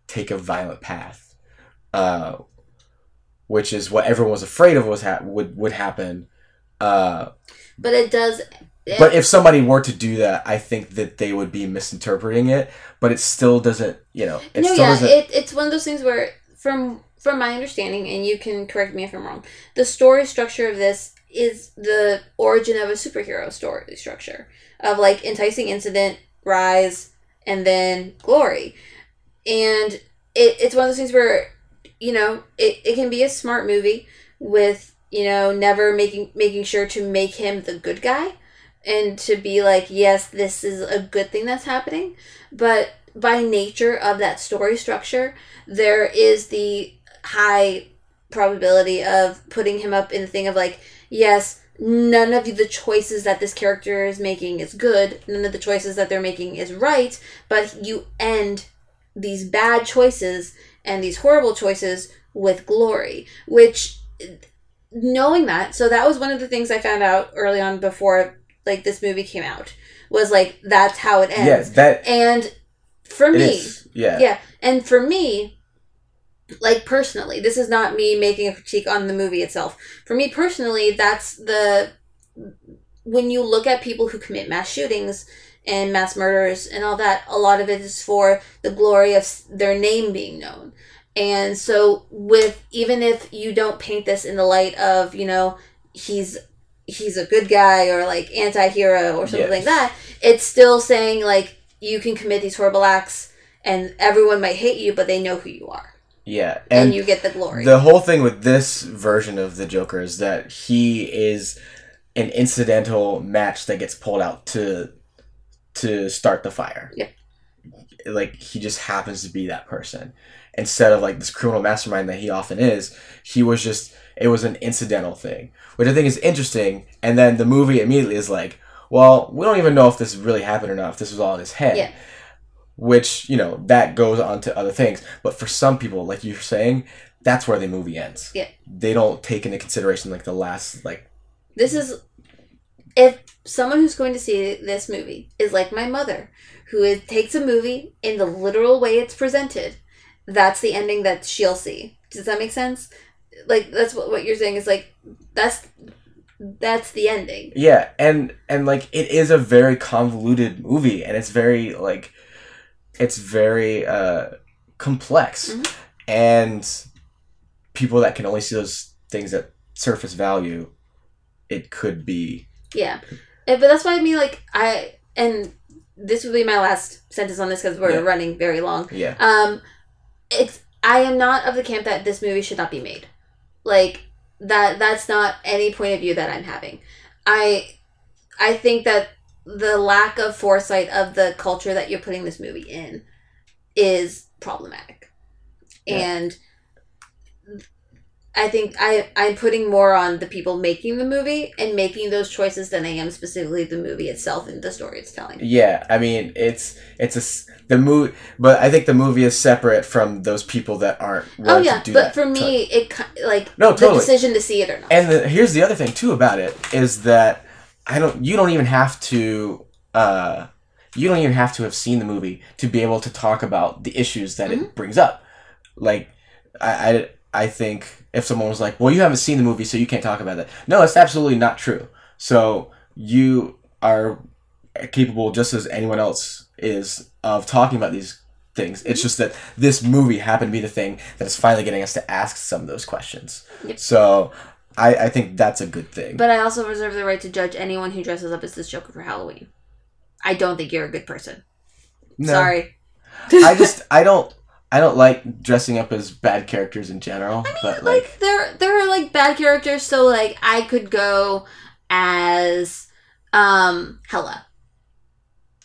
[SPEAKER 2] take a violent path. Uh, which is what everyone was afraid of was ha- would would happen uh,
[SPEAKER 1] but it does
[SPEAKER 2] but if somebody were to do that, I think that they would be misinterpreting it. But it still doesn't, you know, it
[SPEAKER 1] no,
[SPEAKER 2] still
[SPEAKER 1] yeah, it, it's one of those things where, from from my understanding, and you can correct me if I'm wrong, the story structure of this is the origin of a superhero story structure of like enticing incident, rise, and then glory, and it, it's one of those things where you know it, it can be a smart movie with you know never making making sure to make him the good guy and to be like yes this is a good thing that's happening but by nature of that story structure there is the high probability of putting him up in the thing of like yes none of the choices that this character is making is good none of the choices that they're making is right but you end these bad choices and these horrible choices with glory which knowing that so that was one of the things i found out early on before like this movie came out was like that's how it ends
[SPEAKER 2] yes, that
[SPEAKER 1] and for me
[SPEAKER 2] is. Yeah.
[SPEAKER 1] yeah and for me like personally this is not me making a critique on the movie itself for me personally that's the when you look at people who commit mass shootings and mass murders and all that a lot of it is for the glory of their name being known and so with even if you don't paint this in the light of you know he's he's a good guy or like anti-hero or something like that it's still saying like you can commit these horrible acts and everyone might hate you but they know who you are
[SPEAKER 2] Yeah.
[SPEAKER 1] and,
[SPEAKER 2] And,
[SPEAKER 1] you get the glory
[SPEAKER 2] the whole thing with this version of the Joker is that he is an incidental match that gets pulled out to to start the fire.
[SPEAKER 1] Yeah.
[SPEAKER 2] Like he just happens to be that person. Instead of like this criminal mastermind that he often is, he was just it was an incidental thing. Which I think is interesting. And then the movie immediately is like, well, we don't even know if this really happened or not, if this was all in his head.
[SPEAKER 1] Yeah.
[SPEAKER 2] which you know that goes on to other things. But for some people, like you're saying, that's where the movie ends.
[SPEAKER 1] Yeah.
[SPEAKER 2] they don't take into consideration like the last like
[SPEAKER 1] This is if someone who's going to see this movie is like my mother, who is, takes a movie in the literal way it's presented. That's the ending that she'll see. Does that make sense? Like that's what what you're saying is like that's that's the ending.
[SPEAKER 2] yeah, and and like it is a very convoluted movie, and it's very like it's very uh complex,
[SPEAKER 1] Mhm.
[SPEAKER 2] and people that can only see those things at surface value, it could be
[SPEAKER 1] Yeah, but that's why I mean like I and this will be my last sentence on this because we're
[SPEAKER 2] Yeah.
[SPEAKER 1] running very long.
[SPEAKER 2] yeah
[SPEAKER 1] Um, it's I am not of the camp that this movie should not be made. Like that. That's not any point of view that I'm having. I I think that the lack of foresight of the culture that you're putting this movie in is problematic,
[SPEAKER 2] Yeah.
[SPEAKER 1] and I think I I'm putting more on the people making the movie and making those choices than I am specifically the movie itself and the story it's telling.
[SPEAKER 2] Yeah, I mean it's it's a the movie, but I think the movie is separate from those people that aren't.
[SPEAKER 1] Oh yeah,
[SPEAKER 2] to do
[SPEAKER 1] but for me, it like
[SPEAKER 2] No,
[SPEAKER 1] the
[SPEAKER 2] totally.
[SPEAKER 1] decision to see it or not.
[SPEAKER 2] and the, here's the other thing too about it is that I don't. You don't even have to. uh You don't even have to have seen the movie to be able to talk about the issues that
[SPEAKER 1] Mm-hmm.
[SPEAKER 2] it brings up. Like, I, I I think if someone was like, "Well, you haven't seen the movie, so you can't talk about that." No, it's absolutely not true. So you are capable just as anyone else is of talking about these things. It's just that this movie happened to be the thing that is finally getting us to ask some of those questions.
[SPEAKER 1] Yep.
[SPEAKER 2] So I, I think that's a good thing.
[SPEAKER 1] But I also reserve the right to judge anyone who dresses up as this Joker for Halloween. I don't think you're a good person.
[SPEAKER 2] No.
[SPEAKER 1] Sorry.
[SPEAKER 2] I just I don't I don't like dressing up as bad characters in general. but like,
[SPEAKER 1] like there there are like bad characters, so like I could go as um Hela.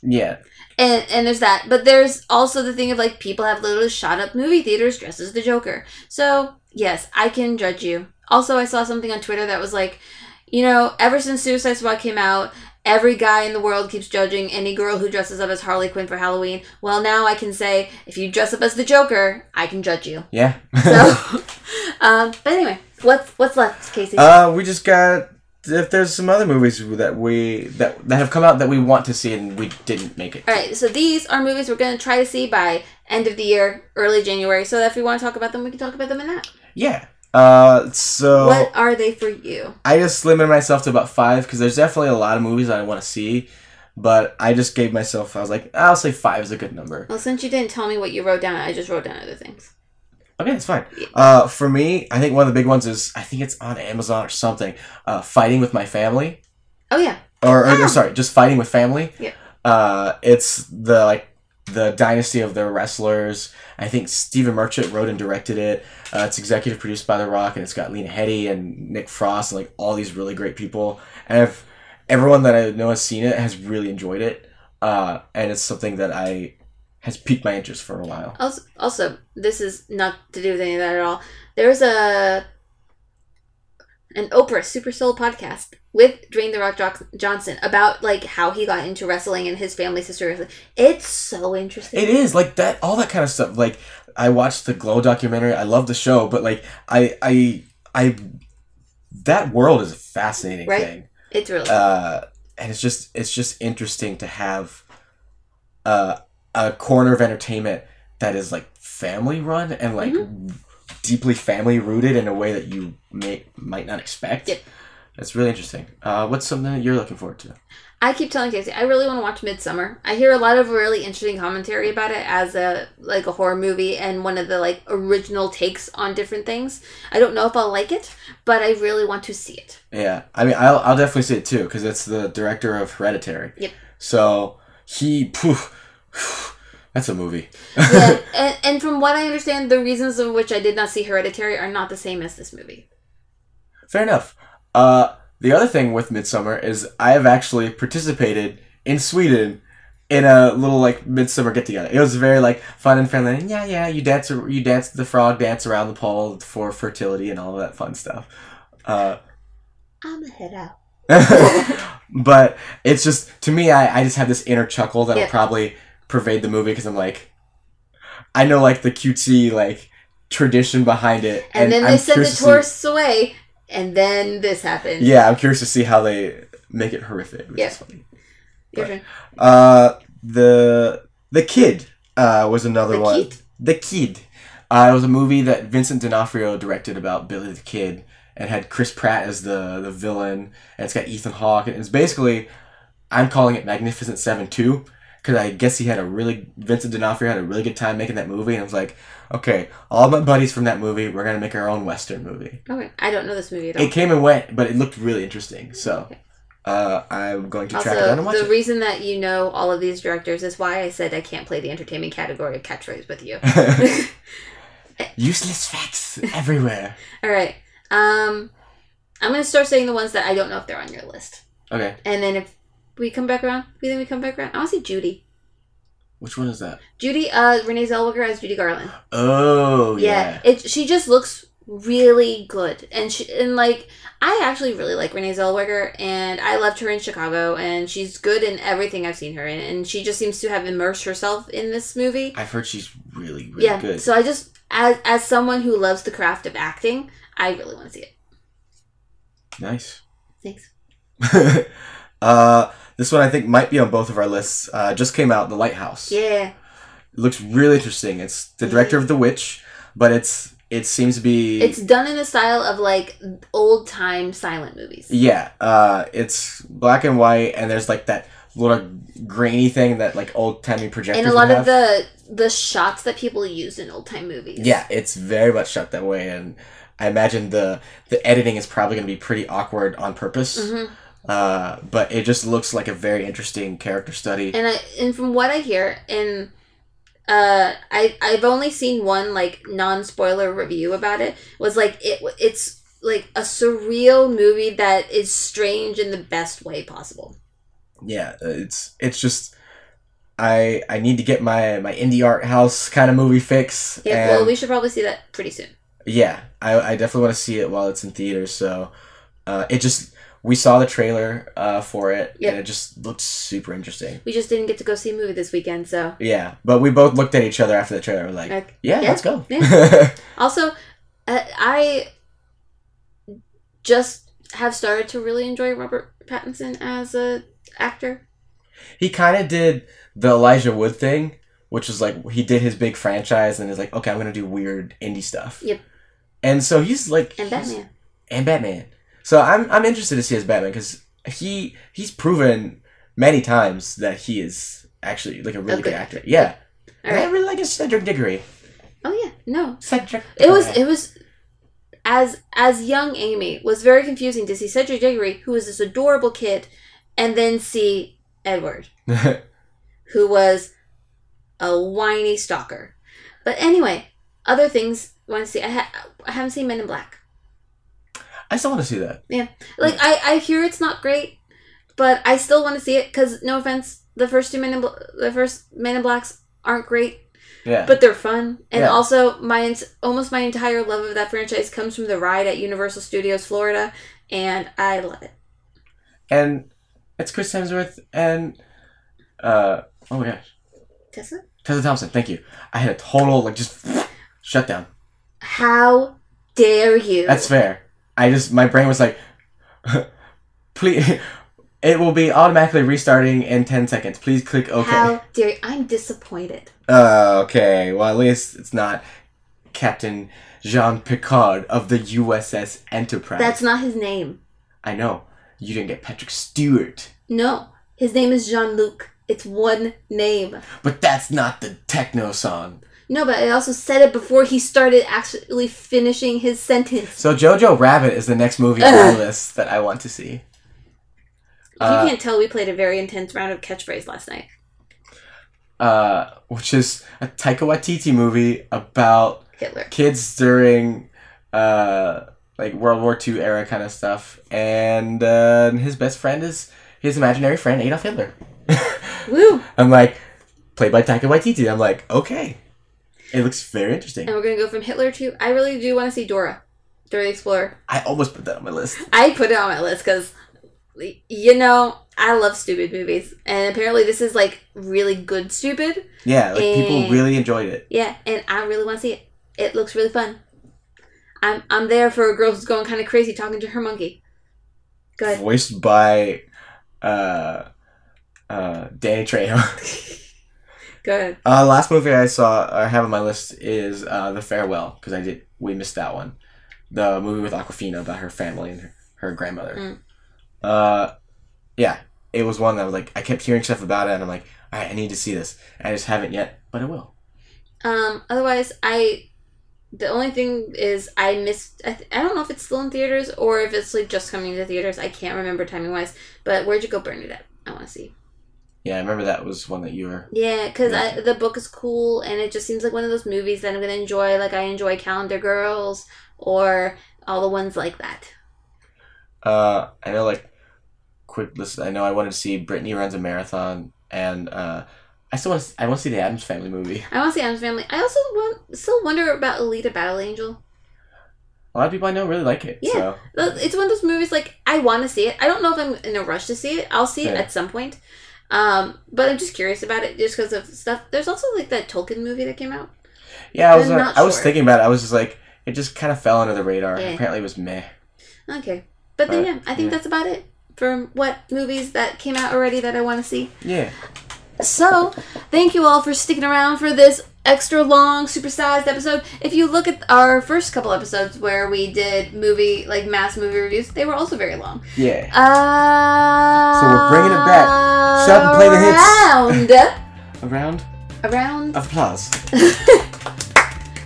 [SPEAKER 2] yeah,
[SPEAKER 1] And and there's that. But there's also the thing of like people have literally shot up movie theaters dressed as the Joker. So yes, I can judge you. Also I saw something on Twitter that was like, you know, ever since Suicide Squad came out, every guy in the world keeps judging any girl who dresses up as Harley Quinn for Halloween. Well now I can say if you dress up as the Joker, I can judge you.
[SPEAKER 2] yeah.
[SPEAKER 1] So um but anyway, what's what's left, Casey?
[SPEAKER 2] uh, we just got if there's some other movies that we that that have come out that we want to see and we didn't make it.
[SPEAKER 1] All right, so these are movies we're going to try to see by end of the year, early January, so that if we want to talk about them, we can talk about them in that.
[SPEAKER 2] Yeah. Uh, so
[SPEAKER 1] What are they for you?
[SPEAKER 2] I just limited myself to about five because there's definitely a lot of movies I want to see, but I just gave myself. I was like, I'll say five is a good number.
[SPEAKER 1] Well, since you didn't tell me what you wrote down, I just wrote down other things.
[SPEAKER 2] Okay, that's fine. Uh, for me, I think one of the big ones is I think it's on Amazon or something. Uh, fighting with my family,
[SPEAKER 1] Oh yeah,
[SPEAKER 2] or, or
[SPEAKER 1] Ah.
[SPEAKER 2] sorry, just fighting with family.
[SPEAKER 1] Yeah.
[SPEAKER 2] Uh, it's the like the dynasty of the wrestlers. I think Stephen Merchant wrote and directed it. Uh, it's executive produced by The Rock, and it's got Lena Headey and Nick Frost and like all these really great people. And if everyone that I know has seen it has really enjoyed it, uh, and it's something that I has piqued my interest for a while.
[SPEAKER 1] Also, also, this is not to do with any of that at all. There's a an Oprah Super Soul podcast with Dwayne the Rock Jo- Johnson about like how he got into wrestling and his family's history. It's so interesting.
[SPEAKER 2] It is like that, all that kind of stuff. Like I watched the Glow documentary. I love the show, but like I, I, I, that world is a fascinating
[SPEAKER 1] Right.
[SPEAKER 2] thing,
[SPEAKER 1] It's really
[SPEAKER 2] uh, and it's just it's just interesting to have uh, a corner of entertainment that is like family run and like deeply family rooted in a way that you may might not expect.
[SPEAKER 1] Yep.
[SPEAKER 2] That's really interesting. Uh, what's something that you're looking forward to?
[SPEAKER 1] I keep telling Casey I really want to watch Midsommar. I hear a lot of really interesting commentary about it as a like a horror movie and one of the like original takes on different things. I don't know if I'll like it, but I really want to see it.
[SPEAKER 2] Yeah, I mean, I'll, I'll definitely see it too because it's the director of Hereditary.
[SPEAKER 1] Yep.
[SPEAKER 2] So he, poof, that's a movie.
[SPEAKER 1] Yeah, and, and from what I understand, the reasons of which I did not see Hereditary are not the same as this movie.
[SPEAKER 2] Fair enough. Uh, the other thing with Midsommar is I have actually participated in Sweden in a little like Midsummer get together. It was very like fun and friendly. And yeah, yeah, you dance, you dance the frog dance around the pole for fertility and all of that fun stuff. Uh,
[SPEAKER 1] I'm a head out.
[SPEAKER 2] but it's just to me I, I just have this inner chuckle that'll
[SPEAKER 1] Yeah.
[SPEAKER 2] probably pervade the movie because I'm like, I know like the cutesy like tradition behind it,
[SPEAKER 1] And, then they
[SPEAKER 2] I'm
[SPEAKER 1] sent the
[SPEAKER 2] curious to see-
[SPEAKER 1] tourists away, and then this happened.
[SPEAKER 2] Yeah, I'm curious to see how they make it horrific. Which
[SPEAKER 1] Yeah.
[SPEAKER 2] is funny. But- Uh, the the kid uh was another
[SPEAKER 1] The
[SPEAKER 2] one.
[SPEAKER 1] Kid?
[SPEAKER 2] The kid. Uh, it was a movie that Vincent D'Onofrio directed about Billy the Kid, and had Chris Pratt as the the villain, and it's got Ethan Hawke, and it's basically, I'm calling it Magnificent Seven Two, because I guess he had a really Vincent D'Onofrio had a really good time making that movie, and I was like, okay, all my buddies from that movie, we're gonna make our own Western movie.
[SPEAKER 1] Okay, I don't know this movie at all.
[SPEAKER 2] It came and went, but it looked really interesting, so.
[SPEAKER 1] Okay.
[SPEAKER 2] Uh, I'm going to track it down
[SPEAKER 1] Also,
[SPEAKER 2] and watch
[SPEAKER 1] the
[SPEAKER 2] it.
[SPEAKER 1] reason that you know all of these directors is why I said I can't play the entertainment category of catchphrase with you.
[SPEAKER 2] Useless facts everywhere.
[SPEAKER 1] all right. Um, I'm gonna start saying the ones that I don't know if they're on your list,
[SPEAKER 2] Okay,
[SPEAKER 1] and then if we come back around, we then we come back around. I want to see Judy.
[SPEAKER 2] which one is that?
[SPEAKER 1] Judy, uh, Renee Zellweger as Judy Garland.
[SPEAKER 2] Oh
[SPEAKER 1] yeah,
[SPEAKER 2] yeah.
[SPEAKER 1] it she just looks really good and she and like i actually really like renee zellweger and i loved her in chicago and she's good in everything i've seen her in and she just seems to have immersed herself in this movie
[SPEAKER 2] I've heard she's really really
[SPEAKER 1] yeah
[SPEAKER 2] good.
[SPEAKER 1] so i just as as someone who loves the craft of acting i really want to see it
[SPEAKER 2] nice.
[SPEAKER 1] thanks
[SPEAKER 2] uh, this one I think might be on both of our lists. Uh, just came out, The Lighthouse.
[SPEAKER 1] yeah
[SPEAKER 2] It looks really interesting. It's the director of The Witch, but it's it seems to be
[SPEAKER 1] it's done in the style of like old time silent movies
[SPEAKER 2] yeah. Uh, it's black and white, and there's like that little grainy thing that like old timey projectors
[SPEAKER 1] and a lot of the the shots that people used in old time movies
[SPEAKER 2] Yeah, it's very much shot that way, and I imagine the the editing is probably going to be pretty awkward on purpose.
[SPEAKER 1] hmm
[SPEAKER 2] Uh, but it just looks like a very interesting character study.
[SPEAKER 1] and I and from what I hear, and uh, I I've only seen one like non spoiler review about it. Was like it it's like a surreal movie that is strange in the best way possible.
[SPEAKER 2] yeah, uh, it's it's just I I need to get my my indie art house kind of movie fix.
[SPEAKER 1] Yeah, well, we should probably see that pretty soon.
[SPEAKER 2] yeah, I I definitely want to see it while it's in theaters. So, uh, it just we saw the trailer uh for it,
[SPEAKER 1] Yep.
[SPEAKER 2] and it just looked super interesting.
[SPEAKER 1] We just didn't get to go see a movie this weekend, so
[SPEAKER 2] Yeah, but we both looked at each other after the trailer. We're like,
[SPEAKER 1] like,
[SPEAKER 2] yeah,
[SPEAKER 1] yeah,
[SPEAKER 2] let's go.
[SPEAKER 1] also, uh, I just have started to really enjoy Robert Pattinson as a actor.
[SPEAKER 2] he kind of did the Elijah Wood thing, which was like he did his big franchise and is like, okay, I'm gonna do weird indie stuff.
[SPEAKER 1] Yep.
[SPEAKER 2] And so he's like,
[SPEAKER 1] And
[SPEAKER 2] he's-
[SPEAKER 1] Batman.
[SPEAKER 2] and Batman. So I'm I'm interested to see his Batman because he he's proven many times that he is actually like a really
[SPEAKER 1] good
[SPEAKER 2] good actor. Yeah,
[SPEAKER 1] All
[SPEAKER 2] and I really like his Cedric Diggory.
[SPEAKER 1] Oh yeah, no,
[SPEAKER 2] Cedric.
[SPEAKER 1] It was it was as as young Amy was very confusing to see Cedric Diggory, who was this adorable kid, and then see Edward, who was a whiny stalker. But anyway, other things I want to see. I ha- I haven't seen Men in Black.
[SPEAKER 2] I still want to see that.
[SPEAKER 1] Yeah, like I I hear it's not great, but I still want to see it because no offense, the first two Men in Bl- the first Men in Blacks aren't great.
[SPEAKER 2] Yeah.
[SPEAKER 1] but they're fun. And
[SPEAKER 2] Yeah.
[SPEAKER 1] also, my almost my entire love of that franchise comes from the ride at Universal Studios Florida, and I love it.
[SPEAKER 2] and it's Chris Hemsworth and uh oh my gosh,
[SPEAKER 1] Tessa,
[SPEAKER 2] Tessa Thompson. Thank you. I had a total like just shut down.
[SPEAKER 1] how dare you?
[SPEAKER 2] That's fair. I just my brain was like, please. It will be automatically restarting in ten seconds. Please click OK.
[SPEAKER 1] How dare you? I'm disappointed.
[SPEAKER 2] Uh, okay. Well, at least it's not Captain Jean Picard of the USS Enterprise.
[SPEAKER 1] That's not his name.
[SPEAKER 2] I know. You didn't get Patrick Stewart,
[SPEAKER 1] No, his name is Jean Luc. It's one name.
[SPEAKER 2] but that's not the techno song.
[SPEAKER 1] No, but I also said it before he started actually finishing his sentence.
[SPEAKER 2] So Jojo Rabbit is the next movie on my list that I want to see.
[SPEAKER 1] If
[SPEAKER 2] Uh,
[SPEAKER 1] you can't tell, we played a very intense round of catchphrase last night.
[SPEAKER 2] uh, which is a Taika Waititi movie about
[SPEAKER 1] Hitler.
[SPEAKER 2] kids during uh, like World War II era kind of stuff, and uh, his best friend is his imaginary friend Adolf Hitler.
[SPEAKER 1] Woo!
[SPEAKER 2] I'm like, played by Taika Waititi. I'm like, okay, it looks very interesting.
[SPEAKER 1] And we're gonna go from Hitler to. I really do want to see Dora, Dora the Explorer.
[SPEAKER 2] I almost put that on my list.
[SPEAKER 1] I put it on my list because, you know, I love stupid movies, and apparently this is like really good stupid.
[SPEAKER 2] Yeah, like people really enjoyed it.
[SPEAKER 1] Yeah, and I really want to see it. It looks really fun. I'm I'm there for a girl who's going kind of crazy talking to her monkey. Go ahead.
[SPEAKER 2] Voiced by uh, uh, Danny Trejo.
[SPEAKER 1] Go ahead.
[SPEAKER 2] uh, last movie I saw I have on my list is uh, The Farewell because I did we missed that one. The movie with Awkwafina about her family and her, her grandmother.
[SPEAKER 1] Mm.
[SPEAKER 2] Uh, yeah, it was one that was like I kept hearing stuff about it and I'm like, all right, I need to see this. I just haven't yet, but I will.
[SPEAKER 1] Um. Otherwise, I. The only thing is, I missed. I, th- I don't know if it's still in theaters or if it's like just coming to theaters. I can't remember timing wise. But where'd you go, Bernadette? I want to see.
[SPEAKER 2] Yeah, I remember that was one that you were.
[SPEAKER 1] Yeah, because the book is cool, and it just seems like one of those movies that I'm gonna enjoy. Like I enjoy Calendar Girls or all the ones like that.
[SPEAKER 2] Uh, I know, like, quick list. I know I wanted to see Brittany runs a marathon, and uh, I still want to. I want to see the Addams Family movie.
[SPEAKER 1] I want to see Addams Family. I also want, still wonder about Alita Battle Angel.
[SPEAKER 2] A lot of people I know really like it.
[SPEAKER 1] Yeah.
[SPEAKER 2] So
[SPEAKER 1] It's one of those movies like I want to see it. I don't know if I'm in a rush to see it. I'll see it
[SPEAKER 2] Yeah.
[SPEAKER 1] at some point. Um, but I'm just curious about it just because of stuff. There's also like that Tolkien movie that came out.
[SPEAKER 2] yeah, I was. Uh, I was thinking about it. I was just like, it just kind of fell under the radar.
[SPEAKER 1] Yeah.
[SPEAKER 2] Apparently, it was meh.
[SPEAKER 1] Okay, but then yeah, I think
[SPEAKER 2] yeah.
[SPEAKER 1] that's about it for what movies that came out already that I want to see.
[SPEAKER 2] Yeah.
[SPEAKER 1] So, thank you all for sticking around for this extra long, supersized episode. If you look at our first couple episodes where we did movie, like mass movie reviews, they were also very long.
[SPEAKER 2] Yeah.
[SPEAKER 1] Uh,
[SPEAKER 2] So we're bringing it back. Shout and play the hits.
[SPEAKER 1] Around,
[SPEAKER 2] A round
[SPEAKER 1] around.
[SPEAKER 2] applause.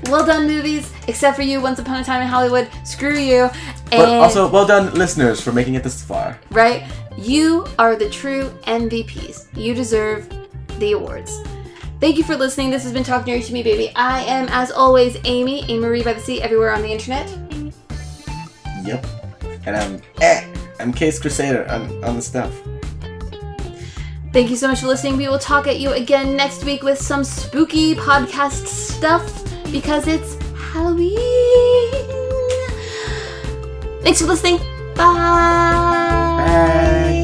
[SPEAKER 1] Well done, movies. Except for you, Once Upon a Time in Hollywood. Screw you. And
[SPEAKER 2] But also, well done, listeners, for making it this far.
[SPEAKER 1] right, you are the true MVPs. You deserve the awards. Thank you for listening. This has been Talk Nerdy to Me, baby. I am, as always, Amy, Amy Marie by the Sea, everywhere on the internet.
[SPEAKER 2] Yep. And I'm eh, I'm Case Crusader on, on the stuff.
[SPEAKER 1] Thank you so much for listening. We will talk at you again next week with some spooky podcast stuff because it's Halloween. Thanks for listening. Bye. Bye.